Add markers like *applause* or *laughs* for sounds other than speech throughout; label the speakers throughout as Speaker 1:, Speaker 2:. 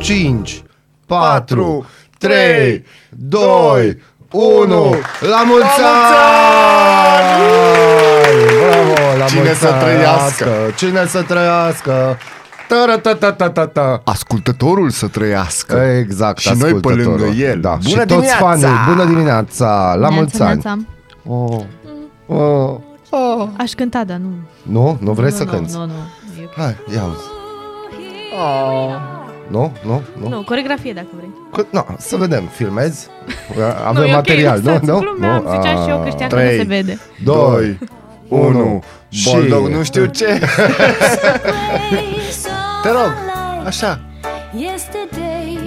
Speaker 1: 5, 4, 3, 2, 1. La mulți ani! Bravo, la
Speaker 2: Cine
Speaker 1: mulți
Speaker 2: să
Speaker 1: ani!
Speaker 2: trăiască?
Speaker 1: Cine să trăiască? Ta-ra-ta-ta-ta-ta-ta.
Speaker 2: Ascultătorul să trăiască.
Speaker 1: Exact,
Speaker 2: Și noi pe
Speaker 1: ascultătorul.
Speaker 2: lângă el.
Speaker 1: Da.
Speaker 2: Bună
Speaker 1: și toți
Speaker 2: dimineața!
Speaker 1: fanii, bună dimineața, la mulți ani.
Speaker 3: Neața.
Speaker 1: Oh. Oh. Oh.
Speaker 3: Aș cânta, dar nu.
Speaker 1: Nu? Nu vrei
Speaker 3: nu,
Speaker 1: să
Speaker 3: nu,
Speaker 1: cânti?
Speaker 3: Nu, nu. E ok.
Speaker 1: Hai, ia uzi. Nu? Nu? Nu?
Speaker 3: Nu, coregrafie dacă vrei.
Speaker 1: Că- Nu, să vedem, filmezi? *laughs* Avem
Speaker 3: nu, e ok,
Speaker 1: material, nu?
Speaker 3: lăsați,
Speaker 1: Nu?
Speaker 3: Glumeam,
Speaker 1: nu?
Speaker 3: ziceam și eu că știam că nu
Speaker 2: Trei.
Speaker 3: se vede.
Speaker 1: 2,
Speaker 2: 1.
Speaker 1: Și-
Speaker 2: Boldog, nu știu ce. *laughs* Te rog, așa.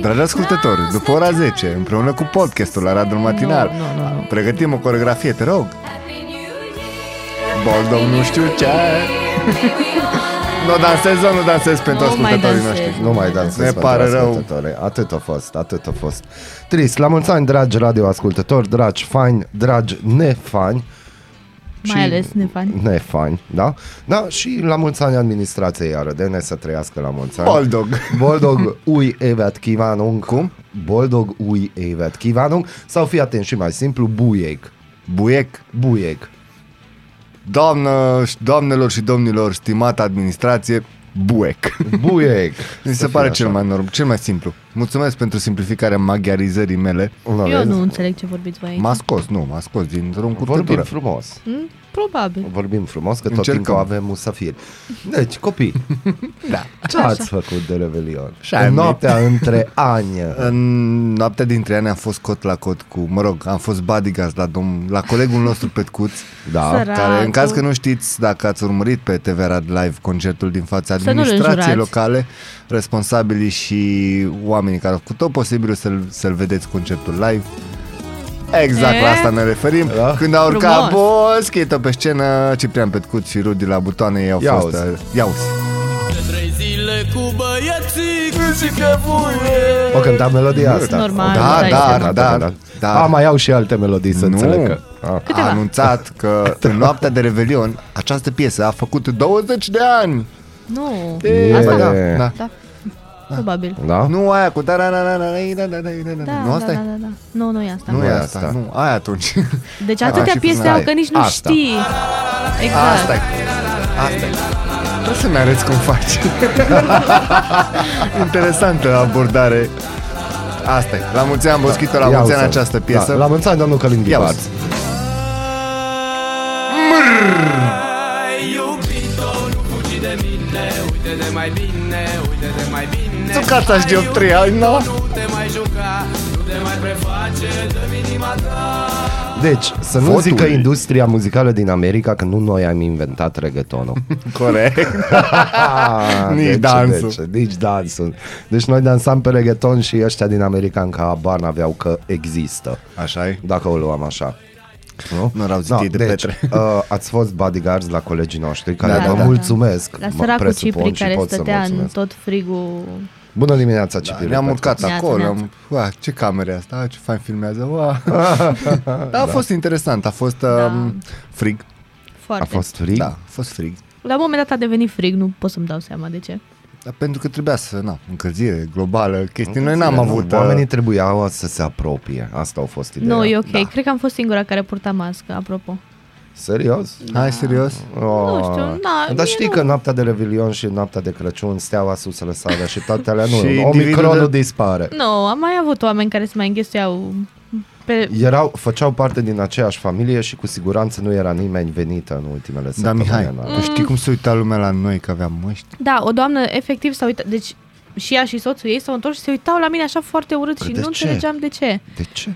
Speaker 2: Dragi ascultători, după ora 10, împreună cu podcastul la Radul Matinal,
Speaker 3: Nu, nu, nu, nu.
Speaker 2: pregătim o coreografie, te rog. Boldog, nu știu ce. Nu dansez sau nu dansez pentru
Speaker 3: Nu mai
Speaker 2: ascultătorii
Speaker 3: dansez.
Speaker 2: noștri?
Speaker 1: Nu mai dansez
Speaker 2: Ne
Speaker 1: pentru
Speaker 2: pare rău.
Speaker 1: ascultători. Atât a fost, atât a fost. Trist, la mulți ani, dragi radioascultători, dragi fani, dragi nefani.
Speaker 3: Mai ales nefani.
Speaker 1: Nefani, da? Da, și la mulți ani administrației Arădene să trăiască la mulți ani.
Speaker 2: Boldog.
Speaker 1: Boldog új évet kívánunk.
Speaker 2: Cum?
Speaker 1: Boldog új évet kívánunk. Sau fii atent și mai simplu, bujék.
Speaker 2: Buiec.
Speaker 1: Bujék.
Speaker 2: Doamnă, doamnelor și domnilor, stimată administrație, buec.
Speaker 1: Bujék.
Speaker 2: Mi se pare cel mai norm, cel mai simplu. Mulțumesc pentru simplificarea maghiarizării mele.
Speaker 1: Nu,
Speaker 3: Eu
Speaker 1: vezi?
Speaker 3: nu înțeleg ce vorbiți voi aici.
Speaker 2: M-a scos, nu, m-a scos din drum cu
Speaker 1: Vorbim
Speaker 2: tătură.
Speaker 1: frumos.
Speaker 3: Mm, Probabil.
Speaker 1: Vorbim frumos, că tot
Speaker 2: Încercăm.
Speaker 1: timpul avem musafiri. Deci, copii, *laughs*
Speaker 2: Da.
Speaker 1: ce ați făcut de Revelion?
Speaker 2: Și-am
Speaker 1: În noaptea între ani. *laughs*
Speaker 2: În noaptea dintre ani am fost cot la cot cu, mă rog, am fost bodyguard la, dom- la colegul nostru Petcuț,
Speaker 1: Da.
Speaker 3: Sărac.
Speaker 2: care în caz că nu știți, dacă ați urmărit pe TV Rad Live concertul din fața
Speaker 3: Să nu-l
Speaker 2: administrației
Speaker 3: înjurați.
Speaker 2: locale, responsabilii și oamenii care au făcut tot posibilul să-l, să-l vedeți concertul live, Exact
Speaker 3: E?
Speaker 2: la asta ne referim
Speaker 1: Da.
Speaker 2: Când au urcat
Speaker 3: Frumos.
Speaker 2: Boschito pe scenă Ciprian Petcuț și Rudi la butoane Ei au
Speaker 1: Ia
Speaker 2: fost
Speaker 1: auzi.
Speaker 2: uh, Ia uzi.
Speaker 4: Trei zile cu băieții Când și că vuie
Speaker 1: O cânta melodia asta.
Speaker 3: Normal,
Speaker 2: Da,
Speaker 3: dai
Speaker 2: da,
Speaker 3: seama.
Speaker 2: da, da.
Speaker 1: A, mai au și alte melodii, să
Speaker 2: Nu.
Speaker 1: înțeleg că. A.
Speaker 3: Câteva.
Speaker 2: a anunțat că în noaptea de Revelion această piesă a făcut 20 de ani.
Speaker 3: Nu.
Speaker 1: E,
Speaker 3: Asta?
Speaker 2: da,
Speaker 1: E.
Speaker 2: da.
Speaker 3: Da. Probabil.
Speaker 1: Da?
Speaker 2: Nu aia cu da, da, da, da, da, da, da, da, da,
Speaker 3: Da,
Speaker 2: Nu
Speaker 3: da,
Speaker 2: asta
Speaker 3: da,
Speaker 2: e?
Speaker 3: da, da. Nu, nu e asta.
Speaker 2: Nu
Speaker 1: Nu
Speaker 2: e
Speaker 1: e
Speaker 2: asta,
Speaker 1: asta.
Speaker 2: nu, aia atunci.
Speaker 3: Deci
Speaker 2: Asta
Speaker 3: atâtea
Speaker 2: și
Speaker 3: piese
Speaker 2: frumos.
Speaker 3: au că nici nu
Speaker 1: Asta.
Speaker 3: știi. Exact.
Speaker 2: Asta e. Asta e. Trebuie să ne arăți cum faci. Interesantă abordare. Asta e. La mulți ani, Boschito, la
Speaker 1: Ia
Speaker 2: mulți ani
Speaker 1: uzi.
Speaker 2: această piesă.
Speaker 1: Da, la mulți ani, domnul Călin
Speaker 2: Ia
Speaker 1: Ghibaț.
Speaker 2: uzi.
Speaker 4: Ai iubit-o, nu fugi de mine Uite de mai bine, uite de mai bine
Speaker 2: Țucata și dioptria,
Speaker 4: Ai
Speaker 2: no.
Speaker 4: iubit-o, Nu te mai juca, nu te mai preface Dă-mi inima ta
Speaker 1: Deci, să nu
Speaker 2: Votul.
Speaker 1: zică industria muzicală din America că nu noi am inventat reggaetonul. *laughs*
Speaker 2: Corect.
Speaker 1: Ah, *laughs*
Speaker 2: Nici dansul.
Speaker 1: Deci, nici dansul. Deci noi dansam pe reggaeton și ăștia din America încă habar n-aveau că există.
Speaker 2: Așa e.
Speaker 1: Dacă o luăm așa. Nu?
Speaker 2: Nu erau zidei de
Speaker 1: deci,
Speaker 2: petre.
Speaker 1: Uh, ați fost bodyguards la colegii noștri care
Speaker 3: Da,
Speaker 1: vă
Speaker 3: da, da.
Speaker 1: mulțumesc.
Speaker 3: La
Speaker 1: mă
Speaker 3: săracul
Speaker 1: presupun
Speaker 3: Cipri
Speaker 1: și
Speaker 3: care
Speaker 1: pot să
Speaker 3: stătea în
Speaker 1: mulțumesc.
Speaker 3: tot frigul.
Speaker 1: Bună dimineața,
Speaker 2: Da,
Speaker 1: Cipri.
Speaker 2: ne-am urcat
Speaker 3: Neața,
Speaker 2: acolo,
Speaker 3: neața.
Speaker 2: am, ua, ce camere e asta, ce fain filmează, ua. *laughs* da, a fost interesant, a fost um, frig,
Speaker 3: Foarte.
Speaker 1: A fost frig?
Speaker 2: da, a fost frig,
Speaker 3: La un moment dat a devenit frig, nu pot să-mi dau seama de ce.
Speaker 2: dar pentru că trebuia să, na, încălzire globală, chestii, noi n-am
Speaker 1: Nu,
Speaker 2: avut,
Speaker 1: Oamenii
Speaker 2: uh,
Speaker 1: trebuiau să se apropie. Asta a fost ideea.
Speaker 3: Nu, e ok.
Speaker 1: Da.
Speaker 3: Cred că am fost singura care purta mască, apropo.
Speaker 1: Serios?
Speaker 2: hai, serios,
Speaker 1: Oh.
Speaker 3: Nu știu, na,
Speaker 1: Dar
Speaker 3: mie
Speaker 1: știi
Speaker 3: nu.
Speaker 1: că noaptea de Revelion și noaptea de Crăciun, steaua sus lăsarea și toate alea nu. *laughs*
Speaker 2: Și
Speaker 1: Omicronul
Speaker 2: individul de-
Speaker 1: dispare.
Speaker 3: Nu, am mai avut oameni care se mai înghesuiau pe...
Speaker 1: Erau, făceau parte din aceeași familie și cu siguranță nu era nimeni venită în ultimele
Speaker 2: da,
Speaker 1: săptămâni.
Speaker 2: Mihai,
Speaker 1: în anul.
Speaker 2: tu știi cum se uita lumea la noi că aveam măști?
Speaker 3: Da, o doamnă efectiv s-a uitat, deci și ea și soțul ei s-au întors și se uitau la mine așa foarte urât
Speaker 1: Păi
Speaker 3: și
Speaker 1: de
Speaker 3: nu
Speaker 1: ce?
Speaker 3: înțelegeam de ce.
Speaker 1: De ce?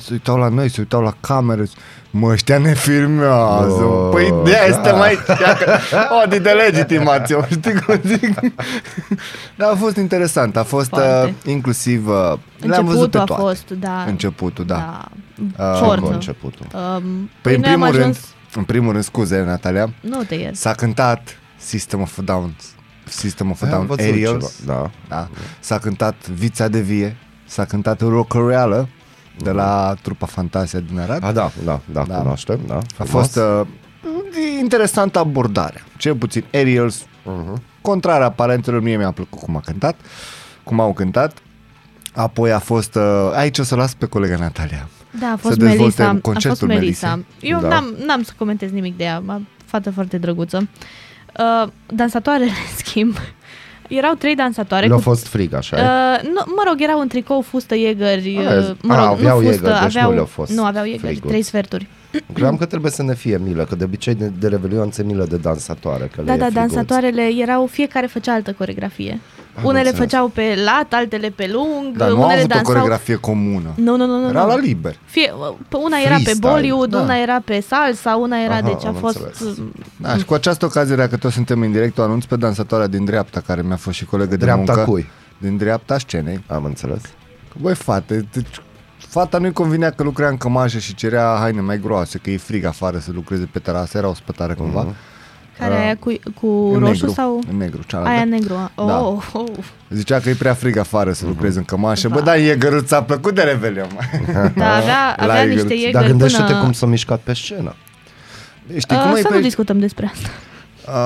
Speaker 2: Se uitau la noi, se uitau la camere, mă, ăștia ne filmează,
Speaker 1: Oh,
Speaker 2: păi de aia
Speaker 1: da.
Speaker 2: suntem aici, iacă, *laughs* o, de legitimație, știi cum zic? Dar a fost interesant, a fost uh,
Speaker 3: Foarte.
Speaker 2: inclusiv, uh, le-am văzut pe
Speaker 3: Începutul a
Speaker 2: toate.
Speaker 3: fost, da.
Speaker 2: Începutul, da.
Speaker 3: da.
Speaker 2: Uh,
Speaker 1: Cu
Speaker 3: Forță.
Speaker 1: începutul.
Speaker 3: Um,
Speaker 2: Păi în
Speaker 3: noi am
Speaker 2: primul rând,
Speaker 3: ajuns...
Speaker 2: în primul rând, scuze, Natalia,
Speaker 3: Nu te iert.
Speaker 2: s-a cântat System of a Down, System of a
Speaker 1: Păi am
Speaker 2: Down,
Speaker 1: văzut
Speaker 2: Aerials,
Speaker 1: ceva, Da.
Speaker 2: da. s-a cântat Vița de Vie, s-a cântat Rocoreală, de la trupa Fantasia din Arad.
Speaker 1: A, da, da, da,
Speaker 2: Da.
Speaker 1: cunoaștem, da.
Speaker 2: A fost uh, interesantă abordarea. Cel puțin Aerials,
Speaker 1: Uh-huh.
Speaker 2: contrar aparentelor, mie mi-a plăcut cum a cântat. cum au cântat. Apoi a fost, uh, aici o să las pe colega Natalia.
Speaker 3: Da, a fost
Speaker 2: dezvolte
Speaker 3: Melisa. A fost
Speaker 2: concertul
Speaker 3: Melisa.
Speaker 2: Melisei.
Speaker 3: Eu
Speaker 1: Da.
Speaker 3: n-am, n-am să comentez nimic de ea. m- Fată foarte drăguță. Uh, dansatoarele, *laughs* în schimb, erau trei dansatoare.
Speaker 1: Le-a
Speaker 3: cu,
Speaker 1: fost frig, așa uh,
Speaker 3: uh, nu, mă rog, erau în tricou, fustă, Jäger.
Speaker 1: Ah,
Speaker 3: Uh, mă
Speaker 1: a,
Speaker 3: rog,
Speaker 1: aveau
Speaker 3: nu fustă,
Speaker 1: Jäger, deci nu
Speaker 3: aveau,
Speaker 1: le-au fost
Speaker 3: Nu, aveau Jäger,
Speaker 1: friguți.
Speaker 3: trei sferturi.
Speaker 1: Credeam că trebuie să ne fie milă, că de obicei de, de Revelion ți milă de dansatoare. Că
Speaker 3: Da,
Speaker 1: le
Speaker 3: da,
Speaker 1: e friguț.
Speaker 3: dansatoarele erau, fiecare făcea altă coregrafie.
Speaker 1: Am
Speaker 3: Unele
Speaker 1: înțeles.
Speaker 3: făceau pe lat, altele pe lung,
Speaker 2: Dar nu au
Speaker 3: unele
Speaker 2: avut o
Speaker 3: dansau...
Speaker 2: coregrafie comună.
Speaker 3: Nu, nu, nu, nu.
Speaker 2: Era
Speaker 3: nu.
Speaker 2: la liber.
Speaker 3: Fie, pe una era pe
Speaker 1: Freestyle,
Speaker 3: Bollywood,
Speaker 2: da.
Speaker 3: una era pe salsa, una era,
Speaker 1: Aha,
Speaker 3: deci a
Speaker 1: am
Speaker 3: fost...
Speaker 1: înțeles.
Speaker 2: Da, și cu această ocazie, dacă toți suntem în direct, o anunț pe dansatoarea din dreapta, care mi-a fost și colegă
Speaker 1: Dreapta
Speaker 2: de muncă.
Speaker 1: cui?
Speaker 2: Din dreapta scenei.
Speaker 1: Am înțeles.
Speaker 2: Băi, fate, deci, fata nu-i convinea că lucrea în cămașă și cerea haine mai groase, că e frig afară să lucreze pe terasă, era o spătare cumva.
Speaker 3: Care
Speaker 2: Uh,
Speaker 3: aia cu, cu
Speaker 2: în
Speaker 3: roșu
Speaker 2: negru,
Speaker 3: sau...
Speaker 2: În negru, cealaltă.
Speaker 3: Aia negru. Oh,
Speaker 2: Da.
Speaker 3: oh, oh.
Speaker 2: Zicea că e prea frig afară să lucrezi în cămașă. Bă,
Speaker 3: Va.
Speaker 2: da, e găruț, a plăcut de Revelion. *laughs*
Speaker 3: Da, avea,
Speaker 2: La
Speaker 3: avea
Speaker 2: Eagle.
Speaker 3: niște
Speaker 2: Dar
Speaker 3: Jäger
Speaker 1: Dar gândește-te
Speaker 3: până...
Speaker 1: cum s-a mișcat pe scenă.
Speaker 2: Știi
Speaker 3: Uh,
Speaker 2: cum, e
Speaker 3: să nu
Speaker 2: pe,
Speaker 3: discutăm despre asta.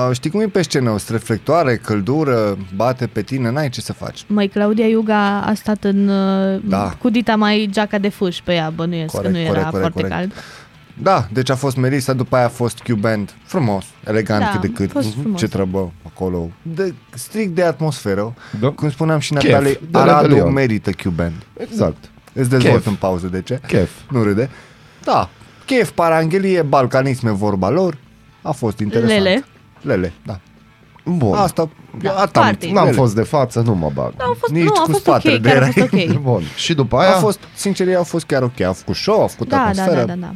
Speaker 2: uh, știi cum e pe scenă? O reflectoare, căldură, bate pe tine, n-ai ce să faci.
Speaker 3: Măi, Claudia Iuga a stat în... uh,
Speaker 2: Da.
Speaker 3: Cu dita mai geaca de fâș pe ea, bănuiesc
Speaker 2: Corect,
Speaker 3: că nu era
Speaker 2: corect, corect,
Speaker 3: foarte
Speaker 2: corect.
Speaker 3: cald.
Speaker 2: Da, deci a fost Melissa, după aia a fost Q-Band. Frumos, elegant
Speaker 3: Da,
Speaker 2: cât de cât.
Speaker 3: a fost frumos.
Speaker 2: Ce trăbă acolo. De, strict de atmosferă.
Speaker 1: Da.
Speaker 2: Cum spuneam și
Speaker 1: Chef,
Speaker 2: Natalie,
Speaker 1: de
Speaker 2: Aradul
Speaker 1: Revelion.
Speaker 2: merită Q-Band.
Speaker 1: Exact.
Speaker 2: Îți dezvolt
Speaker 1: Chef.
Speaker 2: în pauză de ce.
Speaker 1: Chef.
Speaker 2: Nu râde. Da, chef, paranghelie, balcanisme, vorba lor. A fost interesant.
Speaker 3: Lele.
Speaker 2: Lele, da.
Speaker 1: Bun.
Speaker 2: Asta,
Speaker 3: Da,
Speaker 2: asta am-
Speaker 3: party.
Speaker 1: N-am
Speaker 2: lele.
Speaker 1: fost de față, nu mă bag.
Speaker 3: Au fost,
Speaker 2: Nici
Speaker 3: nu, a
Speaker 2: cu
Speaker 3: fost
Speaker 2: spatele
Speaker 3: ok,
Speaker 2: de
Speaker 3: chiar a
Speaker 2: erai.
Speaker 3: fost ok.
Speaker 1: Bun. Și după aia...
Speaker 2: A fost, sincer, ei au fost chiar ok. Au făcut show, au făcut
Speaker 3: Da, da,
Speaker 2: atmosferă.
Speaker 3: da, da, da,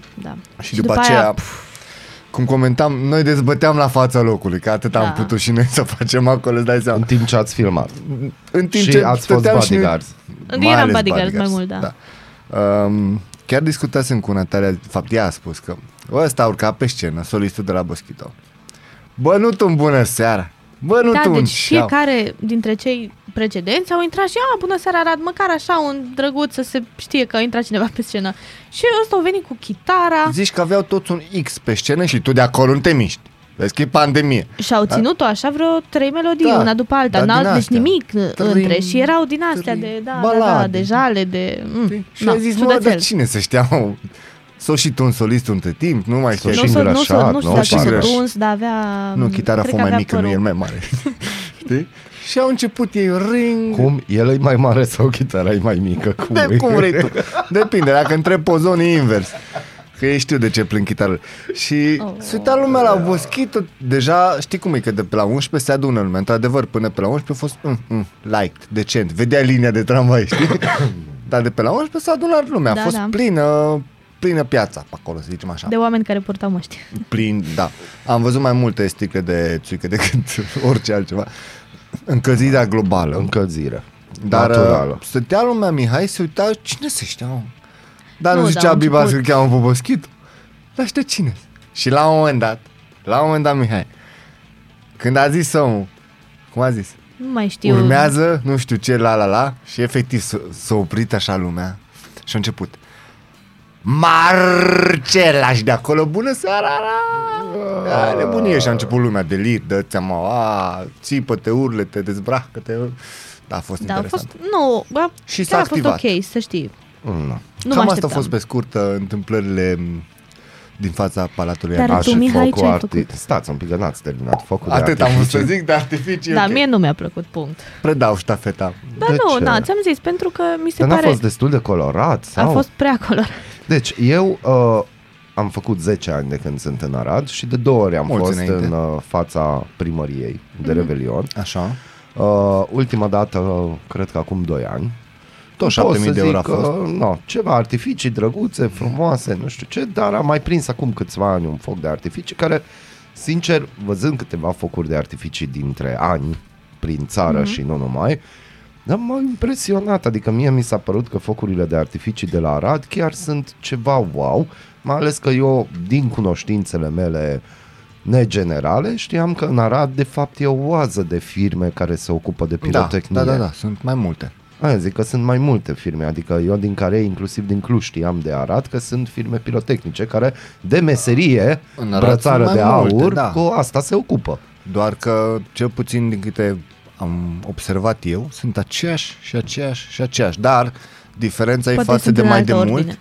Speaker 3: da.
Speaker 2: Și, după, aceea, cum comentam, noi dezbăteam la fața locului, că atât am
Speaker 3: Da.
Speaker 2: putut și noi să facem acolo, îți dai
Speaker 1: În
Speaker 2: seama.
Speaker 1: timp ce ați filmat.
Speaker 2: În timp
Speaker 1: și
Speaker 2: ce
Speaker 1: ați fost
Speaker 2: stăteam și noi-
Speaker 1: bodyguards.
Speaker 2: mai
Speaker 3: Eram
Speaker 2: ales
Speaker 3: bodyguards mai mult, da.
Speaker 2: Um, chiar discutasem cu Natalia, de fapt ea a spus că ăsta a urcat pe scenă, solistul de la Boschito. Bă, nu tu în bună seara! Bă, nu
Speaker 3: Da,
Speaker 2: tu în
Speaker 3: deci
Speaker 2: șeau.
Speaker 3: fiecare dintre cei precedenți au intrat și, a, bună seara, Arad, măcar așa un drăguț să se știe că a intrat cineva pe scenă. Și ăsta a venit cu chitara
Speaker 2: Zici că aveau toți un X pe scenă și tu de acolo nu te miști. Vezi că e pandemie.
Speaker 3: și au ținut-o așa vreo trei melodii,
Speaker 2: Da,
Speaker 3: una după alta,
Speaker 2: da, din
Speaker 3: n-au, deci
Speaker 2: astea.
Speaker 3: nimic
Speaker 2: Trim,
Speaker 3: între și erau din astea
Speaker 2: trim,
Speaker 3: de, da, da, da,
Speaker 2: balade.
Speaker 3: de jale, de... Mm,
Speaker 2: Și
Speaker 3: na,
Speaker 2: ai zis, mă,
Speaker 3: ciudățel.
Speaker 2: dar cine să știa, mă? S-o și tu un solist între timp, nu mai
Speaker 1: S-o
Speaker 2: știi.
Speaker 1: și
Speaker 3: Nu, s-o- nu, s-o-
Speaker 1: îngrășat,
Speaker 3: nu știu
Speaker 1: nu?
Speaker 3: dacă
Speaker 2: Și
Speaker 3: s-a
Speaker 2: îngrăș.
Speaker 3: tuns, dar avea...
Speaker 2: Nu, chitara a
Speaker 3: cred
Speaker 2: fost
Speaker 3: că
Speaker 2: mai
Speaker 3: avea
Speaker 2: mică, nu
Speaker 3: părul.
Speaker 2: el mai mare. *laughs* Știi? Și au început ei ring.
Speaker 1: Cum? El e mai mare sau chitara e mai mică? Cum,
Speaker 2: De
Speaker 1: e?
Speaker 2: cum vrei tu. Depinde, dacă întreb pozon e invers. Că ei știu de ce plâng chitară. Și
Speaker 3: Oh.
Speaker 2: se uita lumea la Boschito, deja știi cum e, că de pe la 11 se adună lumea. Într-adevăr, până pe la 11 a fost mm, mm, liked, decent, vedea linia de tramvai, știi? *laughs* Dar de pe la 11 s-a adunat lumea,
Speaker 3: Da,
Speaker 2: a fost
Speaker 3: da.
Speaker 2: plină, plină piața pe acolo, să zicem așa.
Speaker 3: De oameni care purtau măști.
Speaker 2: Plin, da. Am văzut mai multe sticle de țuică decât *laughs* orice altceva. Încălzirea globală.
Speaker 1: Încălzire.
Speaker 2: Dar
Speaker 1: Naturală.
Speaker 2: uh, stătea lumea Mihai se uita, cine se știa, mă? Dar nu,
Speaker 3: Nu,
Speaker 2: nu
Speaker 3: dar
Speaker 2: zicea
Speaker 3: au
Speaker 2: Biba
Speaker 3: început.
Speaker 2: să-l cheamă pe Boschit? Dar știu cine Și la un moment dat, la un moment dat Mihai, când a zis omul, cum a zis?
Speaker 3: Nu mai știu.
Speaker 2: Urmează, nu știu ce, la la la, și efectiv s- s-a oprit așa lumea și a început. Marcela și de acolo, bună seara, la! nebunie și a început lumea, delir, dă-ți seama, a, țipă-te, urle-te, dezbracă-te. Da, a fost
Speaker 3: Da, a
Speaker 2: interesant.
Speaker 3: fost... Nu, bă,
Speaker 2: Și s-a
Speaker 3: chiar a fost
Speaker 2: activat.
Speaker 3: ok, să știi.
Speaker 1: Mm, nu.
Speaker 3: Nu
Speaker 2: Cam
Speaker 3: mă
Speaker 2: asta a
Speaker 3: așteptam.
Speaker 2: fost pe scurt uh, întâmplările m, din fața Palatului
Speaker 3: Dar
Speaker 2: Dar
Speaker 3: tu,
Speaker 1: și
Speaker 3: Mihai,
Speaker 1: focul
Speaker 3: ce ai
Speaker 1: arti-
Speaker 3: făcut?
Speaker 1: Stați un pic, că n-ați terminat. Focul
Speaker 2: Atât
Speaker 1: de
Speaker 2: am vrut să
Speaker 1: artificii.
Speaker 2: zic de artificii.
Speaker 3: Da,
Speaker 2: ok.
Speaker 3: mie nu mi-a plăcut, punct.
Speaker 2: Predau ștafeta.
Speaker 3: Da,
Speaker 1: De
Speaker 3: nu,
Speaker 1: ce?
Speaker 3: na, ți-am zis, pentru că mi se
Speaker 1: Dar n-a
Speaker 3: pare...
Speaker 1: fost destul de colorat?
Speaker 3: A
Speaker 1: Sau?
Speaker 3: fost prea colorat.
Speaker 1: Deci, eu uh, am făcut 10 ani de când sunt în Arad și de două ori am
Speaker 2: Mulți
Speaker 1: fost
Speaker 2: înainte.
Speaker 1: în uh, fața primăriei de
Speaker 3: Mhm.
Speaker 1: Revelion.
Speaker 2: Așa.
Speaker 1: Uh, ultima dată, uh, cred că acum 2 ani.
Speaker 2: Tot
Speaker 1: Pot
Speaker 2: 7000
Speaker 1: să
Speaker 2: de euro a
Speaker 1: zic
Speaker 2: fost.
Speaker 1: că, no, ceva artificii drăguțe, frumoase, nu știu ce, dar am mai prins acum câțiva ani un foc de artificii care, sincer, văzând câteva focuri de artificii dintre ani prin țară
Speaker 3: Mhm.
Speaker 1: și nu numai, am impresionat, adică mie mi s-a părut că focurile de artificii de la Arad chiar sunt ceva wow, mai ales că eu, din cunoștințele mele negenerale, știam că în Arad, de fapt, e o oază de firme care se ocupă de
Speaker 2: Da,
Speaker 1: pirotehnie.
Speaker 2: da, da, da, sunt mai multe.
Speaker 1: Aia zic că sunt mai multe firme, adică eu din care inclusiv din Cluj știam de Arad că sunt firme pirotehnice care de meserie,
Speaker 2: În Arad
Speaker 1: brățară
Speaker 2: sunt
Speaker 1: de
Speaker 2: mai multe,
Speaker 1: aur,
Speaker 2: da.
Speaker 1: cu asta se ocupă.
Speaker 2: Doar că, cel puțin din câte am observat eu, sunt aceeași și aceeași și aceeași, dar diferența
Speaker 3: Poate
Speaker 2: e față
Speaker 3: sunt
Speaker 2: de
Speaker 3: în
Speaker 2: mai
Speaker 3: altă
Speaker 2: de
Speaker 3: ordine.
Speaker 2: mult.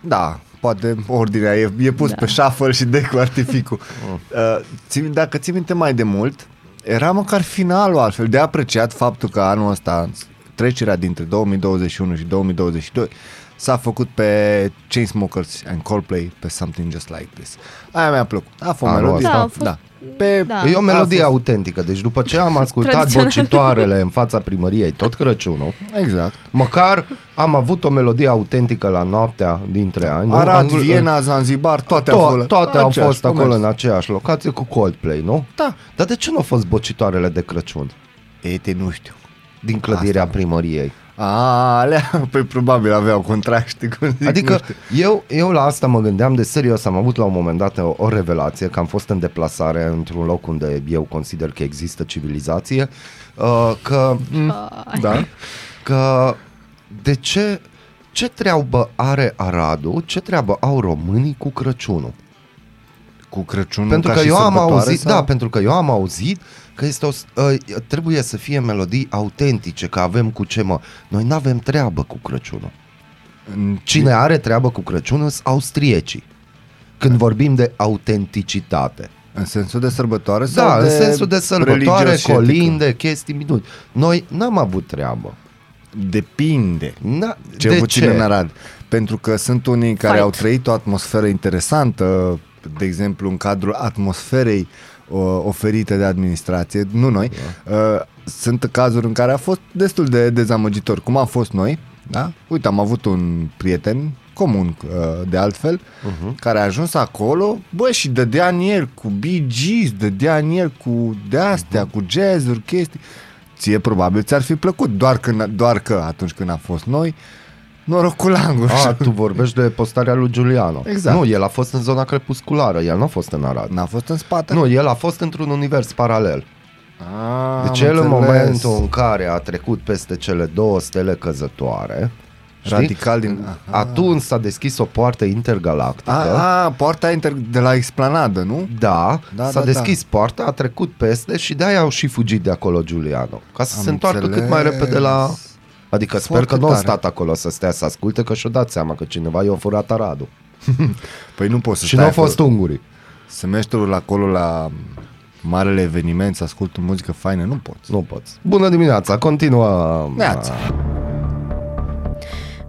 Speaker 2: Da, poate ordinea e, e pus
Speaker 3: Da.
Speaker 2: da. pe shuffle și dă cu artificul. *laughs* uh, ții, dacă ții minte mai de mult, era măcar finalul altfel. De apreciat faptul că anul ăsta, trecerea dintre 2021 și 2022, s-a făcut pe Chainsmokers and Coldplay pe Something Just Like This. Aia mi-a plăcut. A fost o
Speaker 1: Anul
Speaker 2: melodie.
Speaker 1: ăsta?
Speaker 3: Da, a fost-
Speaker 2: da. Pe,
Speaker 3: Da.
Speaker 1: E o melodie
Speaker 2: A fost-
Speaker 1: autentică, deci după ce am *laughs* ascultat
Speaker 3: Tradițional.
Speaker 1: bocitoarele în fața primăriei tot Crăciunul,
Speaker 2: Exact.
Speaker 1: măcar am avut o melodie autentică la noaptea dintre ani. nu?
Speaker 2: Arad,
Speaker 1: Am-
Speaker 2: Viena, Zanzibar, toate au fost.
Speaker 1: to- toate au
Speaker 2: aceeași,
Speaker 1: fost acolo
Speaker 2: comerț.
Speaker 1: în aceeași locație cu Coldplay, nu?
Speaker 2: Da.
Speaker 1: Dar de ce nu au fost bocitoarele de Crăciun
Speaker 2: Ei, te nu știu.
Speaker 1: din clădirea
Speaker 2: Asta.
Speaker 1: primăriei?
Speaker 2: A, alea, păi probabil aveau contract, știi cum zic, nu
Speaker 1: Adică
Speaker 2: știu.
Speaker 1: eu, eu la asta mă gândeam de serios, am avut la un moment dat o, o revelație că am fost în deplasare într-un loc unde eu consider că există civilizație, uh, că,
Speaker 2: Da?
Speaker 1: că de ce, ce treabă are Aradul, ce treabă au românii cu Crăciunul?
Speaker 2: Cu Crăciunul
Speaker 1: pentru
Speaker 2: ca
Speaker 1: că
Speaker 2: și
Speaker 1: eu am
Speaker 2: sărbătoare
Speaker 1: auzit,
Speaker 2: sau?
Speaker 1: da, pentru că eu am auzit că este o, s- uh, trebuie să fie melodii autentice, că avem cu ce mă. Noi nu avem treabă cu Crăciunul.
Speaker 2: În-
Speaker 1: Cine are treabă cu Crăciunul sunt austriecii. Când vorbim de autenticitate.
Speaker 2: În sensul de sărbătoare sau
Speaker 1: Da,
Speaker 2: de
Speaker 1: în sensul de sărbătoare,
Speaker 2: religios și etică?
Speaker 1: colinde, chestii minuni. Noi n-am avut treabă.
Speaker 2: Depinde.
Speaker 1: Na,
Speaker 2: Cel
Speaker 1: de
Speaker 2: puțin
Speaker 1: ce?
Speaker 2: în Arad. Pentru că sunt unii care
Speaker 3: Fight.
Speaker 2: au trăit o atmosferă interesantă, de exemplu în cadrul atmosferei o, oferite de administrație, nu noi.
Speaker 1: Da.
Speaker 2: Uh, sunt cazuri în care a fost destul de dezamăgitor, cum am fost noi. Da? Uite, am avut un prieten comun uh, de altfel, uh-huh. care a ajuns acolo, bă, și dădea în el cu Bee Gees, dădea în el cu de-astea, uh-huh. cu jazzuri, chestii. Ție probabil ți-ar fi plăcut, doar, când, doar că atunci când a fost noi, noroc cu langur.
Speaker 1: A, tu vorbești de postarea lui Giuliano.
Speaker 2: Exact.
Speaker 1: Nu, el a fost în zona crepusculară, el nu a fost în Arad.
Speaker 2: N-a fost în spate?
Speaker 1: Nu, el a fost într-un univers paralel.
Speaker 2: Ah,
Speaker 1: Deci
Speaker 2: am
Speaker 1: el în
Speaker 2: înțeles.
Speaker 1: momentul în care a trecut peste cele două stele căzătoare, știi?
Speaker 2: Radical din... Aha.
Speaker 1: atunci s-a deschis o poartă intergalactică.
Speaker 2: A, a, poarta inter... de la explanadă, nu?
Speaker 1: Da,
Speaker 2: Da,
Speaker 1: s-a
Speaker 2: da,
Speaker 1: deschis poarta, a trecut peste și de-aia au și fugit de acolo Giuliano. Ca să
Speaker 2: Am
Speaker 1: se întoarcă cât mai
Speaker 2: înțeles.
Speaker 1: repede la... Adică sper
Speaker 2: Foarte
Speaker 1: că nu au
Speaker 2: tare.
Speaker 1: stat acolo să stea să asculte, că și-o dat seama că cineva i-a furat Aradul. *laughs*
Speaker 2: Păi nu poți să
Speaker 1: Și nu
Speaker 2: stai
Speaker 1: au fost
Speaker 2: acolo.
Speaker 1: ungurii.
Speaker 2: Semestrul acolo la marele eveniment să asculti muzică faină, nu poți.
Speaker 1: Nu poți. Bună dimineața, continuă.
Speaker 2: Neața.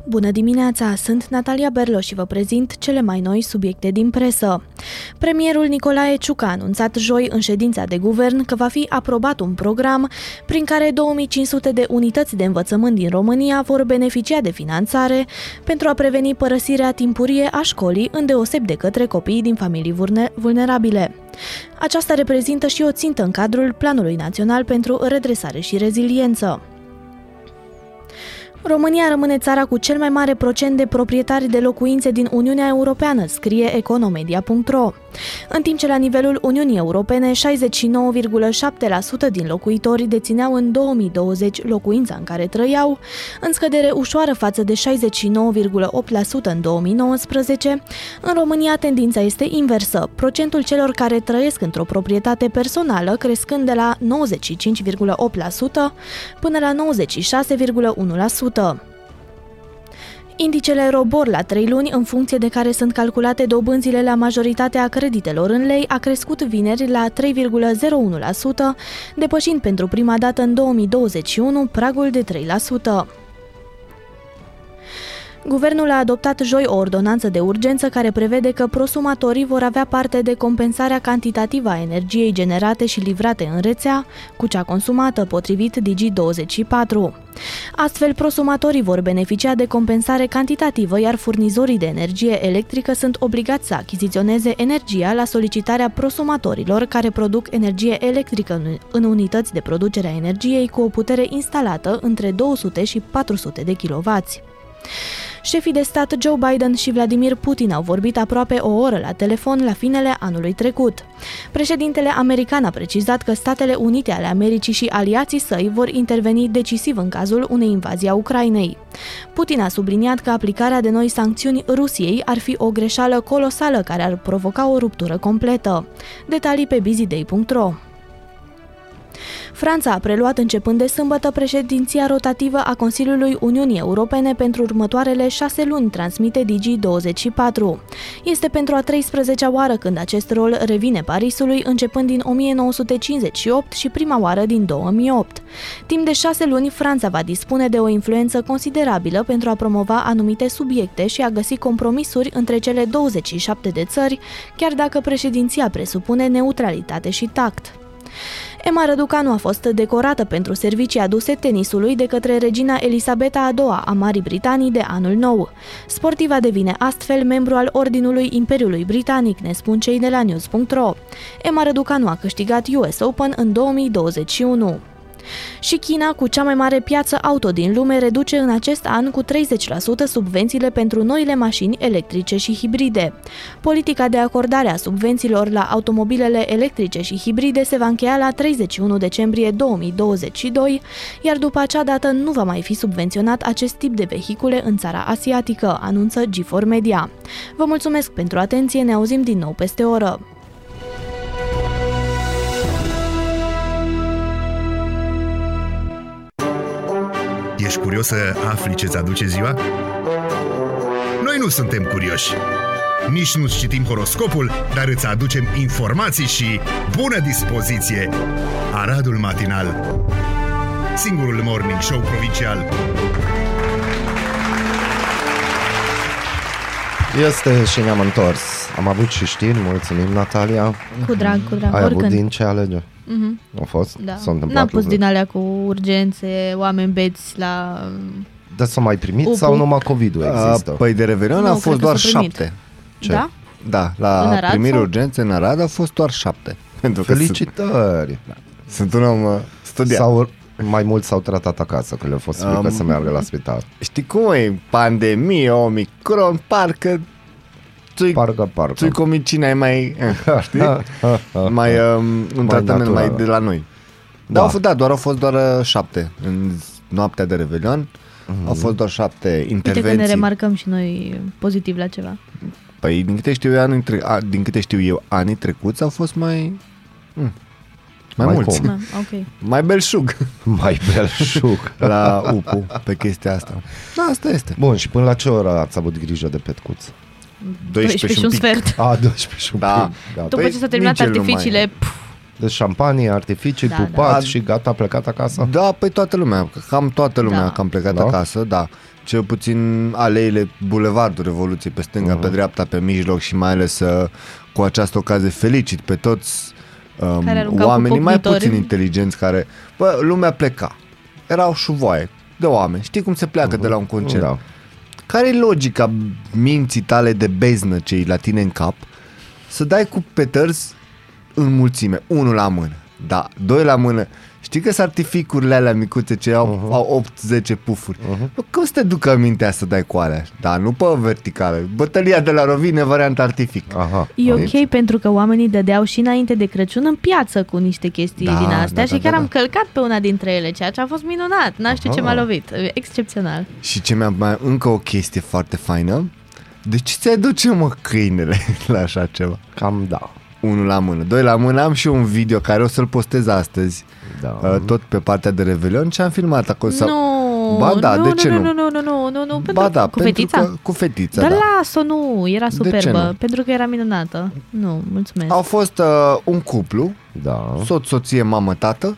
Speaker 3: Bună dimineața, sunt Natalia Berlo și vă prezint cele mai noi subiecte din presă. Premierul Nicolae Ciucă a anunțat joi în ședința de guvern că va fi aprobat un program prin care 2500 de unități de învățământ din România vor beneficia de finanțare pentru a preveni părăsirea timpurie a școlii îndeoseb de către copiii din familii vulne- vulnerabile. Aceasta reprezintă și o țintă în cadrul Planului Național pentru Redresare și Reziliență. România rămâne țara cu cel mai mare procent de proprietari de locuințe din Uniunea Europeană, scrie economedia.ro. În timp ce la nivelul Uniunii Europene, 69,7% din locuitori dețineau în 2020 locuința în care trăiau, în scădere ușoară față de 69,8% în 2019, în România tendința este inversă, procentul celor care trăiesc într-o proprietate personală crescând de la 95,8% până la 96,1%. Indicele Robor la 3 luni, în funcție de care sunt calculate dobânzile la majoritatea creditelor în lei, a crescut vineri la 3,01%, depășind pentru prima dată în 2021 pragul de 3%. Guvernul a adoptat joi o ordonanță de urgență care prevede că prosumatorii vor avea parte de compensarea cantitativă a energiei generate și livrate în rețea cu cea consumată, potrivit Digi24. Astfel, prosumatorii vor beneficia de compensare cantitativă, iar furnizorii de energie electrică sunt obligați să achiziționeze energia la solicitarea prosumatorilor care produc energie electrică în- în unități de producere a energiei cu o putere instalată între 200 și 400 de kW. Șefii de stat Joe Biden și Vladimir Putin au vorbit aproape o oră la telefon la finele anului trecut. Președintele american a precizat că Statele Unite ale Americii și aliații săi vor interveni decisiv în cazul unei invazii a Ucrainei. Putin a subliniat că aplicarea de noi sancțiuni Rusiei ar fi o greșeală colosală care ar provoca o ruptură completă. Detalii pe busyday.ro Franța a preluat începând de sâmbătă președinția rotativă a Consiliului Uniunii Europene pentru următoarele șase luni, transmite Digi24. Este pentru a 13-a oară când acest rol revine Parisului, începând din 1958 și prima oară din 2008. Timp de șase luni, Franța va dispune de o influență considerabilă pentru a promova anumite subiecte și a găsi compromisuri între cele 27 de țări, chiar dacă președinția presupune neutralitate și tact. Emma Răducanu a fost decorată pentru servicii aduse tenisului de către regina Elisabeta a II a Marii Britanii de anul nou. Sportiva devine astfel membru al Ordinului Imperiului Britanic, ne spun cei de la news.ro. Emma Răducanu a câștigat US Open în 2021. Și China, cu cea mai mare piață auto din lume, reduce în acest an cu 30% subvențiile pentru noile mașini electrice și hibride. Politica de acordare a subvențiilor la automobilele electrice și hibride se va încheia la 31 decembrie 2022, iar după acea dată nu va mai fi subvenționat acest tip de vehicule în țara asiatică, anunță G4 Media. Vă mulțumesc pentru atenție, ne auzim din nou peste o oră.
Speaker 5: Ești curios să afli ce-ți aduce ziua? Noi nu suntem curioși. Nici nu citim horoscopul, dar îți aducem informații și bună dispoziție. Aradul Matinal Singurul morning show provincial
Speaker 1: Este și ne-am întors. Am avut și știri, mulțumim Natalia.
Speaker 3: Cu drag, cu drag,
Speaker 1: Ai avut
Speaker 3: oricând.
Speaker 1: din ce alege?
Speaker 3: Mhm.
Speaker 1: A fost?
Speaker 3: Da.
Speaker 1: S-a întâmplat
Speaker 3: N-am pus
Speaker 1: lucruri?
Speaker 3: din alea cu urgențe, oameni beți la...
Speaker 1: Dar s-a mai primit
Speaker 3: Upu.
Speaker 1: sau numai COVID-ul există?
Speaker 2: A, Păi de Revelion
Speaker 3: Nu,
Speaker 2: au
Speaker 3: cred
Speaker 2: fost
Speaker 3: că
Speaker 2: doar
Speaker 3: s-a primit.
Speaker 2: șapte.
Speaker 1: Ce?
Speaker 3: Da?
Speaker 2: Da,
Speaker 3: În
Speaker 2: la
Speaker 3: Arad
Speaker 2: primiri
Speaker 3: sau?
Speaker 2: urgențe în Arad au fost doar șapte. *laughs* Pentru că sunt,
Speaker 1: Felicitări!
Speaker 2: sunt un om uh, studiat.
Speaker 1: Sau mai mult s-au tratat acasă, că le-a fost frică
Speaker 2: Am-
Speaker 1: să meargă la spital.
Speaker 2: Știi cum e? Pandemie, Omicron, parcă țui,
Speaker 1: Parcă, parcă.
Speaker 2: țui comicina e mai, eh, *laughs* știi? mai um, un tratament mai
Speaker 1: naturală.
Speaker 2: de la noi.
Speaker 1: Da.
Speaker 2: Da, au fost, da, doar au fost doar uh, șapte în noaptea de Revelion. Au fost doar șapte
Speaker 3: Uite că ne
Speaker 2: intervenții.
Speaker 3: remarcăm și noi pozitiv la ceva.
Speaker 2: Păi din câte știu eu, anii tre- a, din câte știu eu, anii trecuți au fost mai mm, mai,
Speaker 1: Mai
Speaker 2: mulți.
Speaker 1: cum?
Speaker 3: Da, ok. *laughs*
Speaker 2: Mai belșug
Speaker 1: Mai belșug. *laughs*
Speaker 2: la UPU pe chestia asta. Da, asta este.
Speaker 1: Bun, și până la ce oră ați avut grijă de petcuț?
Speaker 2: 12 și un pic.
Speaker 3: sfert.
Speaker 1: A, 12 și un
Speaker 2: Da.
Speaker 1: pic. Gata.
Speaker 3: După
Speaker 2: Păi,
Speaker 3: ce s-au terminat
Speaker 2: nici el nu
Speaker 3: artificiile, pf,
Speaker 1: Deci șampanie, artificii,
Speaker 3: Da,
Speaker 1: pupat
Speaker 2: da.
Speaker 1: și gata, plecat acasă?
Speaker 2: Da, păi toată lumea, cam toată lumea
Speaker 3: Da.
Speaker 2: da. cam plecat
Speaker 1: Da?
Speaker 2: da? acasă, da. Cel puțin aleile Bulevardul Revoluției pe stânga,
Speaker 1: Mhm.
Speaker 2: uh-huh. pe dreapta, pe mijloc și mai ales uh, cu această ocazie felicit pe toți um,
Speaker 3: Care aruncau cu
Speaker 2: oamenii mai
Speaker 3: pocnitori.
Speaker 2: puțin inteligenți care, bă, lumea pleca. Erau șuvoaie de oameni. Știi cum se pleacă uh-huh. de la un concert?
Speaker 1: Da.
Speaker 2: Care e logica minții tale de beznă ce e la tine în cap? Să dai cu petărs în mulțime, unul la mână, da, doi la mână. Știi că sunt artificurile alea micuțe ce au, uh-huh. au 8-10 pufuri. Uh-huh. Bă, cum să te ducă mintea să dai cu alea? Da, nu pe verticală. Bătălia de la Rovine, variant artific.
Speaker 1: Aha.
Speaker 3: E
Speaker 2: Deci-
Speaker 3: ok pentru că oamenii dădeau și înainte de Crăciun în piață cu niște chestii
Speaker 2: Da,
Speaker 3: din astea
Speaker 2: da,
Speaker 3: și
Speaker 2: da,
Speaker 3: chiar
Speaker 2: da,
Speaker 3: am
Speaker 2: da.
Speaker 3: călcat pe una dintre ele, ceea ce a fost minunat. N-aș știu ce
Speaker 1: Aha.
Speaker 3: m-a lovit. Excepțional.
Speaker 2: Și ce mi-a mai încă o chestie foarte faină. De ce ți-ai duce, mă, câinele *laughs* la așa ceva?
Speaker 1: Cam da.
Speaker 2: Unul la mână. Doi la mână am și eu un video care o să-l postez astăzi.
Speaker 1: Da.
Speaker 2: Uh, tot pe partea de Revelion ce am filmat acolo. sau-
Speaker 3: Nu,
Speaker 2: Ba da,
Speaker 3: nu,
Speaker 2: de
Speaker 3: nu,
Speaker 2: ce
Speaker 3: nu,
Speaker 2: nu?
Speaker 3: nu, nu, nu, nu, nu, pentru,
Speaker 2: Ba da,
Speaker 3: cu
Speaker 2: pentru
Speaker 3: fetița?
Speaker 2: Că, cu fetița,
Speaker 3: Dar
Speaker 2: da.
Speaker 3: las-o, nu, era
Speaker 2: ce
Speaker 3: superbă,
Speaker 2: nu?
Speaker 3: pentru că era minunată. Nu, mulțumesc.
Speaker 2: Au fost uh, un cuplu,
Speaker 1: Da.
Speaker 2: soț, soție, mamă, tată,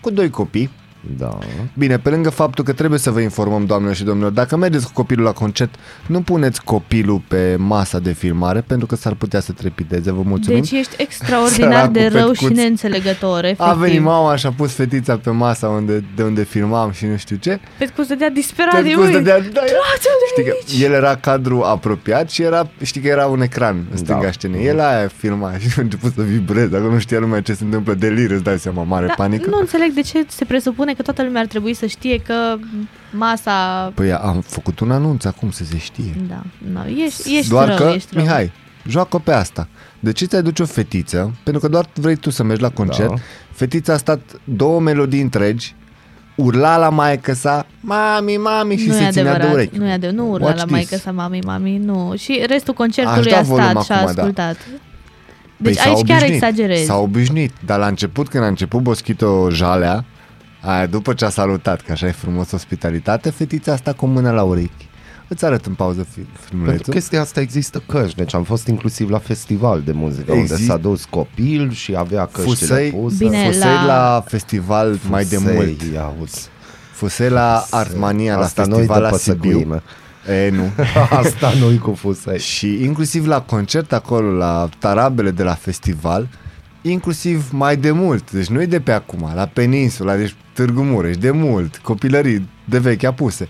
Speaker 2: cu doi copii.
Speaker 1: Da.
Speaker 2: Bine, pe lângă faptul că trebuie să vă informăm, doamnelor și domnilor, dacă mergeți cu copilul la concert, nu puneți copilul pe masa de filmare, pentru că s-ar putea să trepideze. Vă mulțumim.
Speaker 3: Deci ești extraordinar
Speaker 2: Săracul
Speaker 3: de rău și
Speaker 2: petcuț.
Speaker 3: neînțelegător, efectiv.
Speaker 2: A venit mama și a pus fetița pe masa unde, de unde filmam și nu știu ce.
Speaker 3: Petcu dădea disperat de
Speaker 2: Petcu
Speaker 3: ui.
Speaker 2: dădea- da,
Speaker 3: Trage-o de
Speaker 2: Știi că el era cadru apropiat și era, știi că era un ecran în stânga
Speaker 1: Da.
Speaker 2: scenei. El aia filma *laughs* și a început să vibreze. Acolo nu știa lumea ce se întâmplă. Delir, îți dai seama, mare
Speaker 3: Da,
Speaker 2: panică.
Speaker 3: nu înțeleg de ce se presupune că toată lumea ar trebui să știe că masa...
Speaker 2: Păi am făcut un anunț acum să se știe.
Speaker 3: Da, no, ești, ești
Speaker 2: doar
Speaker 3: rău,
Speaker 2: că,
Speaker 3: ești rău.
Speaker 2: Mihai, joacă pe asta. De ce ți-ai duce o fetiță? Pentru că doar vrei tu să mergi la concert.
Speaker 1: Da.
Speaker 2: Fetița a stat două melodii întregi, urla la maică sa, mami, mami, și
Speaker 3: nu
Speaker 2: se
Speaker 3: e
Speaker 2: ținea
Speaker 3: adevărat,
Speaker 2: de urechi.
Speaker 3: nu e adevărat, nu urla
Speaker 2: Watch
Speaker 3: la
Speaker 2: this.
Speaker 3: maică sa, mami, mami, nu. Și restul concertului
Speaker 2: Aș da
Speaker 3: a
Speaker 2: volum
Speaker 3: stat și a
Speaker 2: acum, da.
Speaker 3: ascultat. Deci
Speaker 2: s-a
Speaker 3: aici chiar
Speaker 2: obișnuit.
Speaker 3: exagerezi.
Speaker 2: S-a obișnuit, dar la început, când a început Boschito jalea, aia după ce a salutat, că așa e frumos ospitalitate, fetița asta cu mâna la urechi. Îți arăt în pauză fi-
Speaker 1: Pentru
Speaker 2: filmulețul.
Speaker 1: chestia asta există căști, deci am fost inclusiv la festival de muzică, unde
Speaker 2: Exist-
Speaker 1: s-a dus copil și avea căștile
Speaker 2: Fusei,
Speaker 1: puse.
Speaker 3: Bine,
Speaker 2: fusei la...
Speaker 3: la-
Speaker 2: festival mai de
Speaker 1: Fusei,
Speaker 2: mult.
Speaker 1: ia uzi.
Speaker 2: Fusei la Artmania, la
Speaker 1: Asta nu-i
Speaker 2: festival
Speaker 1: de
Speaker 2: la Sibiu.
Speaker 1: păsăcuime.
Speaker 2: E, nu. *laughs*
Speaker 1: Asta nu-i cu fusei.
Speaker 2: Și inclusiv la concert acolo, la tarabele de la festival, inclusiv mai de mult, deci nu e de pe acum, la peninsula, deci Târgu Mureș, de mult, copilării de vechi apuse.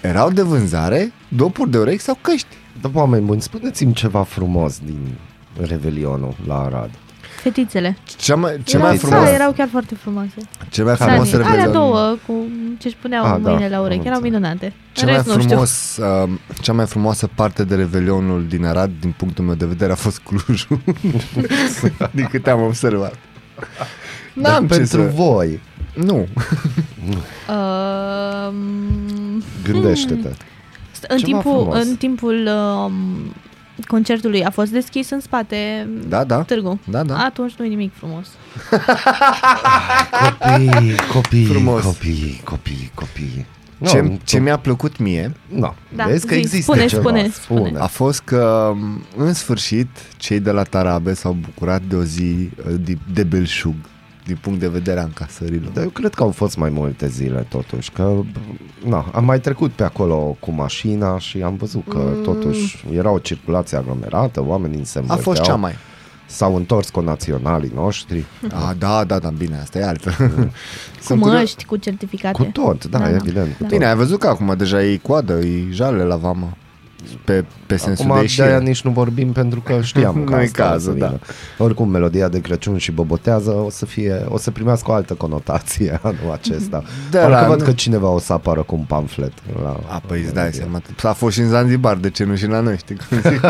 Speaker 2: Erau de vânzare dopuri de urechi sau căști.
Speaker 1: Dar oameni buni, spuneți-mi ceva frumos din Revelionul la Arad.
Speaker 3: Fetițele.
Speaker 2: Cea mai, cea
Speaker 3: erau,
Speaker 2: mai
Speaker 1: frumos-
Speaker 2: frumos,
Speaker 3: Da, erau chiar foarte frumoase.
Speaker 2: cea mai
Speaker 1: Care?
Speaker 2: frumos
Speaker 3: Sani, alea
Speaker 2: revelion,
Speaker 3: două cu ce-și puneau
Speaker 1: Ah, da,
Speaker 3: mâinile la
Speaker 1: am
Speaker 3: urechi, erau
Speaker 1: înțeles.
Speaker 3: minunate.
Speaker 2: cea
Speaker 3: În
Speaker 2: mai,
Speaker 3: rest, nu știu.
Speaker 2: frumos, uh, cea mai frumoasă parte de revelionul din Arad, din punctul meu de vedere, a fost Clujul. *laughs* din câte am observat. *laughs*
Speaker 1: Dar
Speaker 2: N-am ce
Speaker 1: pentru
Speaker 2: să...
Speaker 1: voi,
Speaker 2: Nu. *laughs*
Speaker 3: Um,
Speaker 1: gândește-te.
Speaker 3: în,
Speaker 1: Ceva
Speaker 3: timpul,
Speaker 1: frumos.
Speaker 3: în timpul um, concertului a fost deschis în spate
Speaker 2: Da, da.
Speaker 3: târgu.
Speaker 2: Da, da.
Speaker 3: Atunci nu e nimic frumos. *laughs*
Speaker 1: Copii, copii,
Speaker 2: Frumos.
Speaker 1: copii, copii, copii.
Speaker 2: Ce,
Speaker 1: Nu,
Speaker 2: ce mi-a plăcut mie
Speaker 1: No,
Speaker 3: Da,
Speaker 1: vezi că
Speaker 3: zi,
Speaker 1: există
Speaker 3: spune,
Speaker 1: ceva.
Speaker 3: spune, spune.
Speaker 2: a fost că în sfârșit cei de la Tarabe s-au bucurat de o zi uh, de, de belșug din punct de vedere a încasărilor.
Speaker 1: Dar eu cred că au fost mai multe zile totuși, că na, am mai trecut pe acolo cu mașina și am văzut că
Speaker 3: Mm.
Speaker 1: totuși era o circulație aglomerată, oamenii se
Speaker 2: A
Speaker 1: învârteau,
Speaker 2: fost cea mai.
Speaker 1: s-au întors cu naționalii noștri,
Speaker 2: A, da, da, da, bine, asta e altfel. *laughs*
Speaker 3: Cu
Speaker 2: Sunt curios-
Speaker 3: măști, cu certificate.
Speaker 1: cu tot, da,
Speaker 3: Da, da.
Speaker 1: evident. Cu
Speaker 3: Da.
Speaker 1: tot.
Speaker 2: Bine, ai văzut că acum deja e coadă, e jale la vamă. Pe, pe sensul
Speaker 1: Acum
Speaker 2: de
Speaker 1: de aia
Speaker 2: ieșire.
Speaker 1: nici nu vorbim pentru că știam *laughs* că
Speaker 2: Nu e
Speaker 1: asta o să
Speaker 2: cazul,
Speaker 1: vină.
Speaker 2: da.
Speaker 1: Oricum, melodia de Crăciun și bobotează o să fie, o să primească o altă conotație *laughs* anul acesta.
Speaker 2: Da,
Speaker 1: Parcă
Speaker 2: la-
Speaker 1: văd că cineva o să apară cu un pamflet. La,
Speaker 2: A, păi îți dai seama. A fost și în Zanzibar, de ce nu și la noi, știi cum zic?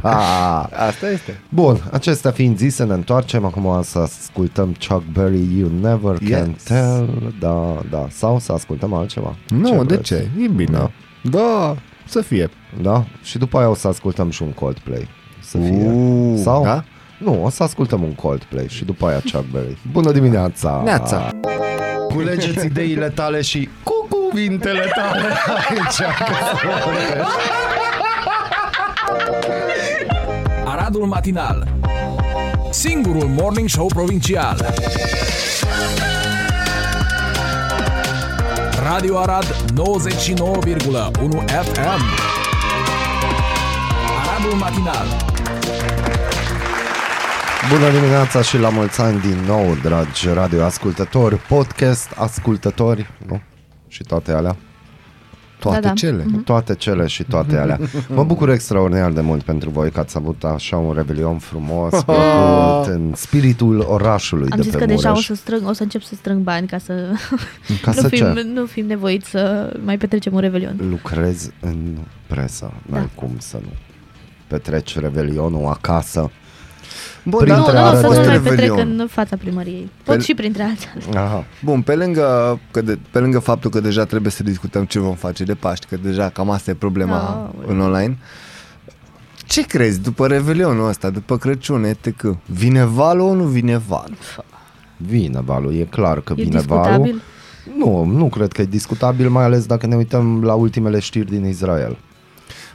Speaker 1: Ah, *laughs*
Speaker 2: Asta este.
Speaker 1: Bun, acestea fiind zise, ne întoarcem acum să ascultăm Chuck Berry, You Never Can
Speaker 2: Yes.
Speaker 1: Tell, da, da, sau să ascultăm altceva.
Speaker 2: Nu, de
Speaker 1: vreți?
Speaker 2: ce? E bine.
Speaker 1: Da.
Speaker 2: Da, să fie.
Speaker 1: Da? Și după aia o să ascultăm și un Coldplay. Să fie.
Speaker 2: Uh,
Speaker 1: sau?
Speaker 2: da?
Speaker 1: Nu, o să ascultăm un Coldplay și după aia Chuck Berry. Bună dimineața!
Speaker 2: Neața.
Speaker 1: Culegeți ideile tale și cu cuvintele tale aici.
Speaker 6: Aradul Matinal Singurul Morning Show Provincial Radio Arad 99,1 FM Aradul Matinal
Speaker 1: Bună dimineața și la mulți ani din nou, dragi radioascultători, podcast ascultători, nu? Și toate alea.
Speaker 2: Toate
Speaker 3: Da, da.
Speaker 2: cele.
Speaker 1: Toate cele și toate alea. *laughs* Mă bucur extraordinar de mult pentru voi că ați avut așa un revelion frumos, *laughs* plăcut, în spiritul orașului
Speaker 3: Am
Speaker 1: de
Speaker 3: zis
Speaker 1: pe
Speaker 3: că deja o
Speaker 1: Mureș.
Speaker 3: să, strâng, o să încep să strâng bani ca să,
Speaker 1: Ca *laughs*
Speaker 3: nu,
Speaker 1: să
Speaker 3: fim,
Speaker 1: ce?
Speaker 3: nu fim nevoiți să mai petrecem un revelion.
Speaker 1: Lucrez în presă, n-ai
Speaker 3: Da.
Speaker 1: cum să nu. Petreci revelionul acasă.
Speaker 2: Bun,
Speaker 1: Printre
Speaker 3: Nu, nu,
Speaker 1: are
Speaker 3: nu, să
Speaker 1: fost
Speaker 3: nu mai
Speaker 2: Revelion.
Speaker 3: petrec în fața primăriei. Pot
Speaker 2: Pe-
Speaker 3: și printre altele.
Speaker 1: Aha.
Speaker 2: Bun, pe lângă, că de, pe lângă faptul că deja trebuie să discutăm ce vom face de Paști, că deja cam asta e problema
Speaker 3: Aoleu.
Speaker 2: în online, ce crezi după Revelionul ăsta, după Crăciun, etc? Vine valul, nu vine valul?
Speaker 1: Vine valul, e clar că
Speaker 3: E
Speaker 1: vine valul.
Speaker 3: discutabil.
Speaker 1: Nu, nu cred că e discutabil, mai ales dacă ne uităm la ultimele știri din Israel.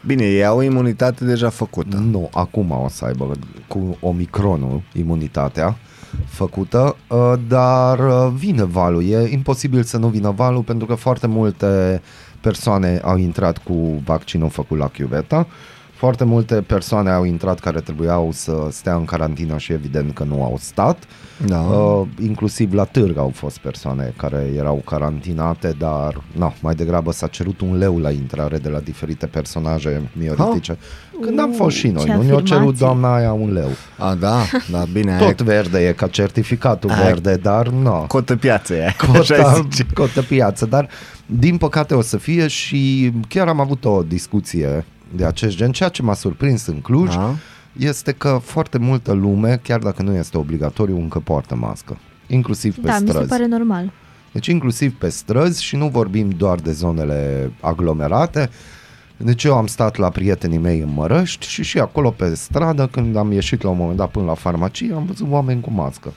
Speaker 2: Bine, ei au imunitate deja făcută.
Speaker 1: Nu, acum o să aibă cu Omicronul imunitatea făcută, uh, dar uh, vine valul. E imposibil să nu vină valul pentru că foarte multe persoane au intrat cu vaccinul făcut la chiuveta. Foarte multe persoane au intrat care trebuiau să stea în carantină și evident că nu au stat.
Speaker 2: Da.
Speaker 1: Uh, inclusiv la târg au fost persoane care erau carantinate, dar no, mai degrabă s-a cerut un leu la intrare de la diferite personaje mioritice. Când am fost și noi,
Speaker 3: Ce
Speaker 1: nu ne-a cerut
Speaker 3: afirmații.
Speaker 1: doamna aia un leu.
Speaker 2: A, da, da, bine, aia *laughs*
Speaker 1: Tot verde e ca certificatul
Speaker 2: Aia-
Speaker 1: verde, dar nu. No.
Speaker 2: cotă piață e, așa
Speaker 1: Cota,
Speaker 2: zice.
Speaker 1: cotă piață, dar din păcate o să fie și chiar am avut o discuție de acest gen, ceea ce m-a surprins în Cluj
Speaker 2: Da.
Speaker 1: este că foarte multă lume, chiar dacă nu este obligatoriu, încă poartă mască. Inclusiv pe
Speaker 3: Da, mi se
Speaker 1: străzi.
Speaker 3: pare normal.
Speaker 1: Deci inclusiv pe străzi și nu vorbim doar de zonele aglomerate, Deci eu am stat la prietenii mei în Mărăști și și acolo pe stradă, când am ieșit la un moment dat până la farmacie, am văzut oameni cu mască.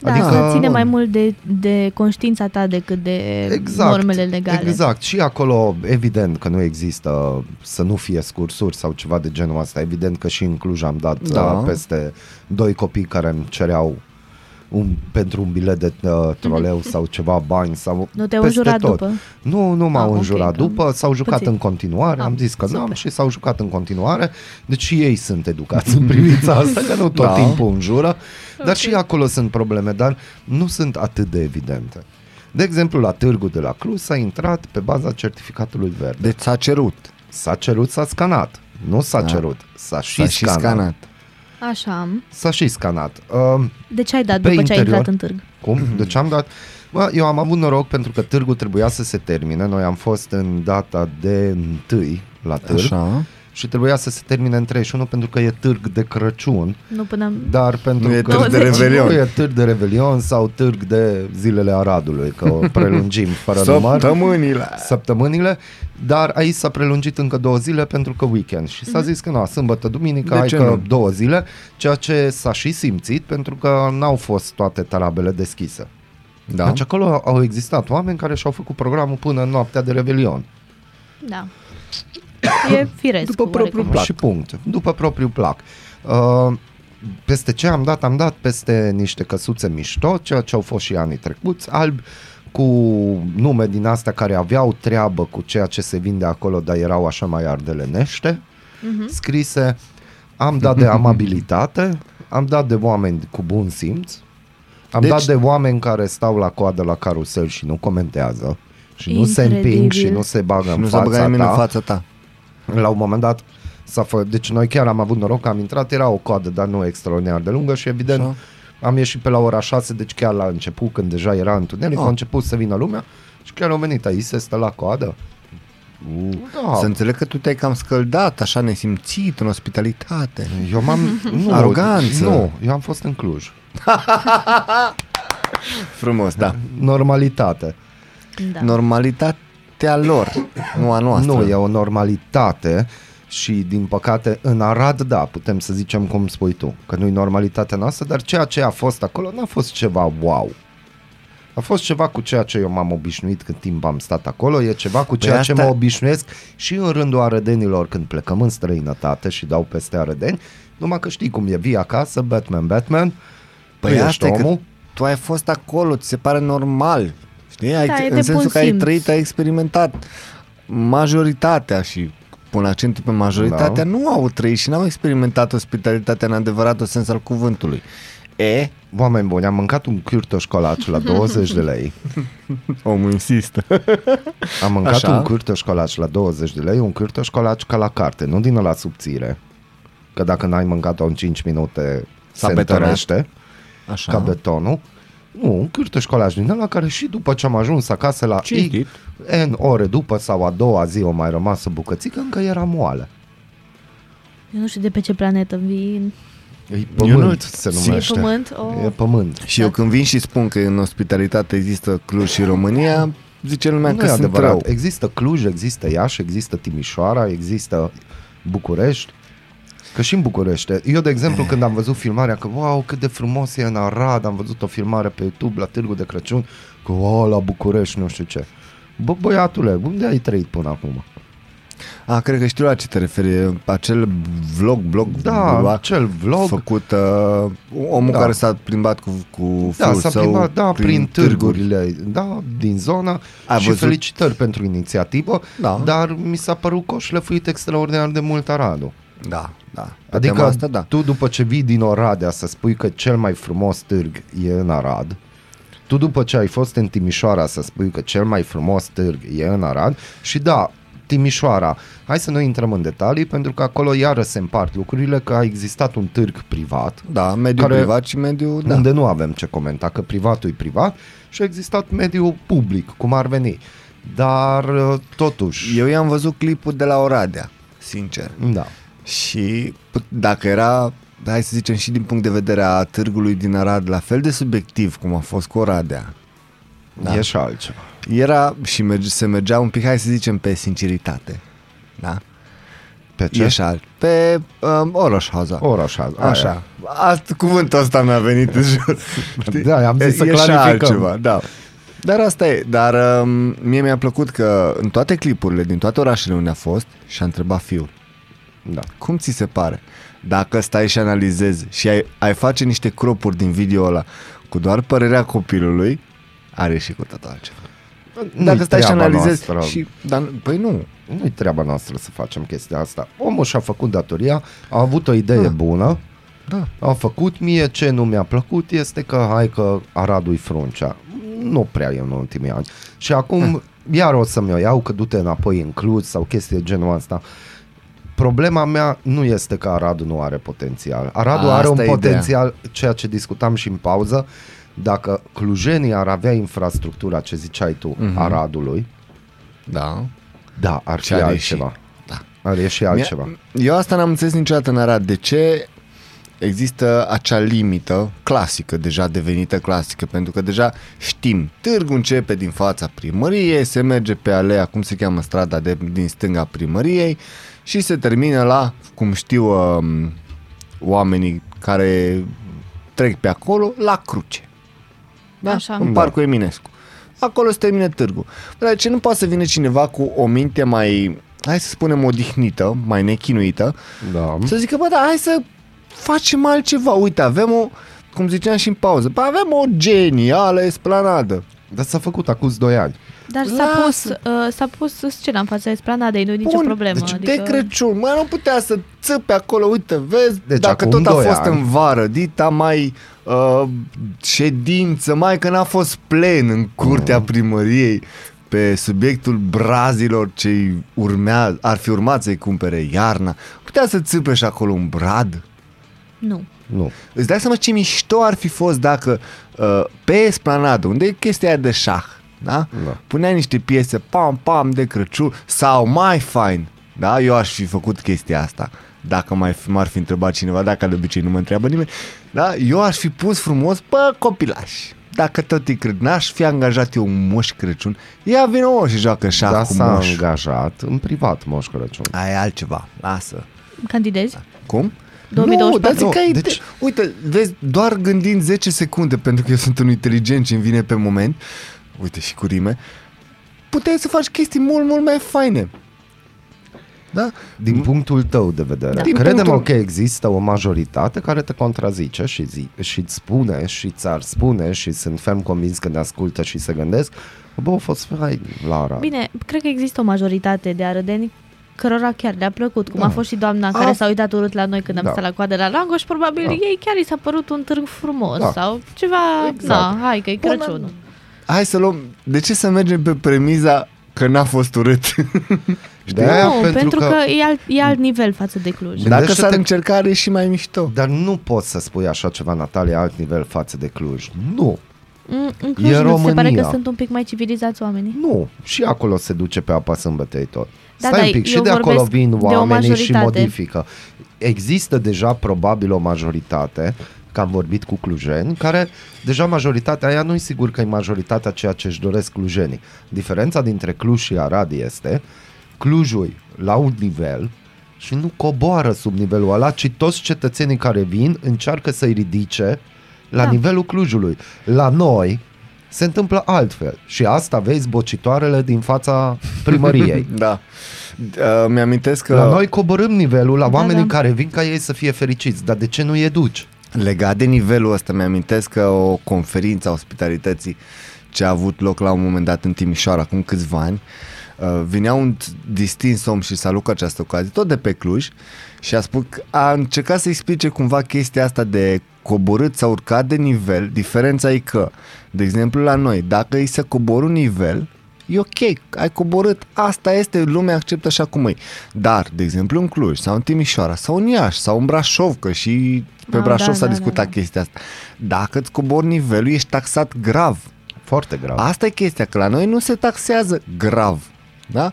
Speaker 3: Da,
Speaker 1: Adică-
Speaker 3: adică, ține mai mult de, de conștiința ta decât de normele legale.
Speaker 1: Exact. Și acolo, evident că nu există să nu fie scursuri sau ceva de genul ăsta. Evident că și în Cluj am dat
Speaker 2: Da.
Speaker 1: da. peste doi copii care îmi cereau un, pentru un bilet de uh, troleu sau ceva bani sau *laughs*
Speaker 3: Nu te-au
Speaker 1: peste
Speaker 3: înjurat
Speaker 1: tot.
Speaker 3: după?
Speaker 1: Nu, nu m-au
Speaker 3: Ah, ok,
Speaker 1: înjurat
Speaker 3: că-
Speaker 1: după, s-au jucat
Speaker 3: puțin.
Speaker 1: în continuare,
Speaker 3: Ah,
Speaker 1: am zis că nu am
Speaker 3: super.
Speaker 1: și s-au jucat în continuare, deci și ei sunt educați în privința asta, că nu tot
Speaker 2: Da.
Speaker 1: timpul înjură, dar și acolo sunt probleme, dar nu sunt atât de evidente. De exemplu, la târgul de la Cluj s-a intrat pe baza certificatului verde.
Speaker 2: Deci s-a cerut.
Speaker 1: S-a cerut, s-a scanat. Nu s-a
Speaker 2: Da.
Speaker 1: cerut, s-a și,
Speaker 2: S-a și
Speaker 1: scanat.
Speaker 2: scanat.
Speaker 3: Așa am.
Speaker 1: S-a și scanat. Uh,
Speaker 3: De ce ai dat
Speaker 1: Pe
Speaker 3: după ce ai
Speaker 1: interior.
Speaker 3: intrat în târg?
Speaker 1: cum? De ce am dat? Bă, eu am avut noroc pentru că târgul trebuia să se termine. Noi am fost în data de 1 la târg
Speaker 2: Așa.
Speaker 1: Și trebuia să se termine în 31 pentru că e târg de Crăciun,
Speaker 3: Nu până...
Speaker 1: dar pentru
Speaker 2: Nu e
Speaker 1: că
Speaker 2: târg
Speaker 3: de
Speaker 2: Revelion.
Speaker 1: Nu e târg de Revelion sau târg de zilele Aradului, că o *laughs* prelungim fără număr.
Speaker 2: Săptămânile.
Speaker 1: săptămânile, dar aici s-a prelungit încă două zile pentru că weekend și s-a zis că nu, sâmbătă, duminică,
Speaker 2: De
Speaker 1: ai
Speaker 2: ce
Speaker 1: că
Speaker 2: nu?
Speaker 1: două zile, ceea ce s-a și simțit pentru că n-au fost toate tarabele deschise.
Speaker 2: Da.
Speaker 1: Deci acolo au existat oameni care și-au făcut programul până în noaptea de Revelion.
Speaker 3: Da. E firesc.
Speaker 1: După propriul
Speaker 3: oarecum.
Speaker 1: plac. Și punct. După propriul plac. Uh, peste ce am dat? Am dat peste niște căsuțe mișto, ceea ce au fost și anii trecuți, albi, cu nume din astea care aveau treabă cu ceea ce se vinde acolo, dar erau așa mai ardelenește,
Speaker 3: Mhm.
Speaker 1: scrise. Am dat de amabilitate, am dat de oameni cu bun simț, am
Speaker 2: Deci-
Speaker 1: dat de oameni care stau la coadă la carusel și nu comentează și nu se împing
Speaker 3: Incredibil.
Speaker 1: și nu se bagă
Speaker 2: Și
Speaker 1: în
Speaker 2: nu s-a băgat
Speaker 1: fața
Speaker 2: nimeni
Speaker 1: ta.
Speaker 2: în fața ta.
Speaker 1: La un moment dat s-a fă... Deci noi chiar am avut noroc că am intrat, era o coadă, dar nu extraordinar de lungă și evident
Speaker 2: Așa.
Speaker 1: am ieșit pe la ora 6, deci chiar la început, când deja era întuneric,
Speaker 2: Ah.
Speaker 1: a început să vină lumea și chiar au venit aici, se stă la coadă.
Speaker 2: Uh,
Speaker 1: Da.
Speaker 2: Să înțeleg că tu te-ai cam scăldat, așa nesimțit, în ospitalitate.
Speaker 1: Eu m-am... *laughs* Nu,
Speaker 2: Aroganță.
Speaker 1: Nu, eu am fost în Cluj. *laughs*
Speaker 2: Frumos, da.
Speaker 1: Normalitate.
Speaker 3: Da.
Speaker 2: Normalitatea lor, nu a noastră.
Speaker 1: Nu, e o normalitate și din păcate în Arad, da, putem să zicem cum spui tu, că nu e normalitatea noastră, dar ceea ce a fost acolo n-a fost ceva wow. A fost ceva cu ceea ce eu m-am obișnuit cât timp am stat acolo, e ceva cu ceea ce
Speaker 2: asta-
Speaker 1: mă obișnuiesc și în rândul arădenilor când plecăm în străinătate și dau peste arădeni, numai că știi cum e, vii acasă, Batman, Batman,
Speaker 2: Păi
Speaker 1: tu ești
Speaker 2: asta e că
Speaker 1: omul,
Speaker 2: tu ai fost acolo, ți se pare normal. Știi? Ai,
Speaker 3: Da, e
Speaker 2: în
Speaker 3: de
Speaker 2: sensul
Speaker 3: bun
Speaker 2: că ai
Speaker 3: simț.
Speaker 2: trăit, ai experimentat majoritatea și pun accentul pe majoritatea,
Speaker 1: Da.
Speaker 2: nu au trăit și n-au experimentat ospitalitatea în adevăratul sens al cuvântului. E,
Speaker 1: oameni buni, am mâncat un cârtoș colaci la 20 de lei, *laughs*
Speaker 2: omul insistă. *laughs*
Speaker 1: Am mâncat
Speaker 2: Așa.
Speaker 1: un cârtoș colaci la 20 de lei, un cârtoș colaci ca la carte, nu din la subțire. Că dacă n-ai mâncat-o în 5 minute,
Speaker 2: S-a
Speaker 1: se
Speaker 2: betonat.
Speaker 1: întărește
Speaker 2: Așa.
Speaker 1: ca betonul. Nu, un cârtoș colaci din ăla care și după ce am ajuns acasă la
Speaker 2: Cinstit.
Speaker 1: N ore după sau a doua zi o mai rămas o bucățică, încă era moale.
Speaker 3: Eu nu știu de pe ce planetă vii.
Speaker 1: E
Speaker 2: Eu
Speaker 1: pământ,
Speaker 2: nu-
Speaker 1: se
Speaker 2: Sim.
Speaker 3: E
Speaker 1: numește.
Speaker 3: pământ? Oh.
Speaker 1: E pământ.
Speaker 2: Și eu când vin și spun că în ospitalitate există Cluj și România, zice lumea
Speaker 1: Nu
Speaker 2: că
Speaker 1: e
Speaker 2: sunt
Speaker 1: adevărat.
Speaker 2: rău.
Speaker 1: Există Cluj, există Iași, există Timișoara, există București. Că și în București. Eu, de exemplu, când am văzut filmarea, că wow, cât de frumos e în Arad, am văzut o filmare pe YouTube la Târgu de Crăciun, că wow, la București, nu știu ce. Bă, băiatule, unde ai trăit până acum?
Speaker 2: A, cred că știu la ce te referi. Acel vlog, blog,
Speaker 1: Da,
Speaker 2: blog
Speaker 1: acel vlog.
Speaker 2: făcut uh, omul
Speaker 1: Da.
Speaker 2: care s-a plimbat cu, cu
Speaker 1: Da,
Speaker 2: fiul
Speaker 1: s-a
Speaker 2: său
Speaker 1: plimbat, da, prin, prin târgurile da, din zonă
Speaker 2: Ai
Speaker 1: și
Speaker 2: văzut?
Speaker 1: felicitări pentru inițiativă,
Speaker 2: Da.
Speaker 1: dar mi s-a părut că o șlefuit extraordinar de mult Aradul.
Speaker 2: Da, da. Pe
Speaker 1: Adică
Speaker 2: tema asta, da.
Speaker 1: tu după ce vii din Oradea să spui că cel mai frumos târg e în Arad, tu după ce ai fost în Timișoara să spui că cel mai frumos târg e în Arad și da, Timișoara, hai să nu intrăm în detalii pentru că acolo iară se împart lucrurile că a existat un târg privat
Speaker 2: Da, mediul
Speaker 1: care-
Speaker 2: privat și mediul, da.
Speaker 1: unde nu avem ce comenta, că privatul e privat și a existat mediul public, cum ar veni. Dar uh, totuși,
Speaker 2: Eu i-am văzut clipul de la Oradea, sincer.
Speaker 1: da,
Speaker 2: Și p- dacă era, hai să zicem și din punct de vedere a târgului din Arad, la fel de subiectiv cum a fost cu Oradea,
Speaker 1: da. e și altceva.
Speaker 2: era și merge, se mergea un pic, hai să zicem, pe sinceritate. Da?
Speaker 1: Pe ce?
Speaker 2: Ieșal. Pe um, Oroșhauza.
Speaker 1: Oraș,
Speaker 2: Așa. Alt cuvântul ăsta mi-a venit în jur. Știi?
Speaker 1: Da, am zis să
Speaker 2: E și
Speaker 1: clarificăm.
Speaker 2: altceva, da. Dar asta e. Dar um, mie mi-a plăcut că în toate clipurile, din toate orașele unde a fost, și-a întrebat fiul,
Speaker 1: Da.
Speaker 2: cum ți se pare? Dacă stai și analizezi și ai, ai face niște cropuri din video ăla cu doar părerea copilului, are ieșit cu totul altceva.
Speaker 1: Nu-i
Speaker 2: Dacă stai și
Speaker 1: treaba
Speaker 2: analizezi
Speaker 1: noastră.
Speaker 2: și... Dar, păi nu.
Speaker 1: Nu-i treaba noastră să facem chestia asta. Omul și-a făcut datoria, a avut o idee
Speaker 2: Da.
Speaker 1: bună,
Speaker 2: Da.
Speaker 1: a făcut mie ce nu mi-a plăcut este că hai că Aradul-i fruncea. Nu prea e în ultimii ani. Și acum iar o să-mi o iau că du-te înapoi în Cluj sau chestii de genul ăsta. Problema mea nu este că Aradul nu are potențial. Aradul
Speaker 2: A,
Speaker 1: are un
Speaker 2: asta e ideea.
Speaker 1: potențial, ceea ce discutam și în pauză, dacă clujenii ar avea infrastructura, ce ziceai tu,
Speaker 2: Mhm.
Speaker 1: Aradului,
Speaker 2: Da.
Speaker 1: da, ar fi
Speaker 2: Și ar
Speaker 1: altceva.
Speaker 2: ieși. Da.
Speaker 1: Ar ieși altceva.
Speaker 2: Mie- Eu asta n-am înțeles niciodată în Arad. De ce există acea limită clasică, deja devenită clasică, pentru că deja știm, târgul începe din fața primăriei, se merge pe alea, cum se cheamă strada de, din stânga primăriei și se termină la, cum știu um, oamenii care trec pe acolo, la cruce. Da?
Speaker 3: Așa.
Speaker 2: În
Speaker 1: Da.
Speaker 2: Parcul Eminescu. Acolo se termină târgul. Dar de ce nu poate să vină cineva cu o minte mai, hai să spunem, odihnită, mai nechinuită,
Speaker 1: Da.
Speaker 2: să zică, bă, da, hai să facem altceva. Uite, avem o, cum ziceam și în pauză, bă, avem o genială esplanadă.
Speaker 1: Dar s-a făcut acum 2 ani.
Speaker 3: Dar s-a pus,
Speaker 2: Lasă.
Speaker 3: uh, s-a pus scena în fața esplanadei, nu e nicio
Speaker 2: Bun,
Speaker 3: problemă.
Speaker 2: Deci
Speaker 3: adică...
Speaker 2: de Crăciun, mai nu putea să țăpe acolo, uite, vezi,
Speaker 1: Deci
Speaker 2: dacă
Speaker 1: acum
Speaker 2: tot a
Speaker 1: doi
Speaker 2: fost
Speaker 1: ani.
Speaker 2: în vară, dita mai uh, ședință, mai că n-a fost plen în curtea primăriei pe subiectul brazilor ce urmează, ar fi urmat să-i cumpere iarna, putea să țâpe și acolo un brad.
Speaker 3: Nu.
Speaker 1: Nu.
Speaker 2: Îți dai seama ce mișto ar fi fost dacă uh, pe esplanadă, unde e chestia aia de șah, da?
Speaker 1: Da.
Speaker 2: Punea niște piese pam, pam de Crăciun sau mai fain, da? Eu aș fi făcut chestia asta. Dacă mai f- m-ar fi întrebat cineva, dacă de obicei nu mă întreabă nimeni, da? Eu aș fi pus frumos, bă, copilași. Dacă tot îi cred, n-aș fi angajat eu un moș Crăciun. Ia vină o și joacă șah
Speaker 1: Dar
Speaker 2: cu
Speaker 1: s-a
Speaker 2: moș.
Speaker 1: angajat în privat Moș Crăciun.
Speaker 2: Aia e altceva, lasă.
Speaker 3: Candidezi?
Speaker 2: Cum?
Speaker 3: 2024.
Speaker 2: Nu, dar zic
Speaker 1: Nu,
Speaker 2: că ai
Speaker 1: deci-
Speaker 2: deci... Uite, vezi, doar gândind 10 secunde, pentru că eu sunt un inteligent și îmi vine pe moment, uite și cu rime, puteai să faci chestii mult, mult mai faine. Da?
Speaker 1: Din punctul tău de vedere,
Speaker 3: Da.
Speaker 2: Din
Speaker 1: credem
Speaker 2: punctul-
Speaker 1: că există o majoritate care te contrazice și, zi, și îți spune și ți-ar spune și sunt ferm convins că ne ascultă și se gândesc bă, au fost hai la Arad.
Speaker 3: Bine, cred că există o majoritate de arădeni cărora chiar le-a plăcut, cum
Speaker 1: Da.
Speaker 3: a fost și doamna
Speaker 2: A-
Speaker 3: care s-a uitat urât la noi când am
Speaker 1: Da.
Speaker 3: stat la coadă la Langoș, probabil
Speaker 1: Da.
Speaker 3: ei chiar i s-a părut un târg frumos
Speaker 1: Da.
Speaker 3: sau ceva,
Speaker 1: Exact.
Speaker 3: na, hai că e
Speaker 2: Bună.
Speaker 3: Crăciunul.
Speaker 2: Hai să luăm... De ce să mergem pe premiza că n-a fost urât? *laughs*
Speaker 1: De aia,
Speaker 3: nu, pentru,
Speaker 1: pentru
Speaker 3: că,
Speaker 1: că,
Speaker 3: e, alt, e alt nivel față de Cluj.
Speaker 1: Da.
Speaker 2: Dacă
Speaker 1: Gândește-te-
Speaker 2: s-ar încerca, are și mai mișto.
Speaker 1: Dar nu poți să spui așa ceva, Natalia, alt nivel față de Cluj. Nu,
Speaker 3: Mm, În Cluj
Speaker 1: E
Speaker 3: nu ți se pare că
Speaker 1: România.
Speaker 3: sunt un pic mai civilizați oamenii?
Speaker 1: nu. Și acolo se duce pe apa sâmbătei tot.
Speaker 3: Da,
Speaker 1: Stai
Speaker 3: da,
Speaker 1: un pic, și
Speaker 3: eu
Speaker 1: de acolo
Speaker 3: vorbesc
Speaker 1: vin
Speaker 3: de o
Speaker 1: oamenii și
Speaker 3: majoritate.
Speaker 1: modifică. Există deja probabil o majoritate, că am vorbit cu clujeni, care deja majoritatea aia nu e sigur că e majoritatea ceea ce își doresc clujenii. Diferența dintre Cluj și Arad este Clujul e la un nivel și nu coboară sub nivelul ăla, ci toți cetățenii care vin încearcă să-i ridice la
Speaker 3: Da.
Speaker 1: nivelul Clujului. La noi se întâmplă altfel și asta vezi bocitoarele din fața primăriei. *laughs*
Speaker 2: Da. Uh, mi-amintesc că...
Speaker 1: La noi coborâm nivelul la
Speaker 3: Da,
Speaker 1: oamenii
Speaker 3: da.
Speaker 1: care vin ca ei să fie fericiți, dar de ce nu e duci?
Speaker 2: Legat de nivelul ăsta, mi-amintesc că o conferință a ospitalității ce a avut loc la un moment dat în Timișoara, acum câțiva ani, uh, vinea un distins om și salut cu această ocazie, tot de pe Cluj, și a spus că a încercat să explice cumva chestia asta de coborât sau urcat de nivel. Diferența e că, de exemplu, la noi, dacă îi se cobor un nivel, e ok, ai coborât, asta este, lumea acceptă așa cum e. Dar, de exemplu, în Cluj sau în Timișoara sau în Iași sau în Brașov, că și pe
Speaker 3: Ah,
Speaker 2: Brașov
Speaker 3: da,
Speaker 2: s-a
Speaker 3: da,
Speaker 2: discutat
Speaker 3: da, da.
Speaker 2: chestia asta. Dacă îți cobori nivelul, ești taxat grav.
Speaker 1: Foarte grav.
Speaker 2: Asta e chestia, că la noi nu se taxează grav. Da?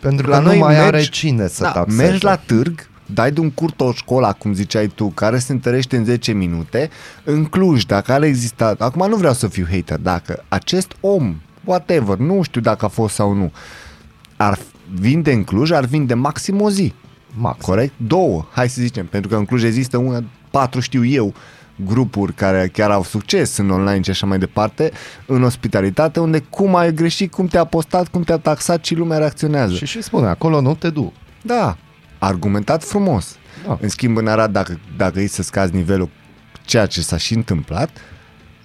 Speaker 1: Pentru că
Speaker 2: la
Speaker 1: nu
Speaker 2: noi
Speaker 1: mai
Speaker 2: mergi-
Speaker 1: are cine să
Speaker 2: da,
Speaker 1: taxeze.
Speaker 2: mergi la târg, dai de un curt o școală, cum ziceai tu, care se întărește în 10 minute, în Cluj, dacă ar exista, acum nu vreau să fiu hater, dacă acest om, whatever, nu știu dacă a fost sau nu, ar vinde în Cluj, ar vinde maxim o zi.
Speaker 1: Max.
Speaker 2: Corect? Două, hai să zicem, pentru că în Cluj există una, patru știu eu, grupuri care chiar au succes în online și așa mai departe, în ospitalitate, unde cum ai greșit, cum te-a postat, cum te-a taxat și lumea reacționează.
Speaker 1: Și și spune, acolo nu te du.
Speaker 2: Da, argumentat frumos.
Speaker 1: Da.
Speaker 2: În schimb, în Arad, dacă, dacă e să scazi nivelul, ceea ce s-a și întâmplat,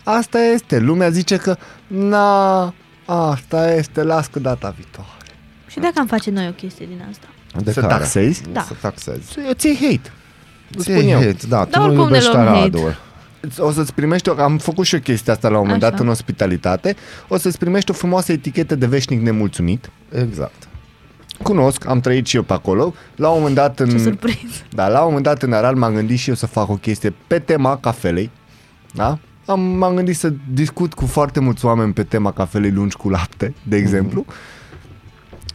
Speaker 2: asta este. Lumea zice că, na, asta este, las că data viitoare.
Speaker 3: Și dacă am face noi o chestie din asta?
Speaker 1: De
Speaker 2: Să
Speaker 1: care?
Speaker 2: taxezi?
Speaker 3: Da.
Speaker 1: Să taxezi.
Speaker 2: Să îți iei hate. Îți
Speaker 1: Ți-ai
Speaker 2: spun eu.
Speaker 1: hate, Da, tu
Speaker 3: Dar
Speaker 1: nu
Speaker 3: oricum ne
Speaker 1: iubești
Speaker 3: luăm hate.
Speaker 1: Aradul.
Speaker 2: O să-ți primești, o, am făcut și o chestie asta la un moment
Speaker 3: Așa.
Speaker 2: dat în ospitalitate, o să-ți primești o frumoasă etichetă de veșnic nemulțumit.
Speaker 1: Exact.
Speaker 2: Cunosc, am trăit și eu pe acolo. La un moment dat în,
Speaker 3: Ce surpriză.
Speaker 2: Da, la un moment dat în Arad m-am gândit și eu să fac o chestie pe tema cafelei. Da? Am, m-am gândit să discut cu foarte mulți oameni pe tema cafelei lungi cu lapte, de exemplu.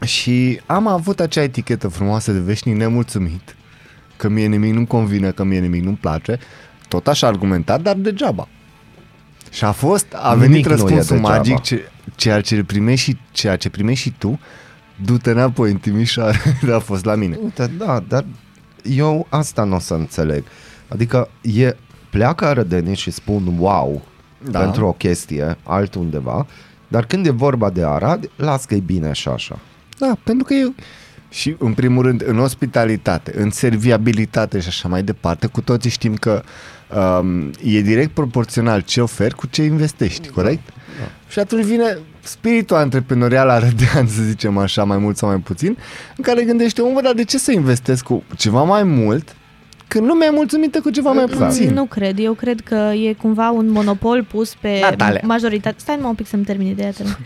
Speaker 2: Și am avut acea etichetă frumoasă de veșnic nemulțumit, că mie nimic nu-mi convine, că mie nimic nu-mi place. Tot așa argumentat, dar degeaba. Și a fost, a
Speaker 1: Nimic
Speaker 2: venit
Speaker 1: nu e
Speaker 2: răspunsul
Speaker 1: degeaba.
Speaker 2: magic, ce, ceea ce primești și ceea ce primești și tu, du-te înapoi în Timișoara, *laughs* a fost la mine.
Speaker 1: Uite, da, dar eu asta nu o să înțeleg. Adică e, pleacă arădenii și spun wow
Speaker 2: Da.
Speaker 1: da. pentru o chestie altundeva, dar când e vorba de Arad, las că e bine și așa.
Speaker 2: Da, pentru că eu și în primul rând în ospitalitate, în serviabilitate și așa mai departe, cu toții știm că um, e direct proporțional ce oferi cu ce investești, corect? Da. Și atunci vine spiritul antreprenorial arădean, să zicem așa, mai mult sau mai puțin, în care gândește, omul, dar de ce să investesc cu ceva mai mult când lumea e mulțumită cu ceva mai
Speaker 1: Exact.
Speaker 2: puțin?
Speaker 3: Nu cred, eu cred că e cumva un monopol pus pe
Speaker 2: Natalia.
Speaker 3: majoritate. Stai mă un pic să-mi termin ideea. termin.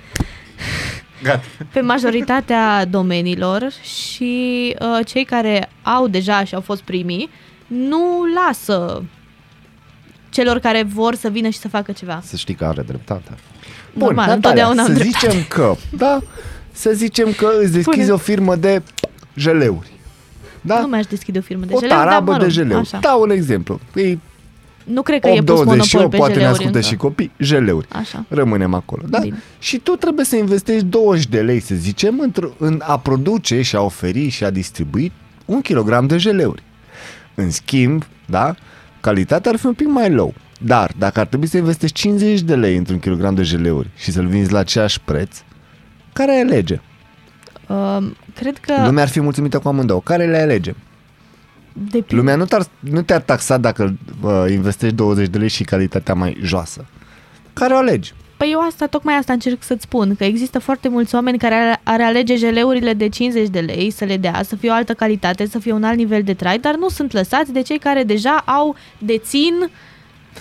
Speaker 2: Gata.
Speaker 3: pe majoritatea domeniilor și uh, cei care au deja și au fost primii nu lasă celor care vor să vină și să facă ceva.
Speaker 1: Să știi că are dreptate.
Speaker 3: Normal,
Speaker 2: Natalia,
Speaker 3: întotdeauna am
Speaker 2: să
Speaker 3: dreptate.
Speaker 2: zicem că, da, să zicem că îți deschizi
Speaker 3: Spune.
Speaker 2: o firmă de jeleuri. Da?
Speaker 3: Nu mi-aș deschide o firmă de
Speaker 2: o
Speaker 3: jeleuri, dar
Speaker 2: tarabă
Speaker 3: mă rog,
Speaker 2: de jeleuri.
Speaker 3: Așa.
Speaker 2: Dau un exemplu. E
Speaker 3: Nu cred că e pus
Speaker 2: 8,28,
Speaker 3: monopol pe
Speaker 2: poate ne
Speaker 3: jeleuri
Speaker 2: ascultă
Speaker 3: încă.
Speaker 2: și copii, jeleuri.
Speaker 3: Așa.
Speaker 2: Rămânem acolo, da?
Speaker 3: Bine.
Speaker 2: Și tu trebuie să investești 20 de lei, să zicem, într- în a produce și a oferi și a distribui un kilogram de jeleuri. În schimb, da, calitatea ar fi un pic mai low. Dar dacă ar trebui să investești 50 de lei într-un kilogram de jeleuri și să-l vinzi la aceeași preț, care e lege?
Speaker 3: Uh, cred că
Speaker 2: Lumea ar fi mulțumită cu amândouă. Care le alege?
Speaker 3: depinde.
Speaker 2: Lumea nu, te-ar, nu te-ar taxa dacă uh, investești 20 de lei și calitatea mai joasă. Care o alegi?
Speaker 3: Păi eu asta, tocmai asta încerc să-ți spun, că există foarte mulți oameni care ar, ar alege geleurile de 50 de lei să le dea, să fie o altă calitate, să fie un alt nivel de trai, dar nu sunt lăsați de cei care deja au, dețin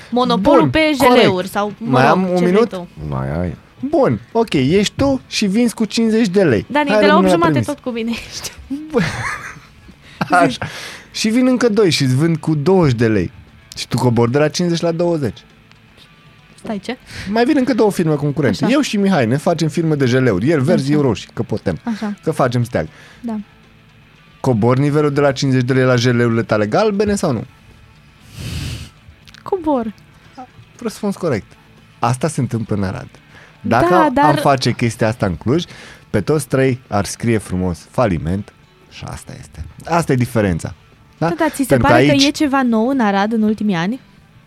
Speaker 3: monopolul
Speaker 2: Bun,
Speaker 3: pe
Speaker 2: corect.
Speaker 3: jeleuri sau, mă
Speaker 2: Mai
Speaker 3: rog,
Speaker 2: am un
Speaker 3: ce vrei
Speaker 2: minut?
Speaker 3: tu.
Speaker 1: Mai ai.
Speaker 2: Bun, ok, ești tu și vinzi cu 50 de lei.
Speaker 3: Dani,
Speaker 2: Hai,
Speaker 3: de la 8
Speaker 2: rămâne
Speaker 3: jumate
Speaker 2: premis.
Speaker 3: tot cu mine ești.
Speaker 2: Așa. Și vin încă doi și îți vând cu 20 de lei. Și tu cobori de la 50 la 20.
Speaker 3: Stai, ce?
Speaker 2: Mai vin încă două firme concurente.
Speaker 3: Așa.
Speaker 2: Eu și Mihai ne facem firme de jeleuri. El verzi,
Speaker 3: Așa.
Speaker 2: eu roșii, că putem.
Speaker 3: Așa,
Speaker 2: Că facem steag.
Speaker 3: da.
Speaker 2: Cobor nivelul de la 50 de lei la jeleurile tale galbene sau nu?
Speaker 3: Cobor.
Speaker 2: Răspuns corect. Asta se întâmplă în Arad. Dacă
Speaker 3: Da,
Speaker 2: am
Speaker 3: dar-
Speaker 2: face chestia asta în Cluj, pe toți trei ar scrie frumos faliment și asta este. Asta e diferența. Da?
Speaker 3: Da, da, ți se
Speaker 2: Pentru
Speaker 3: pare că,
Speaker 2: aici-
Speaker 3: e ceva nou în Arad în ultimii ani?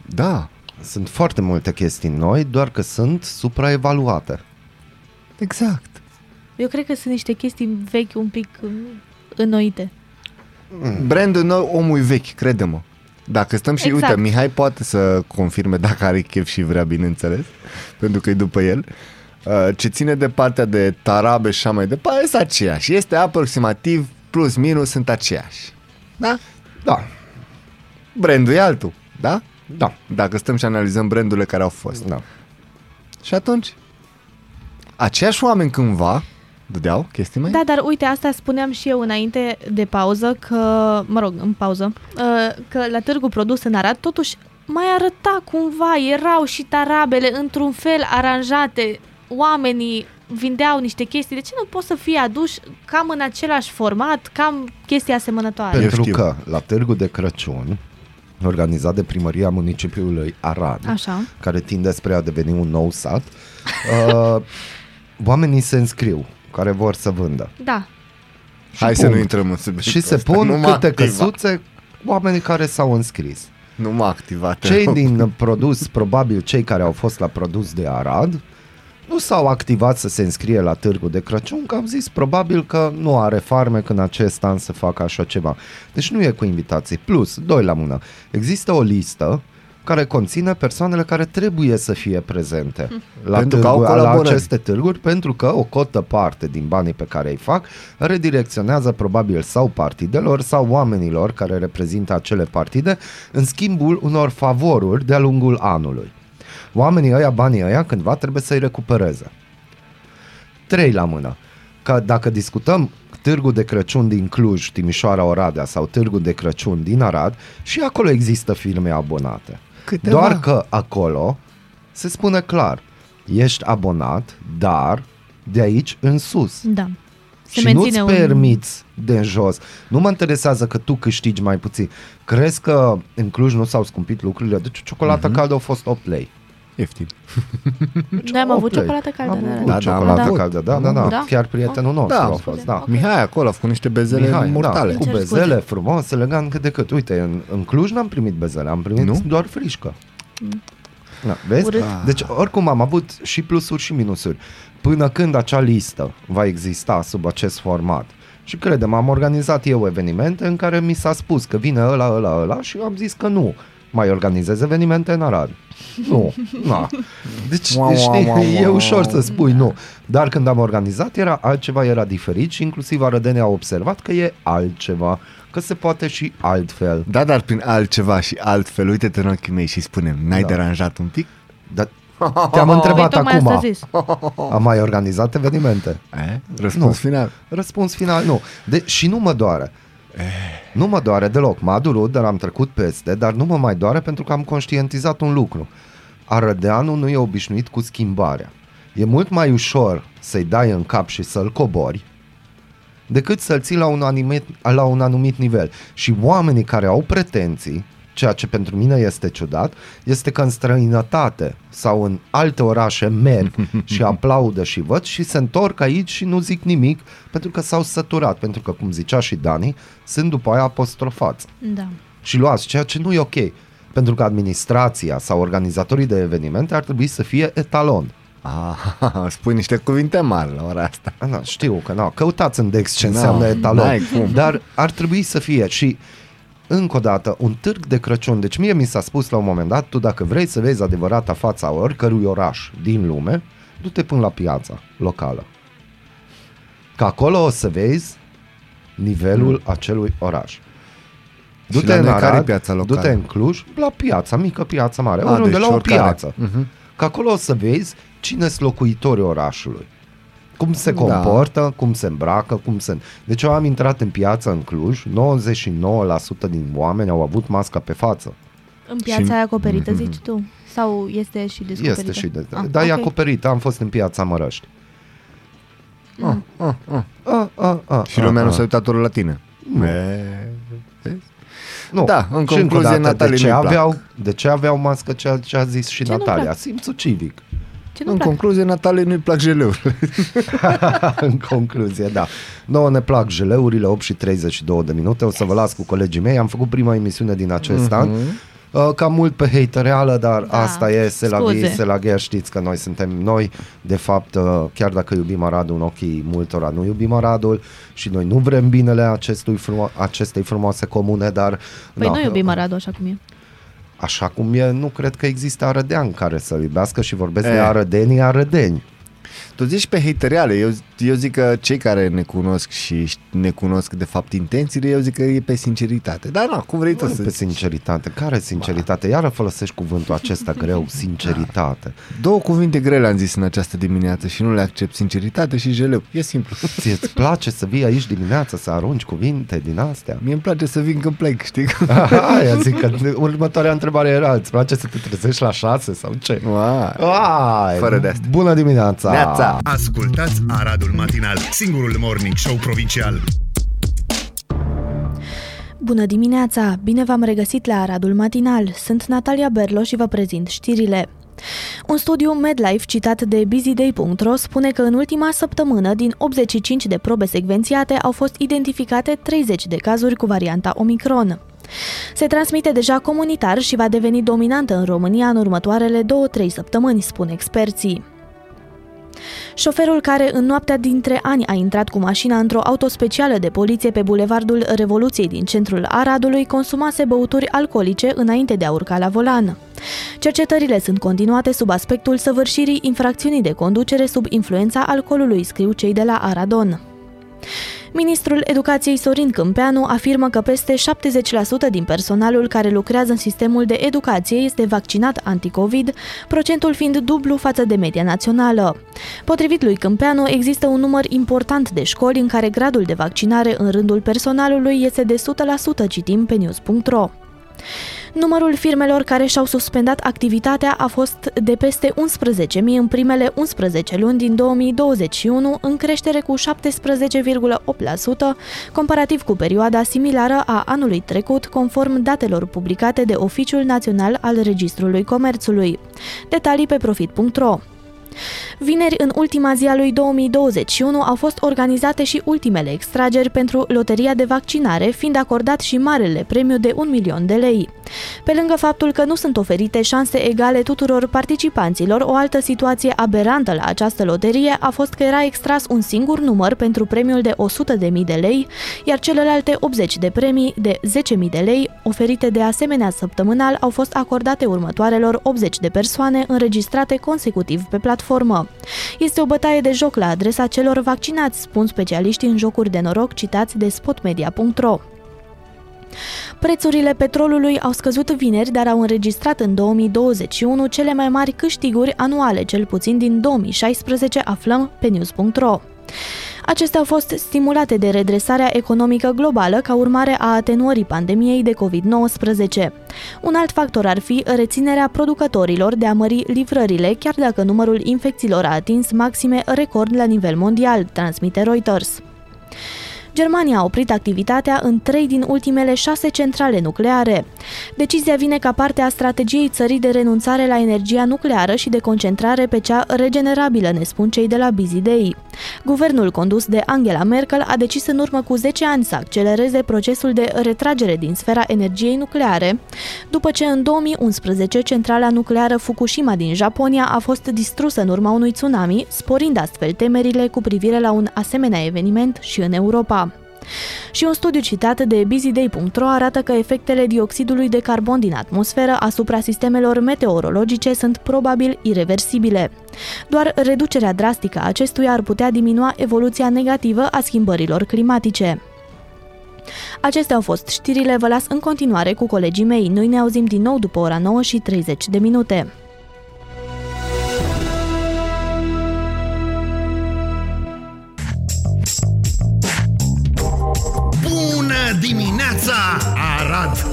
Speaker 2: Da,
Speaker 1: Sunt foarte multe chestii noi, doar că sunt supraevaluate.
Speaker 2: exact.
Speaker 3: Eu cred că sunt niște chestii vechi un pic uh, înnoite.
Speaker 2: Brandul nou, omul e vechi, crede-mă. Dacă stăm și,
Speaker 3: Exact.
Speaker 2: uite, Mihai poate să confirme dacă are chef și vrea, bineînțeles, pentru că e după el. Uh, Ce ține de partea de tarabe și așa mai departe, este aceeași. Este aproximativ plus minus sunt aceeași. Da?
Speaker 1: Da,
Speaker 2: Brandul e altul, da?
Speaker 1: da,
Speaker 2: Dacă stăm și analizăm brandurile care au fost.
Speaker 1: da.
Speaker 2: Și atunci, aceiași oameni cândva dădeau chestii mai...
Speaker 3: Da, dar uite, asta spuneam și eu înainte de pauză, că, mă rog, în pauză, uh, că la târgul produs în Arad, totuși mai arăta cumva, erau și tarabele într-un fel aranjate, oamenii vindeau niște chestii, de ce nu pot să fie aduși cam în același format, cam chestii asemănătoare?
Speaker 1: Pentru
Speaker 2: știu.
Speaker 1: că la Târgul de Crăciun, organizat de primăria municipiului Arad,
Speaker 3: Așa.
Speaker 1: care tinde spre a deveni un nou sat, uh, *laughs* oamenii se înscriu care vor să vândă.
Speaker 3: Da.
Speaker 2: Hai să
Speaker 1: punct.
Speaker 2: nu intrăm în subiectul
Speaker 1: Și se
Speaker 2: ăsta.
Speaker 1: pun
Speaker 2: Nu m-a
Speaker 1: câte
Speaker 2: activat.
Speaker 1: căsuțe oamenii care s-au înscris.
Speaker 2: Nu m-a activat. te
Speaker 1: Cei
Speaker 2: rog.
Speaker 1: din produs, probabil cei care au fost la produs de Arad, nu s-au activat să se înscrie la târgul de Crăciun, că am zis probabil că nu are farmec în acest an să facă așa ceva. Deci nu e cu invitații. Plus, doi la mână, există o listă care conține persoanele care trebuie să fie prezente la,
Speaker 2: Pentru că au
Speaker 1: târgu, la
Speaker 2: colaborări.
Speaker 1: aceste târguri, pentru că o cotă parte din banii pe care îi fac redirecționează probabil sau partidelor sau oamenilor care reprezintă acele partide în schimbul unor favoruri de-a lungul anului. Oamenii ăia, banii ăia, cândva trebuie să-i recupereze. Trei la mână. Că dacă discutăm târgul de Crăciun din Cluj, Timișoara, Oradea sau târgul de Crăciun din Arad, și acolo există firme abonate.
Speaker 2: Câteva.
Speaker 1: Doar că acolo se spune clar, ești abonat, dar de aici în sus.
Speaker 3: Da. Se
Speaker 1: și
Speaker 3: menține
Speaker 1: nu-ți
Speaker 3: un...
Speaker 1: permiți de jos. Nu mă interesează că tu câștigi mai puțin. Crezi că în Cluj nu s-au scumpit lucrurile? Deci ciocolata caldă a fost 8 lei.
Speaker 2: Ieftin.
Speaker 3: Noi am avut
Speaker 1: 8 lei.
Speaker 3: ciocolată caldă.
Speaker 1: Am
Speaker 3: da,
Speaker 1: avut
Speaker 3: da.
Speaker 2: Da, da,
Speaker 1: ciocolată
Speaker 2: am avut.
Speaker 1: caldă, da, da, da,
Speaker 3: Da?
Speaker 1: Chiar prietenul nostru
Speaker 2: Da,
Speaker 1: a
Speaker 2: am
Speaker 1: fost,
Speaker 3: spus.
Speaker 1: da.
Speaker 3: Ok.
Speaker 2: Mihai acolo a făcut niște bezele
Speaker 1: Mihai,
Speaker 2: mortale.
Speaker 1: da,
Speaker 3: Îmi
Speaker 1: cu
Speaker 3: cer
Speaker 1: bezele
Speaker 3: scuze.
Speaker 1: frumos, elegant cât de cât. Uite, în, în Cluj n-am primit bezele, am primit
Speaker 2: Nu?
Speaker 1: doar frișcă. Da, vezi?
Speaker 3: Urât.
Speaker 1: Deci, oricum am avut și plusuri și minusuri. Până când acea listă va exista sub acest format. Și credem, am organizat eu evenimente în care mi s-a spus că vine ăla, ăla, ăla și eu am zis că nu mai organizez evenimente în Arad. Nu, na. Deci,
Speaker 2: Wow, wow,
Speaker 1: știi,
Speaker 2: wow,
Speaker 1: e
Speaker 2: wow.
Speaker 1: ușor să spui nu. Dar când am organizat era altceva, era diferit și inclusiv arădenii au observat că e altceva, că se poate și altfel.
Speaker 2: Da, dar prin altceva și altfel, uite-te în ochii mei și spune n-ai
Speaker 1: Da.
Speaker 2: deranjat un pic?
Speaker 1: Dar te-am *laughs* întrebat
Speaker 3: Păi tocmai
Speaker 1: acum,
Speaker 3: asta zis.
Speaker 1: am mai organizat evenimente?
Speaker 2: Eh? Răspuns
Speaker 1: Nu.
Speaker 2: final.
Speaker 1: Răspuns final, nu. De, și nu mă doare. Nu mă doare deloc. M-a durut, dar am trecut peste, dar nu mă mai doare pentru că am conștientizat un lucru. Arădeanul nu e obișnuit cu schimbarea. E mult mai ușor să-i dai în cap și să-l cobori decât să-l ții la un, anumit, la un anumit nivel. Și oamenii care au pretenții, ceea ce pentru mine este ciudat, este că în străinătate sau în alte orașe merg *laughs* și aplaudă și văd și se întorc aici și nu zic nimic pentru că s-au săturat, pentru că, cum zicea și Dani, sunt după aia apostrofați
Speaker 3: Da.
Speaker 1: și luați, ceea ce nu e ok. Pentru că administrația sau organizatorii de evenimente ar trebui să fie etalon.
Speaker 2: Ah, *laughs* spui niște cuvinte mari la ora asta.
Speaker 1: A, Na, știu că na, căutați în Dex ce
Speaker 2: Na,
Speaker 1: înseamnă etalon.
Speaker 2: n-ai cum.
Speaker 1: Dar ar trebui să fie și încă o dată, un târg de Crăciun. Deci mie mi s-a spus la un moment dat, tu dacă vrei să vezi adevărata fața oricărui oraș din lume, du-te până la piața locală. Că acolo o să vezi nivelul acelui oraș. Du-te
Speaker 2: la
Speaker 1: în
Speaker 2: noi care e
Speaker 1: Arad,
Speaker 2: piața locală?
Speaker 1: du-te în Cluj, la piața, mică piață mare,
Speaker 2: A,
Speaker 1: oriunde,
Speaker 2: deci
Speaker 1: la o
Speaker 2: oricare.
Speaker 1: piață.
Speaker 2: Mhm.
Speaker 1: Că acolo o să vezi cine sunt locuitorii orașului. Cum se
Speaker 2: Da.
Speaker 1: comportă, cum se îmbracă, cum sunt. Deci eu am intrat în piață în Cluj, 99% din oameni au avut masca pe față.
Speaker 3: În piața
Speaker 2: Și-
Speaker 3: aia acoperită, zici tu? Sau este și descoperită?
Speaker 1: Este și de...
Speaker 3: Ah,
Speaker 1: dar e
Speaker 3: ok.
Speaker 1: acoperită, am fost în piața Mărăști.
Speaker 2: Ah, ah, ah.
Speaker 1: A, a, a,
Speaker 2: Și
Speaker 1: a,
Speaker 2: lumea nu
Speaker 1: a.
Speaker 2: s-a uitat ori la tine.
Speaker 1: Nu.
Speaker 2: E, vezi?
Speaker 1: Nu.
Speaker 2: Da, în
Speaker 1: Și încă o
Speaker 2: concluzie,
Speaker 1: dată,
Speaker 2: Natalie
Speaker 1: de ce,
Speaker 2: nu-i plac.
Speaker 1: aveau, de ce aveau mască ceea ce a zis și
Speaker 3: Ce nu-mi
Speaker 1: Natalia?
Speaker 3: plac?
Speaker 1: Simțul civic.
Speaker 3: Ce nu
Speaker 2: În
Speaker 3: plac?
Speaker 2: concluzie, Natalie nu-i plac geleurile. *laughs*
Speaker 1: în concluzie, da. Nouă ne plac geleurile, 8 și 32 de minute. O să vă las cu colegii mei. Am făcut prima emisiune din acest an. Uh, Cam mult pe hatereală, dar
Speaker 3: Da,
Speaker 1: asta e, se la
Speaker 3: scuze.
Speaker 1: vie, se la ghea, știți că noi suntem noi, de fapt, uh, chiar dacă iubim Aradul în ochii multora, nu iubim Aradul și noi nu vrem binele acestui frumo- acestei frumoase comune, dar...
Speaker 3: Păi
Speaker 1: na,
Speaker 3: nu iubim Aradul așa cum e.
Speaker 1: Așa cum e, nu cred că există arădean care să-l iubească și vorbesc
Speaker 2: E.
Speaker 1: de arădenii arădeni.
Speaker 2: Tu zici pe hatereale, eu, eu zic că cei care ne cunosc și ș- ne cunosc de fapt intențiile, eu zic că e pe sinceritate. Dar na, cum vrei tu
Speaker 1: Nu
Speaker 2: să
Speaker 1: pe
Speaker 2: zici.
Speaker 1: sinceritate. Care sinceritate? Iară folosești cuvântul acesta greu, *laughs* sinceritate.
Speaker 2: Două cuvinte grele am zis în această dimineață și nu le accept, sinceritate și jeleu. E simplu. *laughs*
Speaker 1: Ție îți place să vii aici dimineața să arunci cuvinte din astea?
Speaker 2: Mie îmi place să vin când plec, știi?
Speaker 1: Aia zic că următoarea întrebare era, îți place să te trezești la șase sau ce?
Speaker 2: Uai.
Speaker 1: Ai,
Speaker 2: Fără de astea.
Speaker 1: Bună dimineața!
Speaker 2: Neața!
Speaker 5: Ascultați Aradul Matinal, singurul morning show provincial.
Speaker 3: Bună dimineața! Bine v-am regăsit la Aradul Matinal. Sunt Natalia Berlo și vă prezint știrile. Un studiu MedLife citat de busyday.ro spune că în ultima săptămână, din 85 de probe secvențiate, au fost identificate 30 de cazuri cu varianta Omicron. Se transmite deja comunitar și va deveni dominantă în România în următoarele 2-3 săptămâni, spun experții. Șoferul care în noaptea dintre ani a intrat cu mașina într-o auto specială de poliție pe bulevardul Revoluției din centrul Aradului consumase băuturi alcoolice înainte de a urca la volan. Cercetările sunt continuate sub aspectul săvârșirii infracțiunii de conducere sub influența alcoolului, scriu cei de la Aradon. Ministrul Educației Sorin Câmpeanu afirmă că peste 70% din personalul care lucrează în sistemul de educație este vaccinat anticovid, procentul fiind dublu față de media națională. Potrivit lui Câmpeanu, există un număr important de școli în care gradul de vaccinare în rândul personalului este de 100%, citim pe news.ro. Numărul firmelor care și-au suspendat activitatea a fost de peste 11.000 în primele 11 luni din 2021, în creștere cu 17,8%, comparativ cu perioada similară a anului trecut, conform datelor publicate de Oficiul Național al Registrului Comerțului. Detalii pe profit.ro Vineri, în ultima zi a lui 2021, au fost organizate și ultimele extrageri pentru loteria de vaccinare, fiind acordat și marele premiu de 1 milion de lei. Pe lângă faptul că nu sunt oferite șanse egale tuturor participanților, o altă situație aberantă la această loterie a fost că era extras un singur număr pentru premiul de 100.000 de lei, iar celelalte 80 de premii de 10.000 de lei, oferite de asemenea săptămânal, au fost acordate următoarelor 80 de persoane înregistrate consecutiv pe platformă. Este o bătaie de joc la adresa celor vaccinați, spun specialiștii în jocuri de noroc citați de spotmedia.ro. Prețurile petrolului au scăzut vineri, dar au înregistrat în 2021 cele mai mari câștiguri anuale, cel puțin din 2016, aflăm pe news.ro. Acestea au fost stimulate de redresarea economică globală ca urmare a atenuării pandemiei de COVID-19. Un alt factor ar fi reținerea producătorilor de a mări livrările, chiar dacă numărul infecțiilor a atins maxime record la nivel mondial, transmite Reuters. Germania a oprit activitatea în trei din ultimele șase centrale nucleare. Decizia vine ca parte a strategiei țării de renunțare la energia nucleară și de concentrare pe cea regenerabilă, ne spun cei de la Busy Day. Guvernul condus de Angela Merkel a decis în urmă cu 10 ani să accelereze procesul de retragere din sfera energiei nucleare, după ce în 2011 centrala nucleară Fukushima din Japonia a fost distrusă în urma unui tsunami, sporind astfel temerile cu privire la un asemenea eveniment și în Europa. Și un studiu citat de busyday.ro arată că efectele dioxidului de carbon din atmosferă asupra sistemelor meteorologice sunt probabil irreversibile. Doar reducerea drastică a acestuia ar putea diminua evoluția negativă a schimbărilor climatice. Acestea au fost știrile, vă las în continuare cu colegii mei. Noi ne auzim din nou după ora 9 și 30 de minute.
Speaker 5: Dimineața, Arad!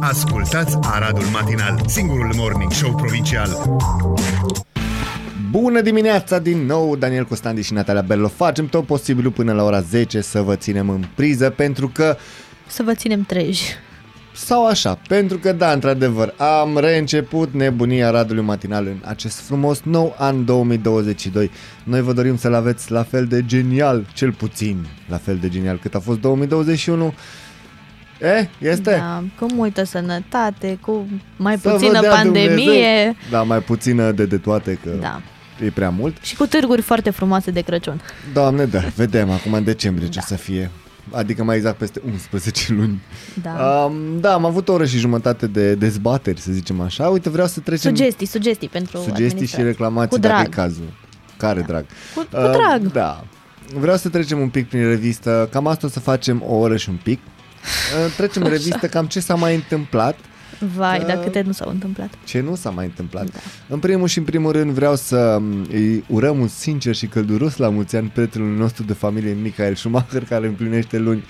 Speaker 5: Ascultați Aradul Matinal, singurul morning show provincial.
Speaker 2: Bună dimineața din nou, Daniel Costandiș și Natalia Bello. Facem tot posibilul până la ora 10 să vă ținem în priză pentru că
Speaker 3: Să vă ținem treji.
Speaker 2: sau așa, pentru că da, într-adevăr, am reînceput nebunia Radului Matinal în acest frumos nou an 2022. Noi vă dorim să-l aveți la fel de genial, cel puțin la fel de genial cât a fost 2021. E, este?
Speaker 3: Da, cu multă sănătate, cu mai
Speaker 2: Să vă
Speaker 3: puțină
Speaker 2: dea
Speaker 3: pandemie.
Speaker 2: Dumnezeu. Da, mai puțină de de toate, că
Speaker 3: Da.
Speaker 2: e prea mult.
Speaker 3: Și cu târguri foarte frumoase de Crăciun.
Speaker 2: Doamne, da, vedem acum în decembrie ce să fie. Adică mai exact peste 11 luni.
Speaker 3: Da.
Speaker 2: Um, da, am avut o oră și jumătate de dezbateri, să zicem așa. Uite, vreau să trecem...
Speaker 3: Sugestii, sugestii pentru
Speaker 2: Sugestii și
Speaker 3: administrație.
Speaker 2: reclamații,
Speaker 3: Cu
Speaker 2: dacă e
Speaker 3: drag.
Speaker 2: cazul. Care drag?
Speaker 3: Cu, cu
Speaker 2: Uh,
Speaker 3: drag.
Speaker 2: Da. Vreau să trecem un pic prin revistă. Cam asta o să facem o oră și un pic. Uh, Trecem în revistă cam ce s-a mai întâmplat.
Speaker 3: Vai,
Speaker 2: Uh,
Speaker 3: dar câte nu s-au întâmplat.
Speaker 2: Ce nu s-a mai întâmplat.
Speaker 3: Da.
Speaker 2: În primul și în primul rând vreau să m, îi urăm un sincer și călduros la mulți ani prietenului nostru de familie, Michael Schumacher, care împlinește luni,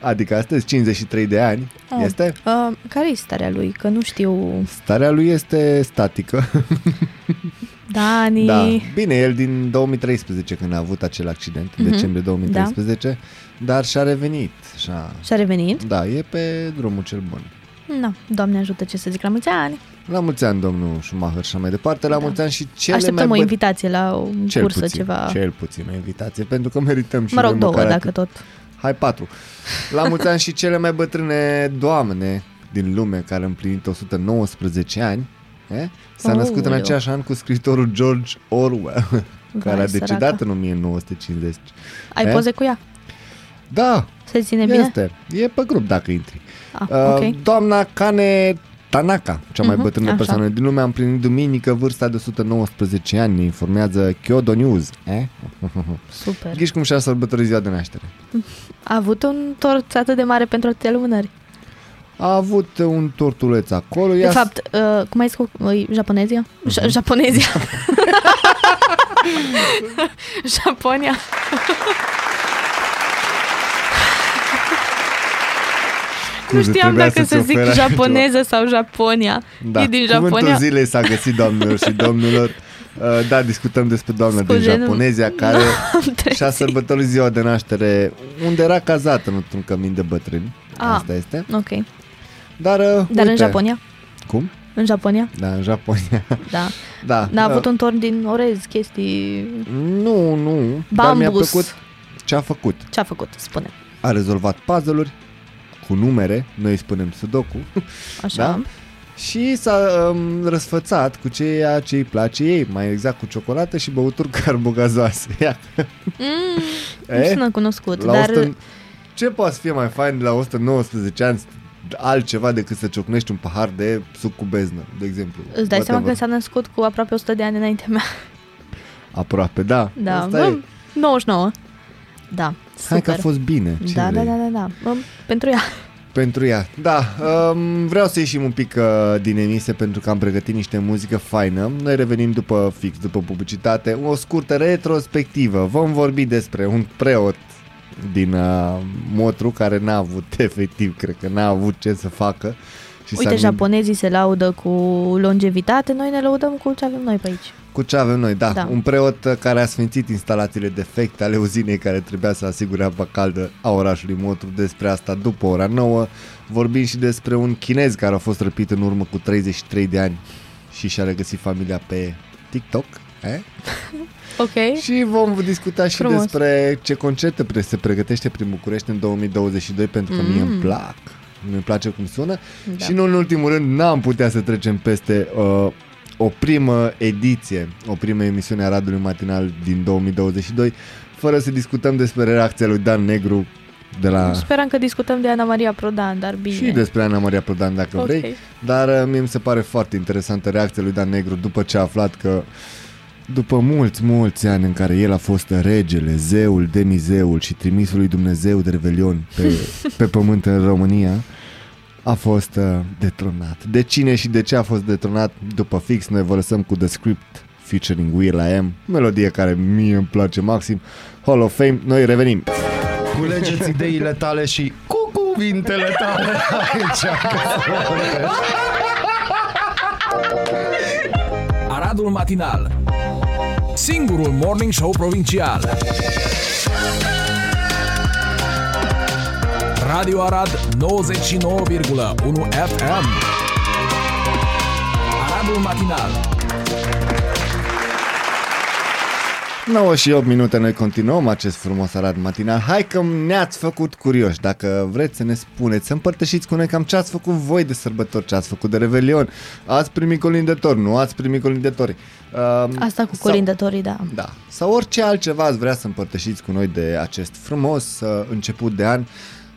Speaker 2: adică astăzi 53 de ani.
Speaker 3: Oh.
Speaker 2: Este?
Speaker 3: Uh, care e starea lui? Că nu știu...
Speaker 2: Starea lui este statică. *laughs*
Speaker 3: Dani...
Speaker 2: Da. Bine, el din 2013 când a avut acel accident, în
Speaker 3: Mhm.
Speaker 2: decembrie 2013, dar și-a revenit. Și-a...
Speaker 3: Și-a revenit?
Speaker 2: Da, e pe drumul cel bun.
Speaker 3: Nu, Doamne ajută ce să zic la mulți ani.
Speaker 2: La mulți ani, domnul Schumacher și așa mai departe. La
Speaker 3: Da.
Speaker 2: mulți ani și cele
Speaker 3: Așteptăm o
Speaker 2: mai băt-
Speaker 3: invitație la o
Speaker 2: cel
Speaker 3: cursă,
Speaker 2: puțin,
Speaker 3: ceva.
Speaker 2: Cel puțin o invitație, pentru că merităm și
Speaker 3: mă rog,
Speaker 2: noi
Speaker 3: două,
Speaker 2: măcar
Speaker 3: dacă
Speaker 2: atât.
Speaker 3: tot.
Speaker 2: Hai patru. La mulți ani și cele mai bătrâne doamne din lume care a împlinit 119 ani. Eh? S-a
Speaker 3: Aoleu.
Speaker 2: născut în același an cu scriitorul George Orwell, care a
Speaker 3: Vai,
Speaker 2: decedat
Speaker 3: săracă.
Speaker 2: în 1950.
Speaker 3: Ai
Speaker 2: Eh?
Speaker 3: poze cu ea?
Speaker 2: Da,
Speaker 3: Se ține bine?
Speaker 2: este. E pe grup dacă intri.
Speaker 3: Ah,
Speaker 2: Uh,
Speaker 3: ok.
Speaker 2: Doamna Kane Tanaka, cea mai
Speaker 3: Mhm,
Speaker 2: bătrână
Speaker 3: așa.
Speaker 2: persoană din lume, a împlinit duminică vârsta de 119 ani, ne informează Kyodo News. Eh?
Speaker 3: Super.
Speaker 2: Ghiși cum și-a sărbătorit ziua de naștere.
Speaker 3: A avut un tort atât de mare pentru atâtea lumânări.
Speaker 2: A avut un tortuleț acolo.
Speaker 3: De
Speaker 2: i-a
Speaker 3: fapt, uh, cum ai zis cu uh, japonezia?
Speaker 2: Mhm.
Speaker 3: Uh-huh. Japonezia. *laughs* Japonia. *laughs* Nu
Speaker 2: Scuze,
Speaker 3: știam
Speaker 2: trebuia
Speaker 3: dacă să
Speaker 2: să-ți
Speaker 3: zic
Speaker 2: ofer
Speaker 3: japoneză sau Japonia.
Speaker 2: Da,
Speaker 3: E din
Speaker 2: cuvântul
Speaker 3: Japonia.
Speaker 2: zilei s-a găsit, doamnelor și domnilor. Uh, Da, discutăm despre doamna din
Speaker 3: Scuze, nu-
Speaker 2: Japonezia *laughs* care
Speaker 3: Am
Speaker 2: și-a
Speaker 3: trezit.
Speaker 2: sărbătorit ziua de naștere unde era cazată într-un cămin de bătrâni.
Speaker 3: Ah.
Speaker 2: Asta este.
Speaker 3: Ok.
Speaker 2: Dar, uh,
Speaker 3: Dar
Speaker 2: uite,
Speaker 3: în Japonia?
Speaker 2: Cum?
Speaker 3: În Japonia?
Speaker 2: Da, în Japonia. *laughs*
Speaker 3: Da.
Speaker 2: da.
Speaker 3: N-a
Speaker 2: uh,
Speaker 3: avut un torn din orez, chestii...
Speaker 2: Nu, nu. Dar mi-a
Speaker 3: Bambus.
Speaker 2: plăcut ce a făcut.
Speaker 3: Ce a făcut? Spune.
Speaker 2: A rezolvat puzzle-uri cu numere, noi îi spunem sudoku,
Speaker 3: Așa. *laughs*
Speaker 2: Da? și s-a um, răsfățat cu ceea ce îi place ei, mai exact cu ciocolată și băuturi *laughs* carbogazoase. Ia.
Speaker 3: Mm,
Speaker 2: Eh?
Speaker 3: nu sună cunoscut,
Speaker 2: La
Speaker 3: dar
Speaker 2: 100... Ce poate să fie mai fain de la 119 ani altceva decât să ciocnești un pahar de suc cu beznă, de exemplu.
Speaker 3: îți dai seama că
Speaker 2: Whatever.
Speaker 3: s-a născut cu aproape 100 de ani înaintea mea.
Speaker 2: Aproape, da.
Speaker 3: Da,
Speaker 2: Asta
Speaker 3: bă,
Speaker 2: e.
Speaker 3: 99. Da, super.
Speaker 2: Hai că a fost bine. Ce
Speaker 3: da, da,
Speaker 2: vrei?
Speaker 3: da, da, da. Bă, pentru ea.
Speaker 2: Pentru ea. Da, um, vreau să ieșim un pic uh, din emise pentru că am pregătit niște muzică faină. Noi revenim după fix, după publicitate. O scurtă retrospectivă. Vom vorbi despre un preot din uh, Motru care n-a avut *laughs* efectiv, cred că n-a avut ce să facă. Și s-a
Speaker 3: Uite,
Speaker 2: gândit-
Speaker 3: japonezii se laudă cu longevitate, noi ne laudăm cu ce avem noi pe aici.
Speaker 2: Cu ce avem noi, da.
Speaker 3: Da.
Speaker 2: Un preot uh, care a sfințit instalațiile defecte ale uzinei care trebuia să asigure apa caldă a orașului Motru. Despre asta după ora 9. Vorbim și despre un chinez care a fost răpit în urmă cu 33 de ani și și-a regăsit familia pe TikTok. Eh? *laughs*
Speaker 3: Ok?
Speaker 2: Și vom discuta și
Speaker 3: Frumos.
Speaker 2: despre ce concerte pre- se pregătește prin București în 2022 pentru că mie îmi
Speaker 3: Mm.
Speaker 2: plac. Mi place cum sună.
Speaker 3: Da.
Speaker 2: Și nu în ultimul rând, n-am putea să trecem peste uh, o primă ediție, o primă emisiune a Radului Matinal din 2022, fără să discutăm despre reacția lui Dan Negru de la...
Speaker 3: Speram că discutăm de Ana Maria Prodan, dar bine.
Speaker 2: Și despre Ana Maria Prodan, dacă
Speaker 3: Ok.
Speaker 2: vrei. Dar uh, mie mi se pare foarte interesantă reacția lui Dan Negru după ce a aflat că după mulți, mulți ani în care el a fost regele, zeul, demizeul și trimisul lui Dumnezeu de revelion pe, *laughs* pe pământ în România, a fost uh, detronat. De cine și de ce a fost detronat? După fix, noi vă lăsăm cu The Script featuring Will I Am, melodie care mie îmi place maxim, Hall of Fame, noi revenim.
Speaker 1: Culegeți ideile tale și cu cuvintele tale aici.
Speaker 6: Aradul Matinal Singurul Morning Show Provincial Radio Arad 99,1 FM Aradul Matinal
Speaker 2: 9 și 8 minute noi continuăm acest frumos arat matinal. Hai că ne-ați făcut curioși. Dacă vreți să ne spuneți, să împărtășiți cu noi cam ce ați făcut voi de sărbători, ce ați făcut de revelion. Ați primit colindetori, nu ați primit colindetori. Uh,
Speaker 3: Asta cu
Speaker 2: sau-
Speaker 3: colindătorii, da.
Speaker 2: Da. Sau orice altceva ați vrea să împărtășiți cu noi de acest frumos uh, început de an.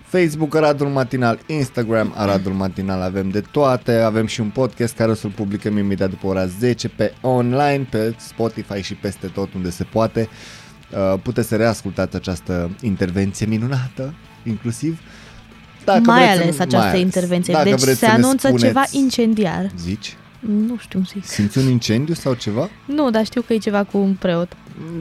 Speaker 2: Facebook Aradul Matinal, Instagram Aradul Matinal, avem de toate, avem și un podcast care o să-l publicăm imediat după ora 10 pe online, pe Spotify și peste tot unde se poate. Uh, puteți să reascultați această intervenție minunată, inclusiv.
Speaker 3: mai
Speaker 2: vreți
Speaker 3: ales
Speaker 2: să-
Speaker 3: această
Speaker 2: mai ales.
Speaker 3: intervenție.
Speaker 2: Dacă
Speaker 3: deci
Speaker 2: vreți
Speaker 3: se
Speaker 2: să ne
Speaker 3: anunță
Speaker 2: spuneți-
Speaker 3: ceva incendiar.
Speaker 2: Zici?
Speaker 3: Nu știu, zic.
Speaker 2: Simți un incendiu sau ceva?
Speaker 3: Nu, dar știu că e ceva cu un preot.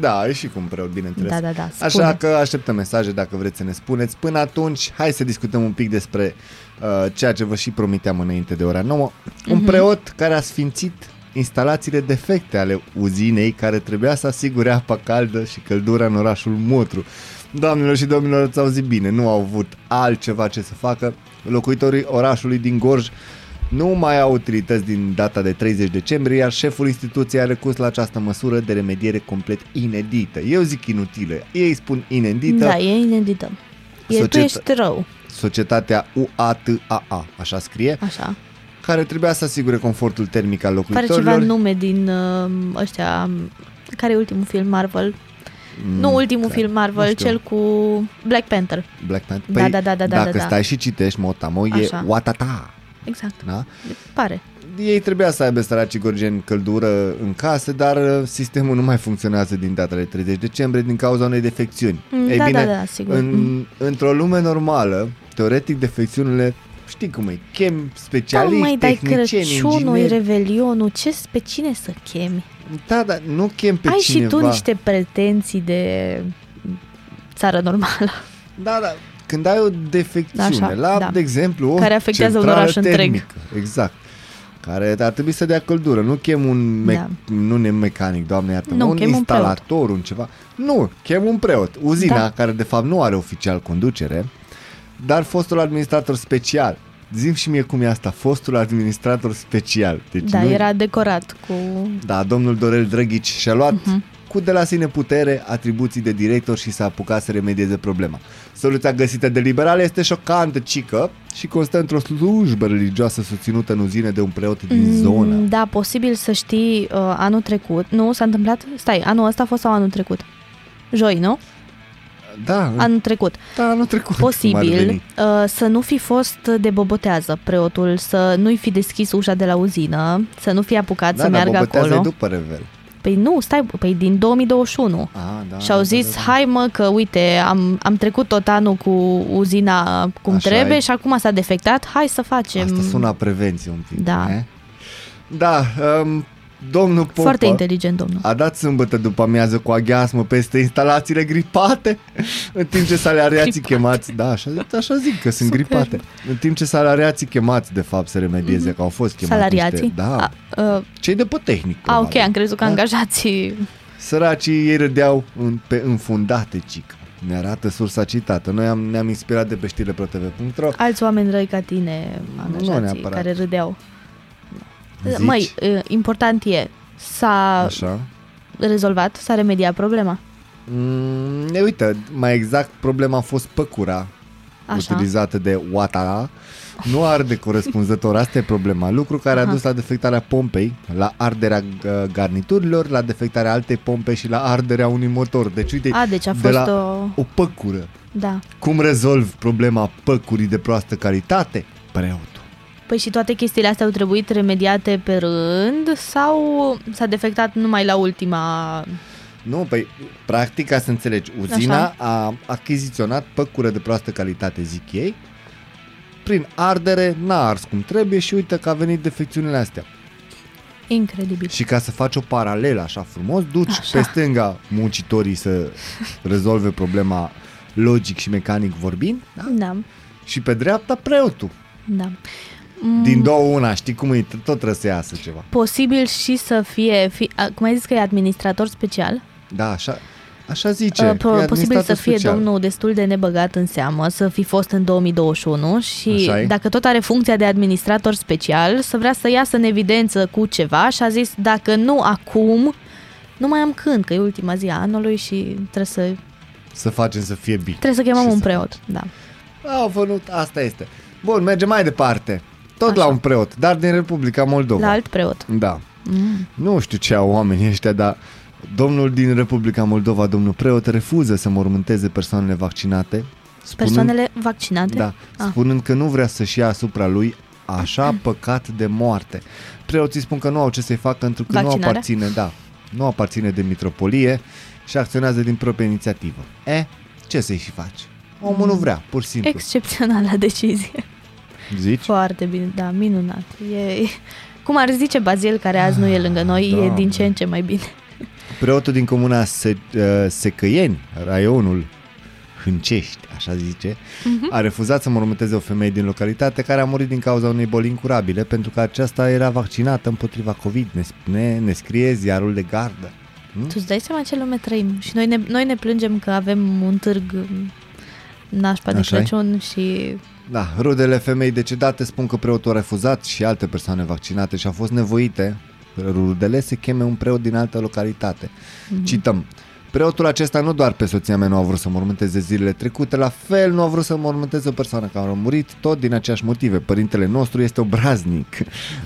Speaker 2: Da, e și cu un preot, bineînțeles.
Speaker 3: Da, da, da. Spune.
Speaker 2: Așa că așteptăm mesaje dacă vreți să ne spuneți. Până atunci, hai să discutăm un pic despre uh, ceea ce vă și promiteam înainte de ora 9. Un
Speaker 3: Mhm.
Speaker 2: preot care a sfințit instalațiile defecte ale uzinei care trebuia să asigure apa caldă și căldura în orașul Motru. Doamnelor și domnilor, ați auzit bine, nu au avut altceva ce să facă. Locuitorii orașului din Gorj nu mai au utilități din data de 30 decembrie, iar șeful instituției a recurs la această măsură de remediere complet inedită. Eu zic inutilă, ei spun inedită.
Speaker 3: Da, e inedită. E, tu
Speaker 2: Societă-
Speaker 3: ești rău,
Speaker 2: Societatea UATAA, așa scrie,
Speaker 3: așa.
Speaker 2: care trebuia să asigure confortul termic al
Speaker 3: Pare
Speaker 2: locuitorilor.
Speaker 3: ceva nume din uh, ăștia, care e ultimul film Marvel?
Speaker 2: Mm,
Speaker 3: nu ultimul
Speaker 2: clar.
Speaker 3: film Marvel,
Speaker 2: Nu știu.
Speaker 3: cel cu Black Panther.
Speaker 2: Black Panther.
Speaker 3: Da, da, da, da, da,
Speaker 2: dacă
Speaker 3: da, da.
Speaker 2: stai și citești motamo, e
Speaker 3: Așa.
Speaker 2: Watata.
Speaker 3: Exact.
Speaker 2: Da?
Speaker 3: Pare.
Speaker 2: Ei trebuia să aibă săracii gorgeni căldură în case, dar uh, sistemul nu mai funcționează din data de 30 decembrie din cauza unei defecțiuni.
Speaker 3: Mm, da, da, da, sigur.
Speaker 2: În,
Speaker 3: Mm.
Speaker 2: într-o lume normală, teoretic defecțiunile, știi cum e, chem
Speaker 3: Da,
Speaker 2: specialiști,
Speaker 3: mai dai
Speaker 2: tehnicieni,
Speaker 3: Crăciunul,
Speaker 2: ingineri.
Speaker 3: Revelionul, ce, pe cine să chemi?
Speaker 2: Da, da, nu chem pe
Speaker 3: Ai
Speaker 2: cineva.
Speaker 3: și tu niște pretenții de țară normală.
Speaker 2: Da, da. Când ai o defecțiune,
Speaker 3: Așa,
Speaker 2: la,
Speaker 3: da.
Speaker 2: de exemplu, o
Speaker 3: Care afectează un
Speaker 2: centrală
Speaker 3: oraș întreg.
Speaker 2: termică, Exact. Care ar trebui să dea căldură. Nu chem un, me-
Speaker 3: Da.
Speaker 2: nu un mecanic, doamne iartă
Speaker 3: Nu,
Speaker 2: un
Speaker 3: chem un
Speaker 2: instalator, un, ceva. Nu, chem un preot. Uzina,
Speaker 3: Da.
Speaker 2: care de fapt nu are oficial conducere, dar fostul administrator special. Zim și mie cum e asta, fostul administrator special. Deci
Speaker 3: Da,
Speaker 2: nu,
Speaker 3: era decorat cu...
Speaker 2: Da, domnul Dorel Drăghici și-a luat
Speaker 3: Mhm.
Speaker 2: Cu de la sine putere atribuții de director și s-a apucat să remedieze problema. Soluția găsită de liberale este șocantă, cică, și constă într-o slujbă religioasă susținută în uzină de un preot din zonă.
Speaker 3: Mm, Da, posibil să știi uh, anul trecut. Nu, s-a întâmplat? Stai, anul ăsta a fost sau anul trecut? Joi, nu?
Speaker 2: Da,
Speaker 3: Anul trecut.
Speaker 2: da, anul trecut. cum ar
Speaker 3: Posibil
Speaker 2: veni.
Speaker 3: uh, să nu fi fost de bobotează preotul, să nu-i fi deschis ușa de la uzină, să nu fi apucat
Speaker 2: Da,
Speaker 3: să
Speaker 2: da,
Speaker 3: meargă
Speaker 2: bobotează
Speaker 3: acolo.
Speaker 2: după revel.
Speaker 3: Păi nu, stai, păi din 2021.
Speaker 2: Ah, da,
Speaker 3: și au
Speaker 2: da,
Speaker 3: zis,
Speaker 2: da, da.
Speaker 3: hai mă că uite, am, am trecut tot anul cu uzina cum
Speaker 2: Așa
Speaker 3: trebuie
Speaker 2: e.
Speaker 3: și acum s-a defectat, hai să facem...
Speaker 2: Asta sună a prevenție un pic.
Speaker 3: Da.
Speaker 2: Eh? Da, um, domnul Popă
Speaker 3: Foarte inteligent, domnul.
Speaker 2: a dat sâmbătă după amiază cu aghiasmă peste instalațiile gripate, în timp ce salariații
Speaker 3: Gripate.
Speaker 2: chemați, da, așa, așa zic că sunt
Speaker 3: Super.
Speaker 2: gripate, în timp ce salariații chemați, de fapt, să remedieze, că au fost chemați
Speaker 3: Salariații?
Speaker 2: niște, da,
Speaker 3: A, uh,
Speaker 2: cei de pe tehnic,
Speaker 3: a,
Speaker 2: probabil.
Speaker 3: ok, am crezut că
Speaker 2: Da.
Speaker 3: angajații...
Speaker 2: Săracii ei râdeau în, pe înfundate, cică. Ne arată sursa citată. Noi am, ne-am inspirat de pe știrile protv.ro.
Speaker 3: Alți oameni răi ca tine, angajații,
Speaker 2: neapărat.
Speaker 3: care râdeau.
Speaker 2: Zici?
Speaker 3: Măi, uh, important e, s-a
Speaker 2: Așa.
Speaker 3: rezolvat, s-a remediat problema.
Speaker 2: Mm, ne uite, mai exact, problema a fost păcura
Speaker 3: Așa.
Speaker 2: utilizată de Watara. Nu arde corespunzător, asta e problema. Lucru care a
Speaker 3: Aha.
Speaker 2: dus la defectarea pompei, la arderea uh, garniturilor, la defectarea altei pompe și la arderea unui motor. Deci uite,
Speaker 3: A, deci a
Speaker 2: de
Speaker 3: fost
Speaker 2: la
Speaker 3: o...
Speaker 2: o păcură.
Speaker 3: Da.
Speaker 2: Cum rezolv problema păcurii de proastă calitate? Preotul.
Speaker 3: Păi și toate chestiile astea au trebuit remediate pe rând sau s-a defectat numai la ultima...
Speaker 2: Nu, păi, practic, ca să înțelegi, uzina
Speaker 3: Așa.
Speaker 2: a achiziționat păcură de proastă calitate, zic ei, prin ardere, n-a ars cum trebuie și uite că a venit defecțiunile astea.
Speaker 3: Incredibil.
Speaker 2: Și ca să faci o paralelă așa frumos, duci
Speaker 3: Așa.
Speaker 2: pe stânga muncitorii să rezolve problema logic și mecanic vorbind da?
Speaker 3: Da,
Speaker 2: și pe dreapta preotul.
Speaker 3: da.
Speaker 2: Din două una, știi cum e, tot trebuie să iasă ceva.
Speaker 3: Posibil și să fie, fi, a, cum ai zis că e administrator special,
Speaker 2: Da, așa, așa zice.
Speaker 3: uh,
Speaker 2: e
Speaker 3: pro, posibil
Speaker 2: administrator
Speaker 3: să fie
Speaker 2: special.
Speaker 3: domnul destul de nebăgat în seamă, să fi fost în 2021 și
Speaker 2: Așa e.
Speaker 3: dacă tot are funcția de administrator special, să vrea să iasă în evidență cu ceva și a zis dacă nu acum, nu mai am când, că e ultima zi a anului și trebuie să,
Speaker 2: Să facem să fie bine.
Speaker 3: trebuie să chemăm
Speaker 2: Ce
Speaker 3: un
Speaker 2: să
Speaker 3: preot. Da.
Speaker 2: Au vănut, asta este. Bun, mergem mai departe. Tot
Speaker 3: Așa.
Speaker 2: la un preot, dar din Republica Moldova.
Speaker 3: La alt preot.
Speaker 2: Da.
Speaker 3: Mm.
Speaker 2: Nu știu ce au oamenii ăștia, dar domnul din Republica Moldova, domnul preot, refuză să mormânteze persoanele vaccinate. Spunând,
Speaker 3: Persoanele vaccinate?
Speaker 2: Da,
Speaker 3: Ah.
Speaker 2: spunând că nu vrea să-și ia asupra lui așa păcat de moarte. Preoții spun că nu au ce să-i facă pentru că nu
Speaker 3: Vaccinarea?
Speaker 2: aparține, da, nu aparține de mitropolie și acționează din proprie inițiativă. E, ce să-i și faci? Omul nu vrea, pur și simplu.
Speaker 3: Excepțională decizie.
Speaker 2: Zici?
Speaker 3: Foarte bine, da, minunat. E, cum ar zice Bazil, care azi nu e lângă noi, e
Speaker 2: Doamne.
Speaker 3: din ce în ce mai bine.
Speaker 2: Preotul din comuna Se- uh, Secăieni, raionul Hâncești, așa zice,
Speaker 3: Mhm.
Speaker 2: a refuzat să mormânteze o femeie din localitate care a murit din cauza unei boli incurabile pentru că aceasta era vaccinată împotriva COVID, ne, ne, ne scrie ziarul de gardă.
Speaker 3: Tu îți dai seama ce lume trăim? Și noi ne, noi ne plângem că avem un târg m, nașpa de
Speaker 2: Așa-i?
Speaker 3: Crăciun și
Speaker 2: Da, rudele femei decedate spun că preotul a refuzat și alte persoane vaccinate și au fost nevoite rudele să cheme un preot din altă localitate. Mm-hmm. Cităm. Preotul acesta nu doar pe soția mea nu a vrut să mormânteze zilele trecute, la fel nu a vrut să mormânteze o persoană care a murit, tot din aceeași motive. Părintele nostru este obraznic.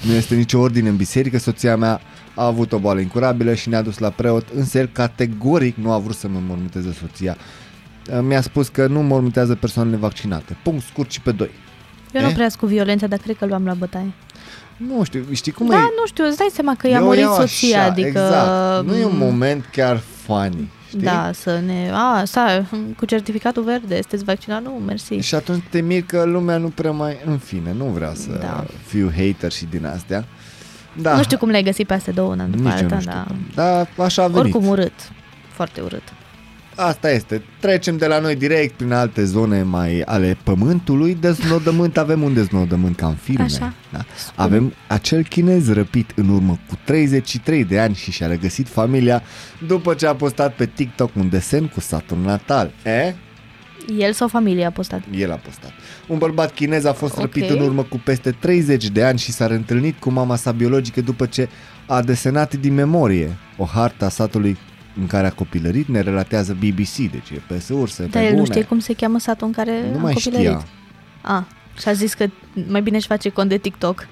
Speaker 2: Nu este nicio ordine în biserică, soția mea a avut o boală incurabilă și ne-a dus la preot, însă el categoric nu a vrut să mă mormânteze soția. Mi-a spus că nu mormântează persoanele vaccinate. Punct scurt și pe doi.
Speaker 3: Eu nu
Speaker 2: Eh?
Speaker 3: prea cu violența, dar cred că luam la bătaie.
Speaker 2: Nu știu, știi cum
Speaker 3: da,
Speaker 2: e?
Speaker 3: nu știu, îți dai seama că i-a
Speaker 2: Eu
Speaker 3: murit
Speaker 2: iau
Speaker 3: soția,
Speaker 2: așa,
Speaker 3: adică...
Speaker 2: Exact. Nu e un
Speaker 3: m,
Speaker 2: moment chiar funny, știi?
Speaker 3: Da, să ne... A, stai, cu certificatul verde, sunteți vaccinat? Nu, mersi.
Speaker 2: Și atunci te mir că lumea nu prea mai... În fine, nu vreau să
Speaker 3: Da.
Speaker 2: fiu hater și din astea. Da,
Speaker 3: Nu știu cum le-ai găsit pe astea două una după
Speaker 2: nici eu
Speaker 3: alta,
Speaker 2: nu știu
Speaker 3: dar...
Speaker 2: cum. Da, așa a venit.
Speaker 3: Oricum urât. Foarte urât.
Speaker 2: Asta este. Trecem de la noi direct prin alte zone mai ale pământului. Deznodământ avem un deznodământ ca în filme.
Speaker 3: Așa.
Speaker 2: Da? Avem acel chinez răpit în urmă cu 33 de ani și și-a regăsit familia după ce a postat pe TikTok un desen cu satul natal. E?
Speaker 3: El sau familia a postat?
Speaker 2: El a postat. Un bărbat chinez a fost
Speaker 3: Ok.
Speaker 2: răpit în urmă cu peste 30 de ani și s-a reîntâlnit cu mama sa biologică după ce a desenat din memorie o hartă a satului în care a copilărit, ne relatează BBC, deci e pe surse,
Speaker 3: Dar
Speaker 2: pe
Speaker 3: el
Speaker 2: bune.
Speaker 3: nu știe cum se cheamă satul în care
Speaker 2: Nu
Speaker 3: a
Speaker 2: mai
Speaker 3: copilărit.
Speaker 2: știa.
Speaker 3: A, și a zis că mai bine își face cont de TikTok.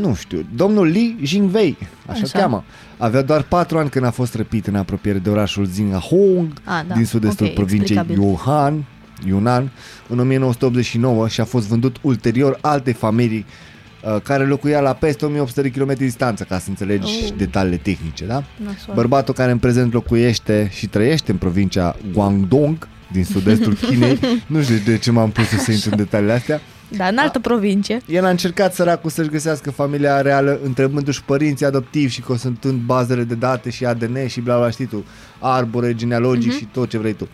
Speaker 2: Nu știu, domnul Li Jingwei, așa,
Speaker 3: Așa.
Speaker 2: cheamă, avea doar 4 ani când a fost răpit în apropiere de orașul Xinjiang,
Speaker 3: A, da.
Speaker 2: din sud-estul
Speaker 3: Ok,
Speaker 2: provinciei
Speaker 3: explicabil.
Speaker 2: Yunnan, Yunnan, în 1989 și a fost vândut ulterior alte familii uh, care locuia la peste 1800 de km distanță, ca să înțelegi
Speaker 3: Oh.
Speaker 2: detaliile tehnice, da?
Speaker 3: Nasol.
Speaker 2: Bărbatul care în prezent locuiește și trăiește în provincia Guangdong, din sud-estul *laughs* Chinei, nu știu de ce m-am pus să intru în detaliile astea,
Speaker 3: Da, în altă provincie.
Speaker 2: el a încercat săracul să-și găsească familia reală întrebându-și părinții adoptivi și consultând bazele de date și ADN și bla bla știi tu, arbore genealogic
Speaker 3: Mhm.
Speaker 2: și tot ce vrei tu.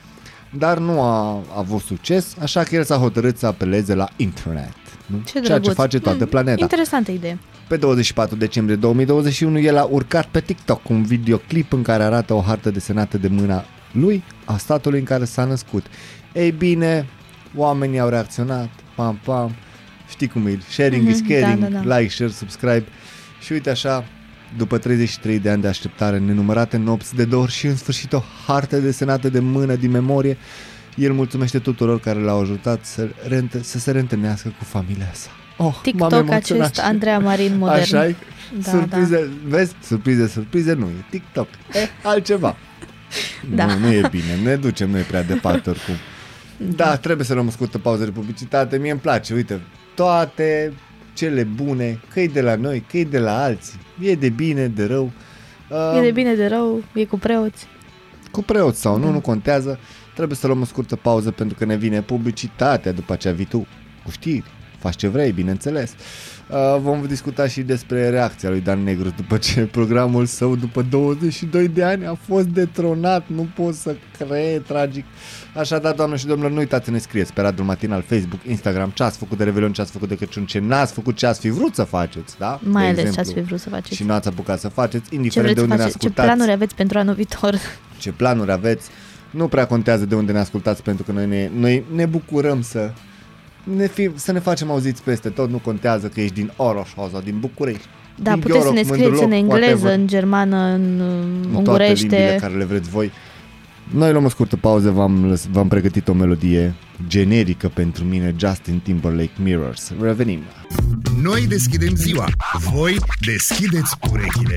Speaker 2: Dar nu a avut succes, așa că el s-a hotărât să apeleze la internet. Nu?
Speaker 3: Ce
Speaker 2: Ceea
Speaker 3: drăguț.
Speaker 2: ce face toată
Speaker 3: Mm,
Speaker 2: planeta.
Speaker 3: Interesantă idee.
Speaker 2: Pe 24 decembrie 2021 el a urcat pe TikTok un videoclip în care arată o hartă desenată de mâna lui a statului în care s-a născut. Ei bine, oamenii au reacționat, pam pam, știi cum e, sharing
Speaker 3: Mhm,
Speaker 2: is caring,
Speaker 3: da, da, da.
Speaker 2: like, share, subscribe și uite așa, după 33 de ani de așteptare, nenumărate nopți de dor și în sfârșit o hartă desenată de mână din memorie, el mulțumește tuturor care l-au ajutat să, reînt- să se reîntâlnească cu familia sa. Oh, m-am
Speaker 3: TikTok
Speaker 2: emoționat
Speaker 3: acest
Speaker 2: și-
Speaker 3: Andreea Marin modern.
Speaker 2: Așa
Speaker 3: Da,
Speaker 2: da, surprize, da. vezi? Surprize, surprize, nu, e TikTok. E *laughs* altceva.
Speaker 3: Da.
Speaker 2: Nu, nu e bine, ne ducem noi prea departe oricum. *laughs* Da, trebuie să luăm o scurtă pauză de publicitate. Mie îmi place, uite, toate cele bune, că e de la noi, că e de la alții. E de bine, de rău. Uh,
Speaker 3: E de bine, de rău, e cu preoți.
Speaker 2: Cu preot sau nu,
Speaker 3: Da.
Speaker 2: nu contează. Trebuie să luăm o scurtă pauză pentru că ne vine publicitatea după aceea vii tu cu știri. Faci ce vrei, bineînțeles. Uh, vom discuta și despre reacția lui Dan Negru după ce *laughs* programul său după 22 de ani a fost detronat. Nu pot să cred, tragic. Așadar, doamne și domnilor, nu uitați să ne scrieți pe Radul Matinal, Facebook, Instagram, ce ați făcut de Revelion, ce ați făcut de Crăciun, ce n-ați făcut, ce ați fi vrut să faceți, da?
Speaker 3: Mai
Speaker 2: De
Speaker 3: ales ce
Speaker 2: exemplu.
Speaker 3: ați fi vrut să faceți.
Speaker 2: Și nu ați apucat să faceți,
Speaker 3: Ce
Speaker 2: indiferent
Speaker 3: vreți
Speaker 2: de
Speaker 3: să
Speaker 2: unde ne
Speaker 3: faceți? Ce
Speaker 2: ascultați
Speaker 3: planuri aveți pentru anul viitor?
Speaker 2: ce planuri aveți. Nu prea contează de unde ne ascultați pentru că noi ne, noi ne bucurăm să ne, fi, să ne facem auziți peste tot. Nu contează că ești din Oroșoa sau din București.
Speaker 3: Da,
Speaker 2: din
Speaker 3: puteți să ne
Speaker 2: Gheoroc,
Speaker 3: scrieți în
Speaker 2: Mândruloc,
Speaker 3: engleză,
Speaker 2: whatever.
Speaker 3: în germană, în uh,
Speaker 2: în toate limbile
Speaker 3: ungurește.
Speaker 2: care le vreți voi. Noi luăm o scurtă pauză, v-am, lăs- v-am pregătit o melodie generică pentru mine, Justin Timberlake Mirrors. Revenim.
Speaker 5: Noi deschidem ziua, voi deschideți urechile.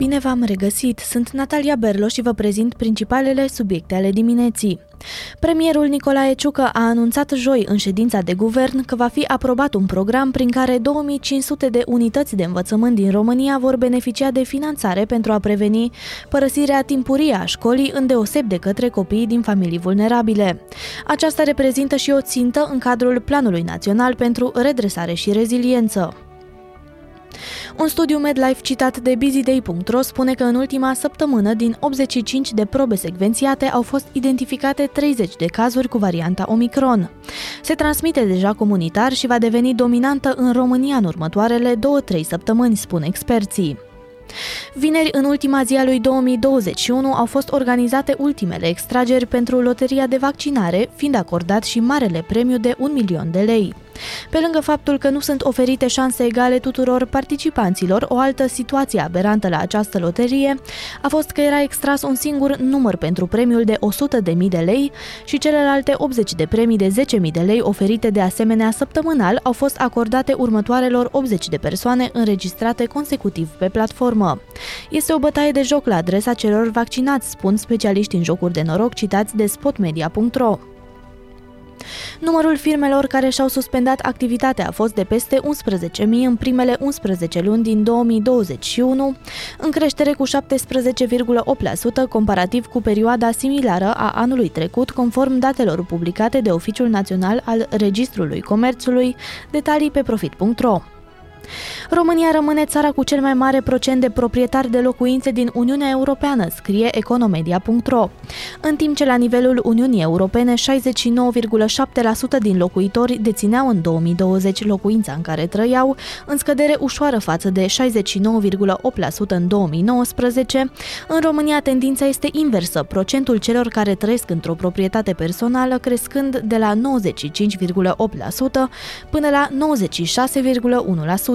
Speaker 3: Bine v-am regăsit! Sunt Natalia Berlo și vă prezint principalele subiecte ale dimineții. Premierul Nicolae Ciucă a anunțat joi în ședința de guvern că va fi aprobat un program prin care 2500 de unități de învățământ din România vor beneficia de finanțare pentru a preveni părăsirea timpurie a școlii îndeoseb de către copiii din familii vulnerabile. Aceasta reprezintă și o țintă în cadrul Planului Național pentru Redresare și Reziliență. Un studiu MedLife citat de busyday.ro spune că în ultima săptămână, din 85 de probe secvențiate, au fost identificate 30 de cazuri cu varianta Omicron. Se transmite deja comunitar și va deveni dominantă în România în următoarele 2-3 săptămâni, spun experții. Vineri, în ultima zi a lui 2021, au fost organizate ultimele extrageri pentru loteria de vaccinare, fiind acordat și marele premiu de un milion de lei. Pe lângă faptul că nu sunt oferite șanse egale tuturor participanților, o altă situație aberantă la această loterie a fost că era extras un singur număr pentru premiul de 100.000 de lei și celelalte 80 de premii de 10.000 de lei oferite de asemenea săptămânal au fost acordate următoarelor 80 de persoane înregistrate consecutiv pe platformă. Este o bătaie de joc la adresa celor vaccinați, spun specialiști în jocuri de noroc citați de spotmedia.ro. Numărul firmelor care și-au suspendat activitatea a fost de peste 11.000 în primele 11 luni din 2021, în creștere cu 17,8% comparativ cu perioada similară a anului trecut, conform datelor publicate de Oficiul Național al Registrului Comerțului, detalii pe profit.ro. România rămâne țara cu cel mai mare procent de proprietari de locuințe din Uniunea Europeană, scrie economedia.ro. În timp ce la nivelul Uniunii Europene 69,7% din locuitori dețineau în 2020 locuința în care trăiau, în scădere ușoară față de 69,8% în 2019, în România tendința este inversă, procentul celor care trăiesc într-o proprietate personală crescând de la 95,8% până la 96,1%.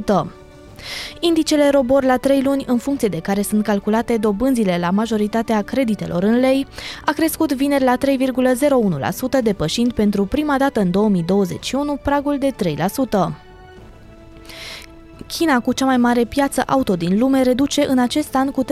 Speaker 3: Indicele robor la 3 luni, în funcție de care sunt calculate dobânzile la majoritatea creditelor în lei, a crescut vineri la 3,01%, depășind pentru prima dată în 2021 pragul de 3%. China, cu cea mai mare piață auto din lume, reduce în acest an cu 30%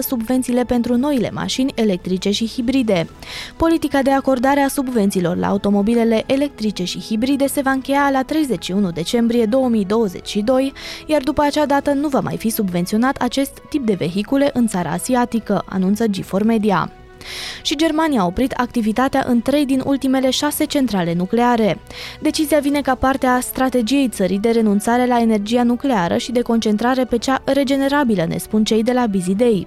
Speaker 3: subvențiile pentru noile mașini electrice și hibride. Politica de acordare a subvențiilor la automobilele electrice și hibride se va încheia la 31 decembrie 2022, iar după acea dată nu va mai fi subvenționat acest tip de vehicule în țara asiatică, anunță G4 Media și Germania a oprit activitatea în trei din ultimele șase centrale nucleare. Decizia vine ca parte a strategiei țării de renunțare la energia nucleară și de concentrare pe cea regenerabilă, ne spun cei de la Busy Day.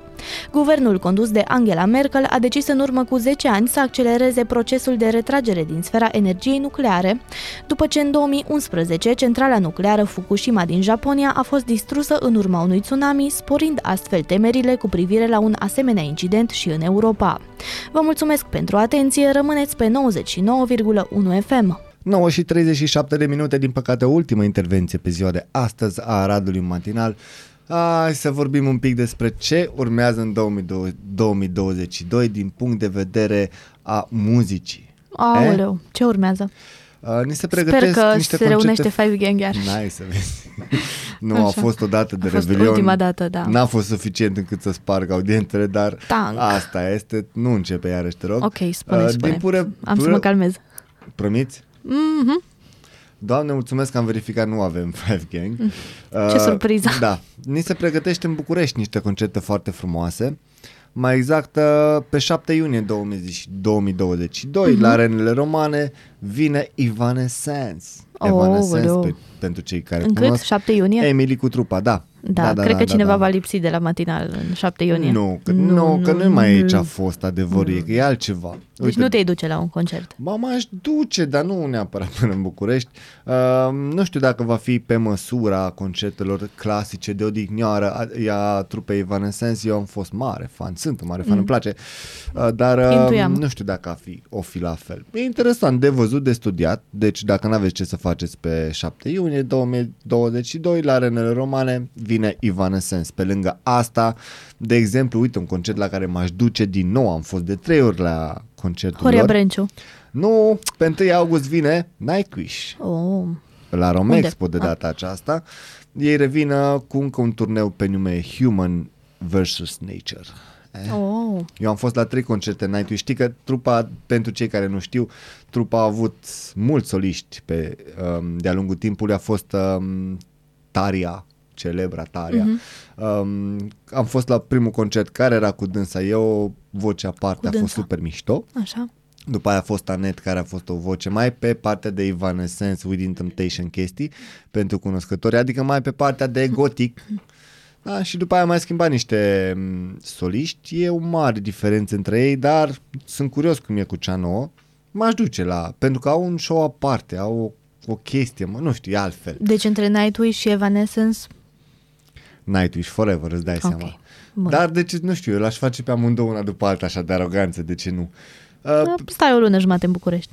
Speaker 3: Guvernul condus de Angela Merkel a decis în urmă cu 10 ani să accelereze procesul de retragere din sfera energiei nucleare, după ce în 2011 centrala nucleară Fukushima din Japonia a fost distrusă în urma unui tsunami, sporind astfel temerile cu privire la un asemenea incident și în Europa. Vă mulțumesc pentru atenție, rămâneți pe 99,1 FM.
Speaker 2: 9 și 37 de minute, din păcate, ultima intervenție pe ziua de astăzi a Aradului Matinal. Hai să vorbim un pic despre ce urmează în 2022 din punct de vedere a muzicii.
Speaker 3: Aoleu, eh? ce urmează?
Speaker 2: Uh, ni se pregătesc
Speaker 3: Sper că
Speaker 2: niște
Speaker 3: se reunește Five Gang iar.
Speaker 2: N-ai să vezi. nu,
Speaker 3: Așa.
Speaker 2: a fost o dată de
Speaker 3: A fost
Speaker 2: Revelion.
Speaker 3: ultima dată, da.
Speaker 2: N-a fost suficient încât să sparg audientele, dar
Speaker 3: Tank.
Speaker 2: asta este. Nu începe iarăși, te rog.
Speaker 3: Ok, spune,
Speaker 2: Uh,
Speaker 3: spune.
Speaker 2: Din pure,
Speaker 3: Am să
Speaker 2: pure,
Speaker 3: mă calmez.
Speaker 2: Promiți?
Speaker 3: Mhm.
Speaker 2: Doamne, mulțumesc că am verificat, nu avem *laughs* Five Gang.
Speaker 3: Mm. Ce surpriză.
Speaker 2: Da. Ni se pregătește în București niște concerte foarte frumoase. Mai exact, uh, pe 7 iunie 2020 2022,
Speaker 3: Mhm.
Speaker 2: la arenele romane, vine Evanescence.
Speaker 3: Oh,
Speaker 2: Evanescence,
Speaker 3: oleu.
Speaker 2: pe, pentru cei care
Speaker 3: Încât?
Speaker 2: cunosc.
Speaker 3: 7 iunie?
Speaker 2: Emily cu trupa, da.
Speaker 3: Da, da, cred că cineva va lipsi de la matinal în 7 iunie.
Speaker 2: Nu, că nu, nu, că nu mai e ce a fost adevărul, e că e altceva.
Speaker 3: Deci nu te-ai duce la un concert.
Speaker 2: Ba, m-aș duce, dar nu neapărat până în București. Uh, nu știu dacă va fi pe măsura concertelor clasice de odihnoară a, a trupei Evanescence. Eu am fost mare fan, sunt un mare fan,
Speaker 3: Mm.
Speaker 2: îmi place. Uh, dar uh,
Speaker 3: Intuiam.
Speaker 2: nu știu dacă a fi, o fi la fel. E interesant, de văzut, de studiat. Deci dacă nu aveți ce să faceți pe 7 iunie 2022, la arenele romane vine Evanescence. Pe lângă asta, de exemplu, uite, un concert la care m-aș duce din nou. Am fost de trei ori la concertul
Speaker 3: Horia
Speaker 2: lor.
Speaker 3: Brenciu.
Speaker 2: Nu, pe 1 august vine Nightwish
Speaker 3: Oh.
Speaker 2: la
Speaker 3: Unde?
Speaker 2: Romexpo de data aceasta. Ei revină cu încă un turneu pe nume Human vs. Nature. Eh?
Speaker 3: Oh.
Speaker 2: Eu am fost la trei concerte Nightwish. Știi că trupa, pentru cei care nu știu, trupa a avut mulți soliști pe, um, de-a lungul timpului. A fost um, Taria, celebra Taria.
Speaker 3: Mhm.
Speaker 2: Um, am fost la primul concert care era cu dânsa. E o voce aparte,
Speaker 3: Cu
Speaker 2: a fost
Speaker 3: dânsa.
Speaker 2: super mișto.
Speaker 3: Așa.
Speaker 2: După aia a fost Anet, care a fost o voce mai pe partea de Evanescence Within Temptation chestii pentru cunoscători, adică mai pe partea de gotic. Da, și după aia am mai schimbat niște m, soliști. E o mare diferență între ei, dar sunt curios cum e cu cea nouă. M-aș duce la... Pentru că au un show aparte, au o, o chestie, mă, nu știu, e altfel.
Speaker 3: Deci între Nightwish și Evanescence
Speaker 2: Nightwish Forever, îți dai
Speaker 3: Ok.
Speaker 2: seama.
Speaker 3: Bun.
Speaker 2: Dar de ce, nu știu, eu l-aș face pe amândouă una după alta așa de aroganță, de ce nu? Uh,
Speaker 3: Da, Stai o lună jumate în București.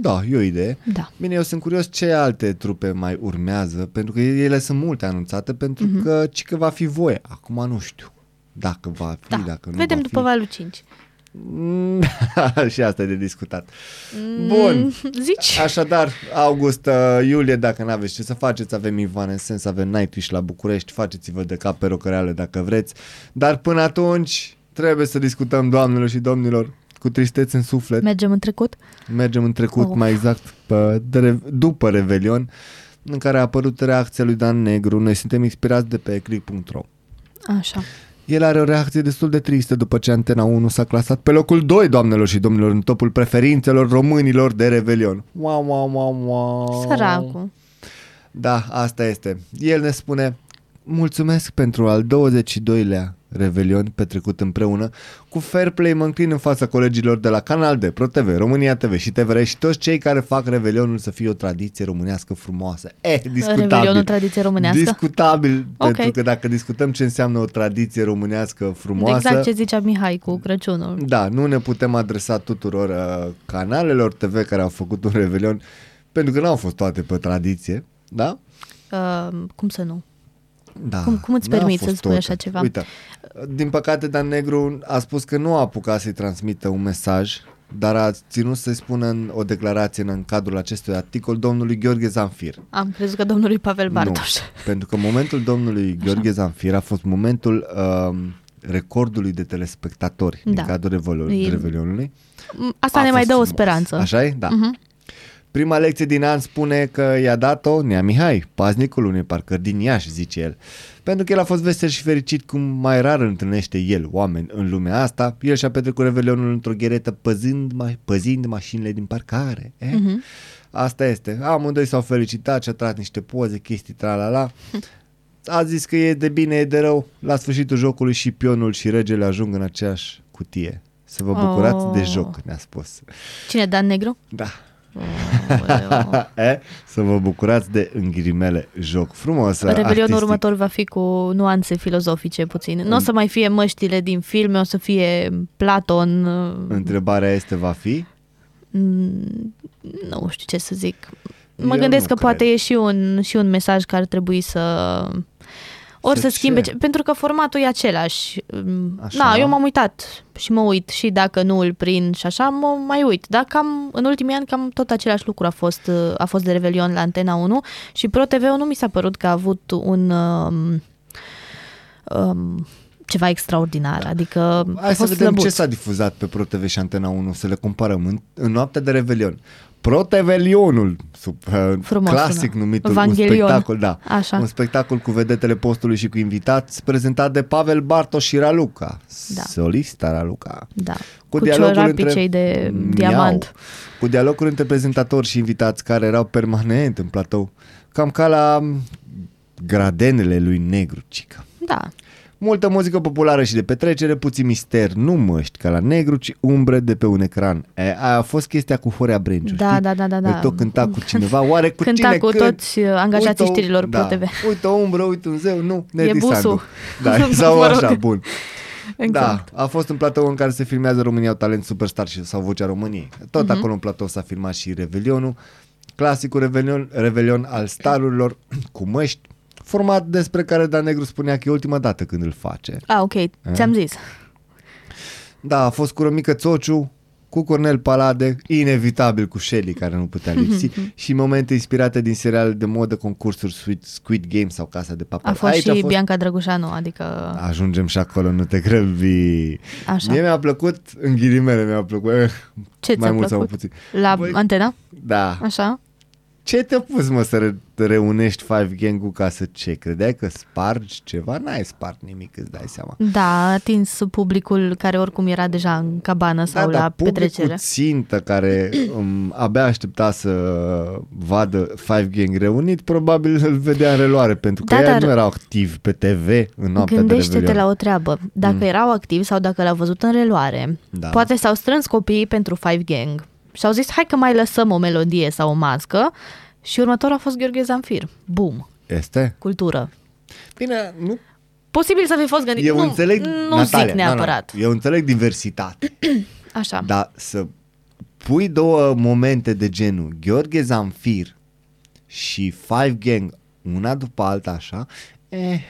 Speaker 2: Da, e o idee.
Speaker 3: Da.
Speaker 2: Bine, eu sunt curios ce alte trupe mai urmează, pentru că ele sunt multe anunțate, pentru mm-hmm. că ci că va fi voie. Acum nu știu dacă va fi,
Speaker 3: Da.
Speaker 2: dacă nu
Speaker 3: Vedem
Speaker 2: va
Speaker 3: după
Speaker 2: fi.
Speaker 3: valul 5.
Speaker 2: Mm, *laughs* și asta e de discutat. Bun.
Speaker 3: Mm, Zici?
Speaker 2: Așadar, august, uh, iulie, dacă nu aveți ce să faceți, avem Ivan în sens, avem Nightwish la București, faceți-vă de cap pe rocăreale dacă vreți, dar până atunci trebuie să discutăm, doamnelor și domnilor, cu tristețe în suflet,
Speaker 3: Mergem în trecut?
Speaker 2: mergem în trecut,
Speaker 3: Oh.
Speaker 2: mai exact pe, de, re- după Revelion, în care a apărut reacția lui Dan Negru, noi suntem inspirați de pe click.ro.
Speaker 3: Așa.
Speaker 2: El are o reacție destul de tristă după ce Antena 1 s-a clasat pe locul 2, doamnelor și domnilor, în topul preferințelor românilor de Revelion. Wow, wow, wow, wow.
Speaker 3: Săracul.
Speaker 2: Da, asta este. El ne spune, mulțumesc pentru al 22-lea Revelion petrecut împreună. Cu fair play mă înclin în fața colegilor de la Canal D, ProTV, România TV și TVR și toți cei care fac Revelionul să fie o tradiție românească frumoasă. Eh, discutabil.
Speaker 3: Revelionul tradiție românească?
Speaker 2: Discutabil,
Speaker 3: Ok.
Speaker 2: pentru că dacă discutăm ce înseamnă o tradiție românească frumoasă...
Speaker 3: Exact ce zicea Mihai cu Crăciunul.
Speaker 2: Da, nu ne putem adresa tuturor uh, canalelor TV care au făcut un Revelion, pentru că n-au fost toate pe tradiție, da?
Speaker 3: Uh, cum să nu?
Speaker 2: Da.
Speaker 3: Cum- cum îți
Speaker 2: n-au
Speaker 3: permiți
Speaker 2: fost
Speaker 3: să spui așa ceva?
Speaker 2: Uite, din păcate Dan Negru a spus că nu a apucat să-i transmită un mesaj, dar a ținut să-i spună în o declarație în, în cadrul acestui articol domnului Gheorghe Zanfir.
Speaker 3: Am crezut că domnului Pavel Bartoș.
Speaker 2: Nu, pentru că momentul domnului Gheorghe Zanfir a fost momentul um, recordului de telespectatori
Speaker 3: Da.
Speaker 2: din cadrul Revelion,
Speaker 3: E-
Speaker 2: Revelionului.
Speaker 3: Mm, Asta
Speaker 2: A
Speaker 3: ne mai
Speaker 2: fost
Speaker 3: dă o
Speaker 2: frumos.
Speaker 3: speranță.
Speaker 2: așa e? Da.
Speaker 3: Mhm.
Speaker 2: Prima lecție din an spune că i-a dat-o Nea Mihai, paznicul unei parcări din Iași, zice el. Pentru că el a fost vesel și fericit cum mai rar întâlnește el oameni în lumea asta, el și-a petrecut revelionul într-o gheretă păzând, ma- păzind mașinile din parcare. Eh?
Speaker 3: Mhm.
Speaker 2: Asta este. Amândoi s-au felicitat și a tras niște poze, chestii, tra-la-la. A zis că e de bine, e de rău. La sfârșitul jocului și pionul și regele ajung în aceeași cutie. Să vă bucurați
Speaker 3: Oh.
Speaker 2: de joc, ne-a spus.
Speaker 3: Cine, Dan Negru?
Speaker 2: Da.
Speaker 3: Aoleu. *laughs*
Speaker 2: e? Să vă bucurați de în ghilimele joc frumos.
Speaker 3: Revelionul
Speaker 2: artistic.
Speaker 3: următor va fi cu nuanțe filozofice puțin. Nu o să mai fie măștile din filme, o să fie Platon.
Speaker 2: Întrebarea este, va fi?
Speaker 3: mm, Nu știu ce să zic. Mă
Speaker 2: Eu
Speaker 3: gândesc
Speaker 2: nu
Speaker 3: că
Speaker 2: cred.
Speaker 3: poate e și un, și un mesaj care ar trebui să... Ori
Speaker 2: Să
Speaker 3: să, schimbe,
Speaker 2: ce?
Speaker 3: ce- pentru că formatul e același. Mm,
Speaker 2: Așa.
Speaker 3: Na, eu m-am uitat și mă uit și dacă nu îl prind și așa, mă mai uit. Dar cam, în ultimii ani cam tot același lucru a fost, a fost de Revelion la Antena 1 și Pro TV nu mi s-a părut că a avut un... Um, um, ceva extraordinar, adică a
Speaker 2: Hai să
Speaker 3: fost
Speaker 2: vedem
Speaker 3: slăbuț.
Speaker 2: ce s-a difuzat pe ProTV și Antena 1, să le comparăm în, în noaptea de Revelion. ProTV-lionul, sub, uh,
Speaker 3: Frumos
Speaker 2: clasic
Speaker 3: sună.
Speaker 2: numit un
Speaker 3: Vanghelion.
Speaker 2: spectacol, da.
Speaker 3: Așa.
Speaker 2: Un spectacol cu vedetele postului și cu invitați, prezentat de Pavel Bartos și Raluca.
Speaker 3: Da.
Speaker 2: Solista Raluca.
Speaker 3: Da.
Speaker 2: Cu,
Speaker 3: Cu
Speaker 2: dialogul
Speaker 3: ciorapii
Speaker 2: între...
Speaker 3: cei de
Speaker 2: Miau.
Speaker 3: diamant.
Speaker 2: Cu dialoguri între prezentatori și invitați care erau permanent în platou. Cam ca la m, gradenele lui Negru, cică.
Speaker 3: Da.
Speaker 2: Multă muzică populară și de petrecere, puțin mister, nu măști ca la negru, ci umbre de pe un ecran. E, aia a fost chestia cu Horea Brenciu,
Speaker 3: Da,
Speaker 2: știi?
Speaker 3: da, da, da, da.
Speaker 2: Îi tot cânta cu cineva, oare cu
Speaker 3: Cânta
Speaker 2: cine
Speaker 3: cu
Speaker 2: cânt?
Speaker 3: toți, uh, angajații
Speaker 2: Uite o-
Speaker 3: știrilor
Speaker 2: da.
Speaker 3: Pro TV.
Speaker 2: Uite o umbră, uite un zeu, nu, Neti
Speaker 3: busul.
Speaker 2: Sandu. Da, *laughs* sau
Speaker 3: Mă rog.
Speaker 2: așa, bun.
Speaker 3: Exact.
Speaker 2: Da, a fost un platou în care se filmează România au talent superstar și sau Vocea României. Tot
Speaker 3: Mhm.
Speaker 2: acolo în platou s-a filmat și Revelionul, clasicul Revelion, Revelion al starurilor cu măști, format despre care Dan Negru spunea că e ultima dată când îl face.
Speaker 3: Ah, ok, ți-am zis.
Speaker 2: Da, a fost cu Romică Țociu, cu Cornel Palade, inevitabil cu Shelly, care nu putea lipsi, *laughs* *laughs* și momente inspirate din seriale de modă, concursuri Squid, Squid Game sau Casa de Papel.
Speaker 3: A fost
Speaker 2: Aici
Speaker 3: și
Speaker 2: a fost...
Speaker 3: Bianca Drăgușanu, adică...
Speaker 2: Ajungem și acolo, nu te grăbi.
Speaker 3: Așa.
Speaker 2: Mie mi-a plăcut, în ghilimele mi-a plăcut, eh,
Speaker 3: Ce
Speaker 2: mai
Speaker 3: ți-a
Speaker 2: mult sau
Speaker 3: plăcut?
Speaker 2: puțin.
Speaker 3: La
Speaker 2: Băi,
Speaker 3: antena?
Speaker 2: Da.
Speaker 3: Așa?
Speaker 2: Ce te-a pus, mă, să re- reunești Five Gang-ul ca să ce? Credeai că spargi ceva? N-ai spart nimic, îți dai seama.
Speaker 3: Da, a atins publicul care oricum era deja în cabană sau
Speaker 2: da,
Speaker 3: la
Speaker 2: dar publicul
Speaker 3: petrecere.
Speaker 2: țintă care *clears throat* um, abia aștepta să vadă Five Gang reunit, probabil îl vedea în reluare, pentru că
Speaker 3: Da,
Speaker 2: ei
Speaker 3: dar-
Speaker 2: nu erau activi pe TV în noaptea de
Speaker 3: Gândește-te
Speaker 2: Revelion.
Speaker 3: la o treabă. Dacă
Speaker 2: Mm.
Speaker 3: erau activi sau dacă l-au văzut în reluare,
Speaker 2: Da.
Speaker 3: poate s-au strâns copiii pentru Five Gang și au zis hai că mai lăsăm o melodie sau o mască și următorul a fost Gheorghe Zanfir. Bum!
Speaker 2: Este?
Speaker 3: Cultură.
Speaker 2: Bine, nu
Speaker 3: posibil să fi fost gândit.
Speaker 2: Eu
Speaker 3: nu,
Speaker 2: înțeleg,
Speaker 3: nu
Speaker 2: Natalia,
Speaker 3: zic neapărat.
Speaker 2: Nu, nu, eu înțeleg diversitate, *clears throat*
Speaker 3: Așa.
Speaker 2: dar să pui două momente de genul Gheorghe Zamfir și Five Gang una după alta așa, eh,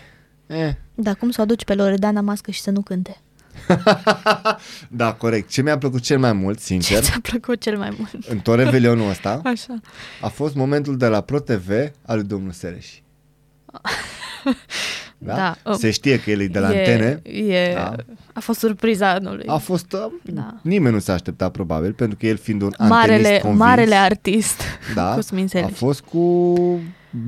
Speaker 2: eh.
Speaker 3: Dar cum să o aduci pe Loredana Mască și să nu cânte? *laughs*
Speaker 2: Da, corect. Ce mi-a plăcut cel mai mult,
Speaker 3: Ce
Speaker 2: sincer,
Speaker 3: ți-a plăcut cel mai mult?
Speaker 2: în tot revelionul ăsta, *laughs*
Speaker 3: Așa.
Speaker 2: a fost momentul de la ProTV al lui domnul Sereș. *laughs* Da?
Speaker 3: Da. Oh.
Speaker 2: Se știe că el e de la
Speaker 3: e,
Speaker 2: antene.
Speaker 3: E,
Speaker 2: Da.
Speaker 3: A fost surpriza anului.
Speaker 2: A fost... uh,
Speaker 3: Da.
Speaker 2: Nimeni nu s-a așteptat probabil, pentru că el fiind un
Speaker 3: marele,
Speaker 2: antenist convins,
Speaker 3: marele artist.
Speaker 2: da,
Speaker 3: Cosmin
Speaker 2: a
Speaker 3: Seliș.
Speaker 2: fost cu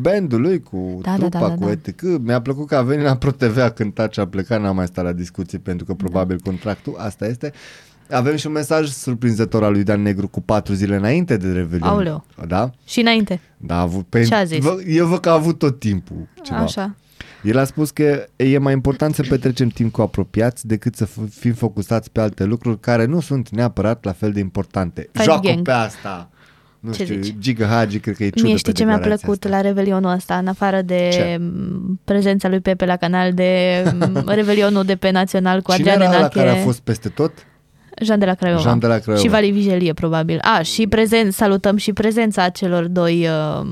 Speaker 2: bandul lui, cu
Speaker 3: Da, da,
Speaker 2: trupa,
Speaker 3: da, da,
Speaker 2: cu
Speaker 3: da.
Speaker 2: etc. Mi-a plăcut că a venit la ProTV, a cântat și a plecat, n-am mai stat la discuții pentru că probabil contractul, asta este. Avem și un mesaj surprinzător al lui Dan Negru cu patru zile înainte de Revelion.
Speaker 3: Aoleu.
Speaker 2: Da?
Speaker 3: Și înainte.
Speaker 2: Da, a avut, pe,
Speaker 3: Ce a zis?
Speaker 2: Vă, eu văd că a avut tot timpul ceva.
Speaker 3: Așa.
Speaker 2: El a spus că e mai important să petrecem timp cu apropiați decât să f- fim focusați pe alte lucruri care nu sunt neapărat la fel de importante.
Speaker 3: Five
Speaker 2: Joacă
Speaker 3: Gang.
Speaker 2: pe asta. Nu
Speaker 3: Ce
Speaker 2: știu,
Speaker 3: zici?
Speaker 2: Giga Hagi cred că e ciudă
Speaker 3: Mie
Speaker 2: pe
Speaker 3: știi ce mi-a
Speaker 2: declarația
Speaker 3: plăcut
Speaker 2: asta.
Speaker 3: la Revelionul ăsta, în afară de
Speaker 2: Ce?
Speaker 3: m, prezența lui Pepe la canal, de m, *laughs* Revelionul de pe Național cu
Speaker 2: Cine
Speaker 3: Adrian
Speaker 2: era la
Speaker 3: Enache,
Speaker 2: care a fost peste tot?
Speaker 3: Jean de la Craiova.
Speaker 2: Jean de la Craiova.
Speaker 3: Și Vali Vigelie, probabil. A, și prezent, salutăm și prezența celor doi uh,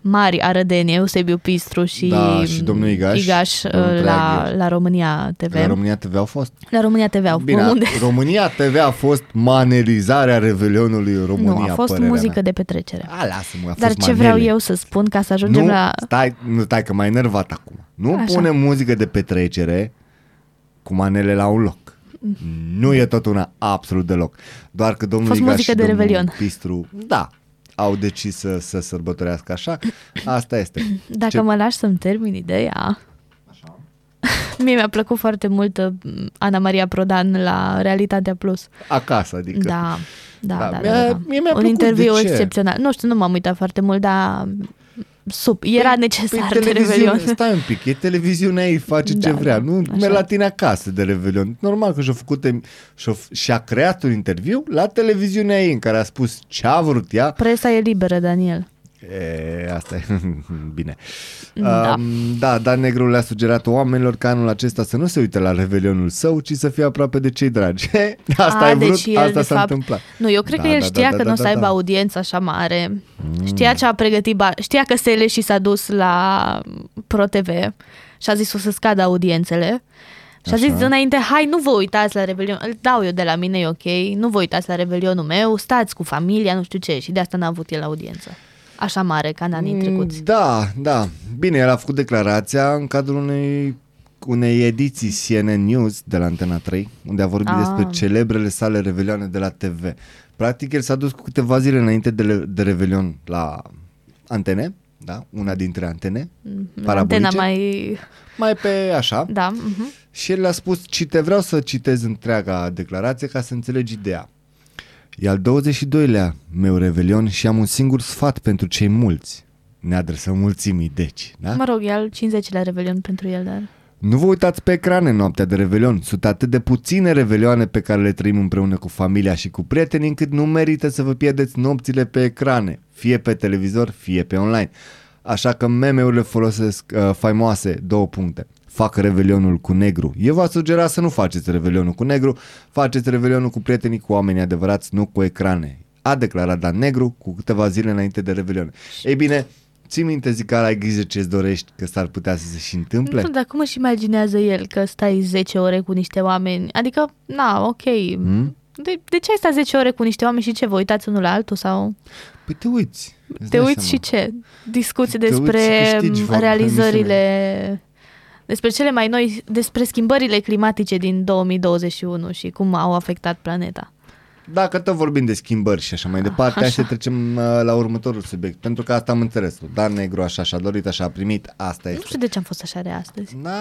Speaker 3: mari arădeni, Eusebiu Pistru și,
Speaker 2: Da, și domnul Igaș,
Speaker 3: Igaș uh,
Speaker 2: domnul
Speaker 3: la,
Speaker 2: Traiagher.
Speaker 3: la România TV.
Speaker 2: La România TV au fost.
Speaker 3: La România TV au
Speaker 2: Bine,
Speaker 3: unde? *laughs*
Speaker 2: România TV a fost manerizarea Revelionului România,
Speaker 3: nu, a fost
Speaker 2: părerea
Speaker 3: muzică
Speaker 2: mea.
Speaker 3: de petrecere.
Speaker 2: A, lasă-mă, a
Speaker 3: Dar
Speaker 2: fost
Speaker 3: ce
Speaker 2: manele.
Speaker 3: vreau eu să spun ca să ajungem
Speaker 2: nu,
Speaker 3: la...
Speaker 2: stai, nu, stai că m-ai enervat acum. Nu
Speaker 3: Așa.
Speaker 2: pune muzică de petrecere cu manele la un loc. Nu e tot una absolut deloc. Doar că domnul
Speaker 3: Fost
Speaker 2: Igaș
Speaker 3: muzică
Speaker 2: și
Speaker 3: de
Speaker 2: domnul
Speaker 3: Revelion.
Speaker 2: Pistru, da, au decis să, să sărbătorească așa. Asta este.
Speaker 3: Dacă
Speaker 2: Ce-
Speaker 3: mă lași să-mi termin ideea... *laughs* Mie mi-a plăcut foarte mult uh, Ana Maria Prodan la Realitatea Plus.
Speaker 2: Acasă, adică.
Speaker 3: Da, da,
Speaker 2: Da,
Speaker 3: da. da,
Speaker 2: mie-
Speaker 3: da.
Speaker 2: mie mi-a
Speaker 3: Un
Speaker 2: plăcut,
Speaker 3: interviu
Speaker 2: de ce?
Speaker 3: excepțional. Nu știu, nu m-am uitat foarte mult, dar sub. Era necesar
Speaker 2: Păi,
Speaker 3: de
Speaker 2: televiziune-
Speaker 3: Revelion.
Speaker 2: Stai un pic, e televiziunea ei, face ce
Speaker 3: Da,
Speaker 2: vrea.
Speaker 3: da,
Speaker 2: Nu
Speaker 3: așa.
Speaker 2: merg la tine acasă de Revelion. Normal că și-a făcut și-a, și-a creat un interviu la televiziunea ei în care a spus ce a vrut ea
Speaker 3: Presa e liberă, Daniel.
Speaker 2: E, asta e *laughs* bine.
Speaker 3: Da.
Speaker 2: Um, da, Dan Negru le-a sugerat oamenilor ca anul acesta să nu se uite la revelionul său, ci să fie aproape de cei dragi. *laughs* asta
Speaker 3: A,
Speaker 2: ai vrut,
Speaker 3: deci el,
Speaker 2: asta
Speaker 3: de
Speaker 2: s-a
Speaker 3: fapt-
Speaker 2: întâmplat.
Speaker 3: Nu, eu cred
Speaker 2: Da,
Speaker 3: că el
Speaker 2: da,
Speaker 3: știa
Speaker 2: da,
Speaker 3: că
Speaker 2: da,
Speaker 3: nu o
Speaker 2: da,
Speaker 3: să aibă
Speaker 2: da.
Speaker 3: audiență așa mare. Știa ce a pregătit, ba- știa că Sele și s-a dus la ProTV și a zis o să scadă audiențele. Și a zis
Speaker 2: Așa.
Speaker 3: înainte, hai, nu vă uitați la Revelion, îl dau eu de la mine, e ok, nu vă uitați la Revelionul meu, stați cu familia, nu știu ce, și de asta n-a avut el audiență. Așa mare ca în anii trecuți.
Speaker 2: Mm, Da, da. Bine, el a făcut declarația în cadrul unei, unei ediții CNN News de la Antena 3, unde a vorbit
Speaker 3: Ah.
Speaker 2: despre celebrele sale revelioane de la TV. Practic, el s-a dus cu câteva zile înainte de, le- de Revelion la antene, da? Una dintre antene, parabolice.
Speaker 3: Antena mai...
Speaker 2: mai pe așa.
Speaker 3: Da, mhm.
Speaker 2: Și el a spus, cite, vreau să citez întreaga declarație ca să înțelegi ideea. E al 22-lea meu revelion și am un singur sfat pentru cei mulți. Ne adresăm mulțimii, deci, da?
Speaker 3: Mă rog, e al 50-lea Revelion pentru el, dar...
Speaker 2: Nu vă uitați pe ecrane noaptea de revelion. Sunt atât de puține revelioane pe care le trăim împreună cu familia și cu prietenii încât nu merită să vă pierdeți nopțile pe ecrane, fie pe televizor, fie pe online. Așa că meme-urile folosesc uh, faimoase două puncte. Fac revelionul cu negru. Eu v-aș sugera să nu faceți revelionul cu negru, faceți revelionul cu prietenii, cu oamenii adevărați, nu cu ecrane. A declarat Dan Negru cu câteva zile înainte de revelion. Ei bine, ții minte zic că ai grijă ce-ți dorești, că s-ar putea să se și întâmple?
Speaker 3: Nu știu, dar cum își imaginează el că stai 10 ore cu niște oameni? Adică, na, ok.
Speaker 2: Hmm?
Speaker 3: De, de ce ai stat 10 ore cu niște oameni și ce, vă uitați unul la altul sau
Speaker 2: Păi te uiți. îți
Speaker 3: te
Speaker 2: dai
Speaker 3: uiți
Speaker 2: seama.
Speaker 3: și ce? Discuții
Speaker 2: Te uiți
Speaker 3: despre
Speaker 2: și câștigi
Speaker 3: m, realizările, despre cele mai noi, despre schimbările climatice din 2021 și cum au afectat planeta.
Speaker 2: Dacă tot vorbim de schimbări și așa mai departe, hai să
Speaker 3: Așa.
Speaker 2: trecem uh, la următorul subiect. Pentru că asta am înțeles. Dan Negru așa și-a dorit, așa a primit, asta
Speaker 3: Nu
Speaker 2: este.
Speaker 3: știu de ce am fost așa de astăzi.
Speaker 2: Na...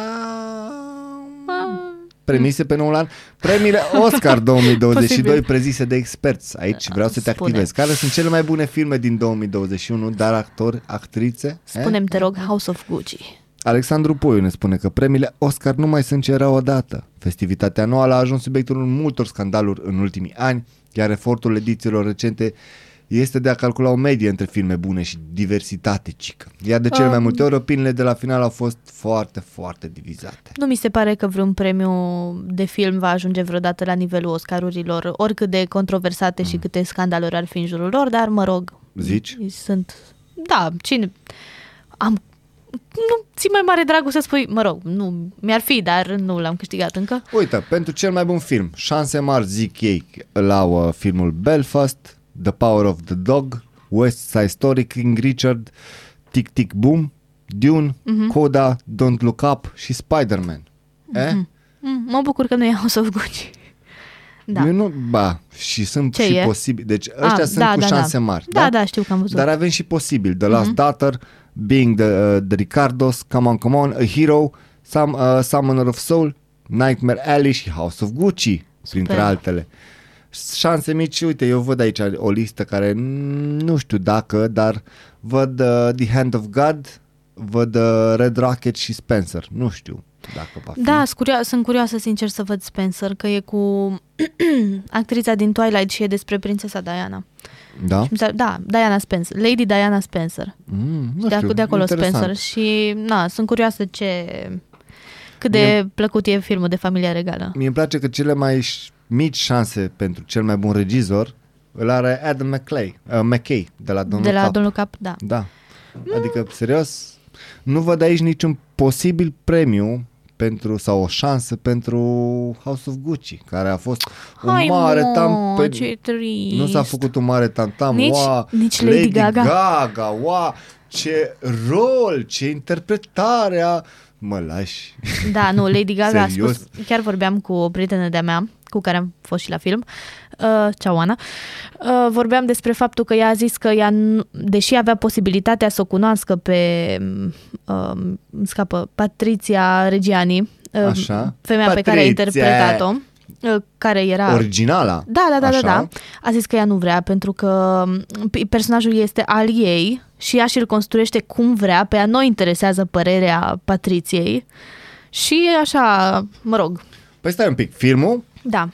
Speaker 2: Premise pe noul an. Premiile Oscar *laughs* 2022
Speaker 3: Posibil.
Speaker 2: prezise de experți. Aici vreau să te
Speaker 3: Spune.
Speaker 2: activezi. Care sunt cele mai bune filme din 2021, dar actori, actrițe? Eh?
Speaker 3: Spunem, te rog, House of Gucci.
Speaker 2: Alexandru Poiu ne spune că premiile Oscar nu mai sunt ce erau odată. Festivitatea anuală a ajuns subiectul multor scandaluri în ultimii ani, iar efortul edițiilor recente este de a calcula o medie între filme bune și diversitate cică. Iar de cele mai
Speaker 3: Um.
Speaker 2: multe ori, opiniile de la final au fost foarte, foarte divizate.
Speaker 3: Nu mi se pare că vreun premiu de film va ajunge vreodată la nivelul Oscarurilor, oricât de controversate și câte scandaluri ar fi în jurul lor, dar mă rog,
Speaker 2: Zici?
Speaker 3: sunt... Da, cine... Am... Nu ți mai mare dragul să spui, mă rog, nu, mi-ar fi, dar nu l-am câștigat încă.
Speaker 2: Uite, pentru cel mai bun film, șanse mari zic ei la uh, filmul Belfast, The Power of the Dog, West Side Story, King Richard, Tic Tic Boom, Dune,
Speaker 3: Mhm.
Speaker 2: Coda, Don't Look Up și Spider-Man. Eh?
Speaker 3: Mm, mă bucur că nu e House of Gucci. *laughs* Da.
Speaker 2: Eu nu, ba, și sunt
Speaker 3: Ce
Speaker 2: și
Speaker 3: e?
Speaker 2: posibil. Deci ăștia
Speaker 3: Ah,
Speaker 2: sunt
Speaker 3: da,
Speaker 2: cu
Speaker 3: da, da.
Speaker 2: șanse mari.
Speaker 3: Da, da, știu că am văzut.
Speaker 2: Dar avem și posibil. The Last Daughter, Being the, uh, the Ricardos, Come On, Come On, A Hero, Some, uh, Summoner of Soul, Nightmare Alley și House of Gucci, printre
Speaker 3: Super.
Speaker 2: altele. Șanse mici, uite, eu văd aici o listă care n- nu știu dacă, dar văd uh, The Hand of God, văd uh, Red Rocket și Spencer. Nu știu dacă va fi.
Speaker 3: Da, sunt curioasă, sunt curioasă sincer să văd Spencer, că e cu *clears throat* actrița din Twilight și e despre prințesa Diana.
Speaker 2: Da?
Speaker 3: Și mi s-a- Da, Diana Spencer, Lady Diana Spencer.
Speaker 2: Mm, nu
Speaker 3: de,
Speaker 2: știu,
Speaker 3: ac- de acolo
Speaker 2: interesant.
Speaker 3: Spencer și na, sunt curioasă ce cât de plăcut e filmul de familia regală.
Speaker 2: Mie îmi place că cele mai ș- mici șanse pentru cel mai bun regizor îl are Adam McClay, uh, McKay de la Domnul
Speaker 3: de la
Speaker 2: Cap.
Speaker 3: Domnul Cap, da.
Speaker 2: Da. Adică, serios, nu văd aici niciun posibil premiu pentru sau o șansă pentru House of Gucci, care a fost un
Speaker 3: Hai,
Speaker 2: mare
Speaker 3: mă,
Speaker 2: tam pe...
Speaker 3: ce trist.
Speaker 2: Nu s-a făcut un mare tam-tam,
Speaker 3: Nici-
Speaker 2: ua,
Speaker 3: nici Lady Gaga.
Speaker 2: Gaga, ua, ce rol, ce interpretare a... Mă lași.
Speaker 3: Da, nu, Lady Gaga a *laughs*
Speaker 2: Serios?
Speaker 3: spus, chiar vorbeam cu o prietenă de-a mea, cu care am fost și la film, uh, ceau Ana, uh, vorbeam despre faptul că ea a zis că ea, nu- deși avea posibilitatea să o cunoască pe, uh, îmi scapă, Patricia Reggiani, uh,
Speaker 2: Așa.
Speaker 3: femeia pe care a
Speaker 2: Patricia.
Speaker 3: interpretat-o, uh, care era...
Speaker 2: Originala.
Speaker 3: Da, da, da,
Speaker 2: Așa?
Speaker 3: da, da. A zis că ea nu vrea pentru că m, personajul este al ei și ea și-l construiește cum vrea, pe ea nu o interesează părerea Patriției și așa, mă rog,
Speaker 2: Păi stai un pic, filmul
Speaker 3: da.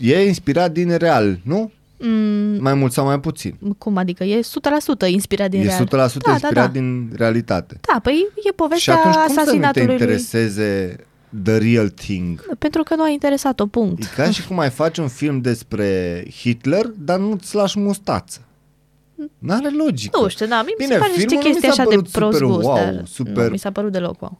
Speaker 2: E inspirat din real, nu?
Speaker 3: Mm,
Speaker 2: Mai mult sau mai puțin.
Speaker 3: cum adică? E 100% inspirat din
Speaker 2: e 100%
Speaker 3: real. da,
Speaker 2: inspirat
Speaker 3: da, da.
Speaker 2: din realitate.
Speaker 3: Da, păi e
Speaker 2: Și
Speaker 3: povestea
Speaker 2: atunci cum să nu te
Speaker 3: asasinatului lui.
Speaker 2: intereseze the real thing?
Speaker 3: Pentru că nu a interesat-o, punct.
Speaker 2: E ca și cum ai face un film despre Hitler, dar nu-ți lași mustață. N-are logică.
Speaker 3: Nu știu, da, mi
Speaker 2: Bine,
Speaker 3: se pare niște
Speaker 2: filmul nu mi
Speaker 3: chestii
Speaker 2: s-a
Speaker 3: așa de
Speaker 2: părut
Speaker 3: prost
Speaker 2: super
Speaker 3: gust,
Speaker 2: wow,
Speaker 3: dar
Speaker 2: super-
Speaker 3: nu mi s-a părut deloc wow.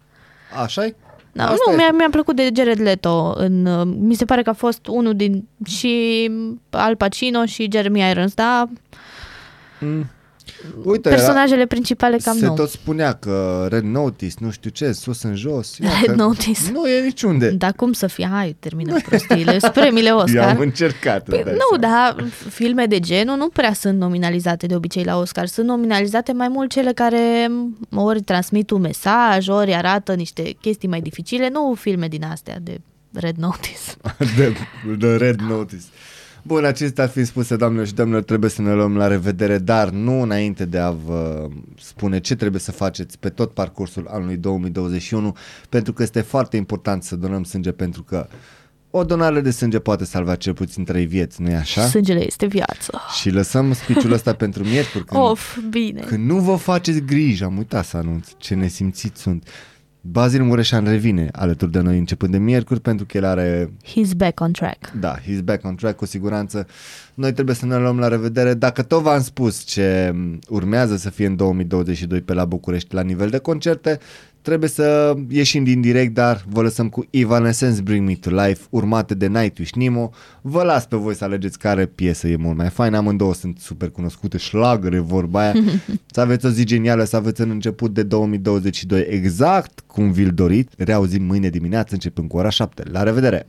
Speaker 2: așa -i?
Speaker 3: Da,
Speaker 2: Asta
Speaker 3: nu,
Speaker 2: este.
Speaker 3: mi-a, mi-a plăcut de Jared Leto. În, uh, mi se pare că a fost unul din și Al Pacino și Jeremy Irons, da?
Speaker 2: Uite,
Speaker 3: Personajele principale cam
Speaker 2: se
Speaker 3: nu.
Speaker 2: tot spunea că Red Notice, nu știu ce, sus în jos. Ia
Speaker 3: Red
Speaker 2: că
Speaker 3: Notice.
Speaker 2: Nu e niciunde.
Speaker 3: Dar cum să fie? Hai, termină prostiile. Sunt premiile *laughs*
Speaker 2: Eu
Speaker 3: Oscar.
Speaker 2: am încercat.
Speaker 3: Păi,
Speaker 2: îți dai
Speaker 3: nu,
Speaker 2: seama.
Speaker 3: dar filme de genul nu prea sunt nominalizate de obicei la Oscar. Sunt nominalizate mai mult cele care ori transmit un mesaj, ori arată niște chestii mai dificile, nu filme din astea de Red Notice. *laughs*
Speaker 2: de, de Red Notice. Bun, acestea fiind spuse, doamnelor și domnilor, trebuie să ne luăm la revedere, dar nu înainte de a vă spune ce trebuie să faceți pe tot parcursul anului 2021, pentru că este foarte important să donăm sânge, pentru că o donare de sânge poate salva cel puțin trei vieți, nu-i așa?
Speaker 3: Sângele este viață.
Speaker 2: Și lăsăm spiciul ăsta pentru miercuri, când,
Speaker 3: Of, bine.
Speaker 2: când nu vă faceți griji, am uitat să anunț ce nesimțiți sunt. Bazil Mureșan revine alături de noi începând de miercuri pentru că el are
Speaker 3: He's back on track.
Speaker 2: da, he's back on track cu siguranță. Noi trebuie să ne luăm la revedere. Dacă tot v-am spus ce m, urmează să fie în 2022 pe la București la nivel de concerte, trebuie să ieșim din direct, dar vă lăsăm cu Evanescence Bring Me To Life, urmate de Nightwish Nemo. Vă las pe voi să alegeți care piesă e mult mai faină. Amândouă sunt super cunoscute, șlagăre, vorba aia. *laughs* să aveți o zi genială, să aveți în început de 2022 exact cum vi-l doriți. Reauzim mâine dimineață începând cu ora 7. La revedere!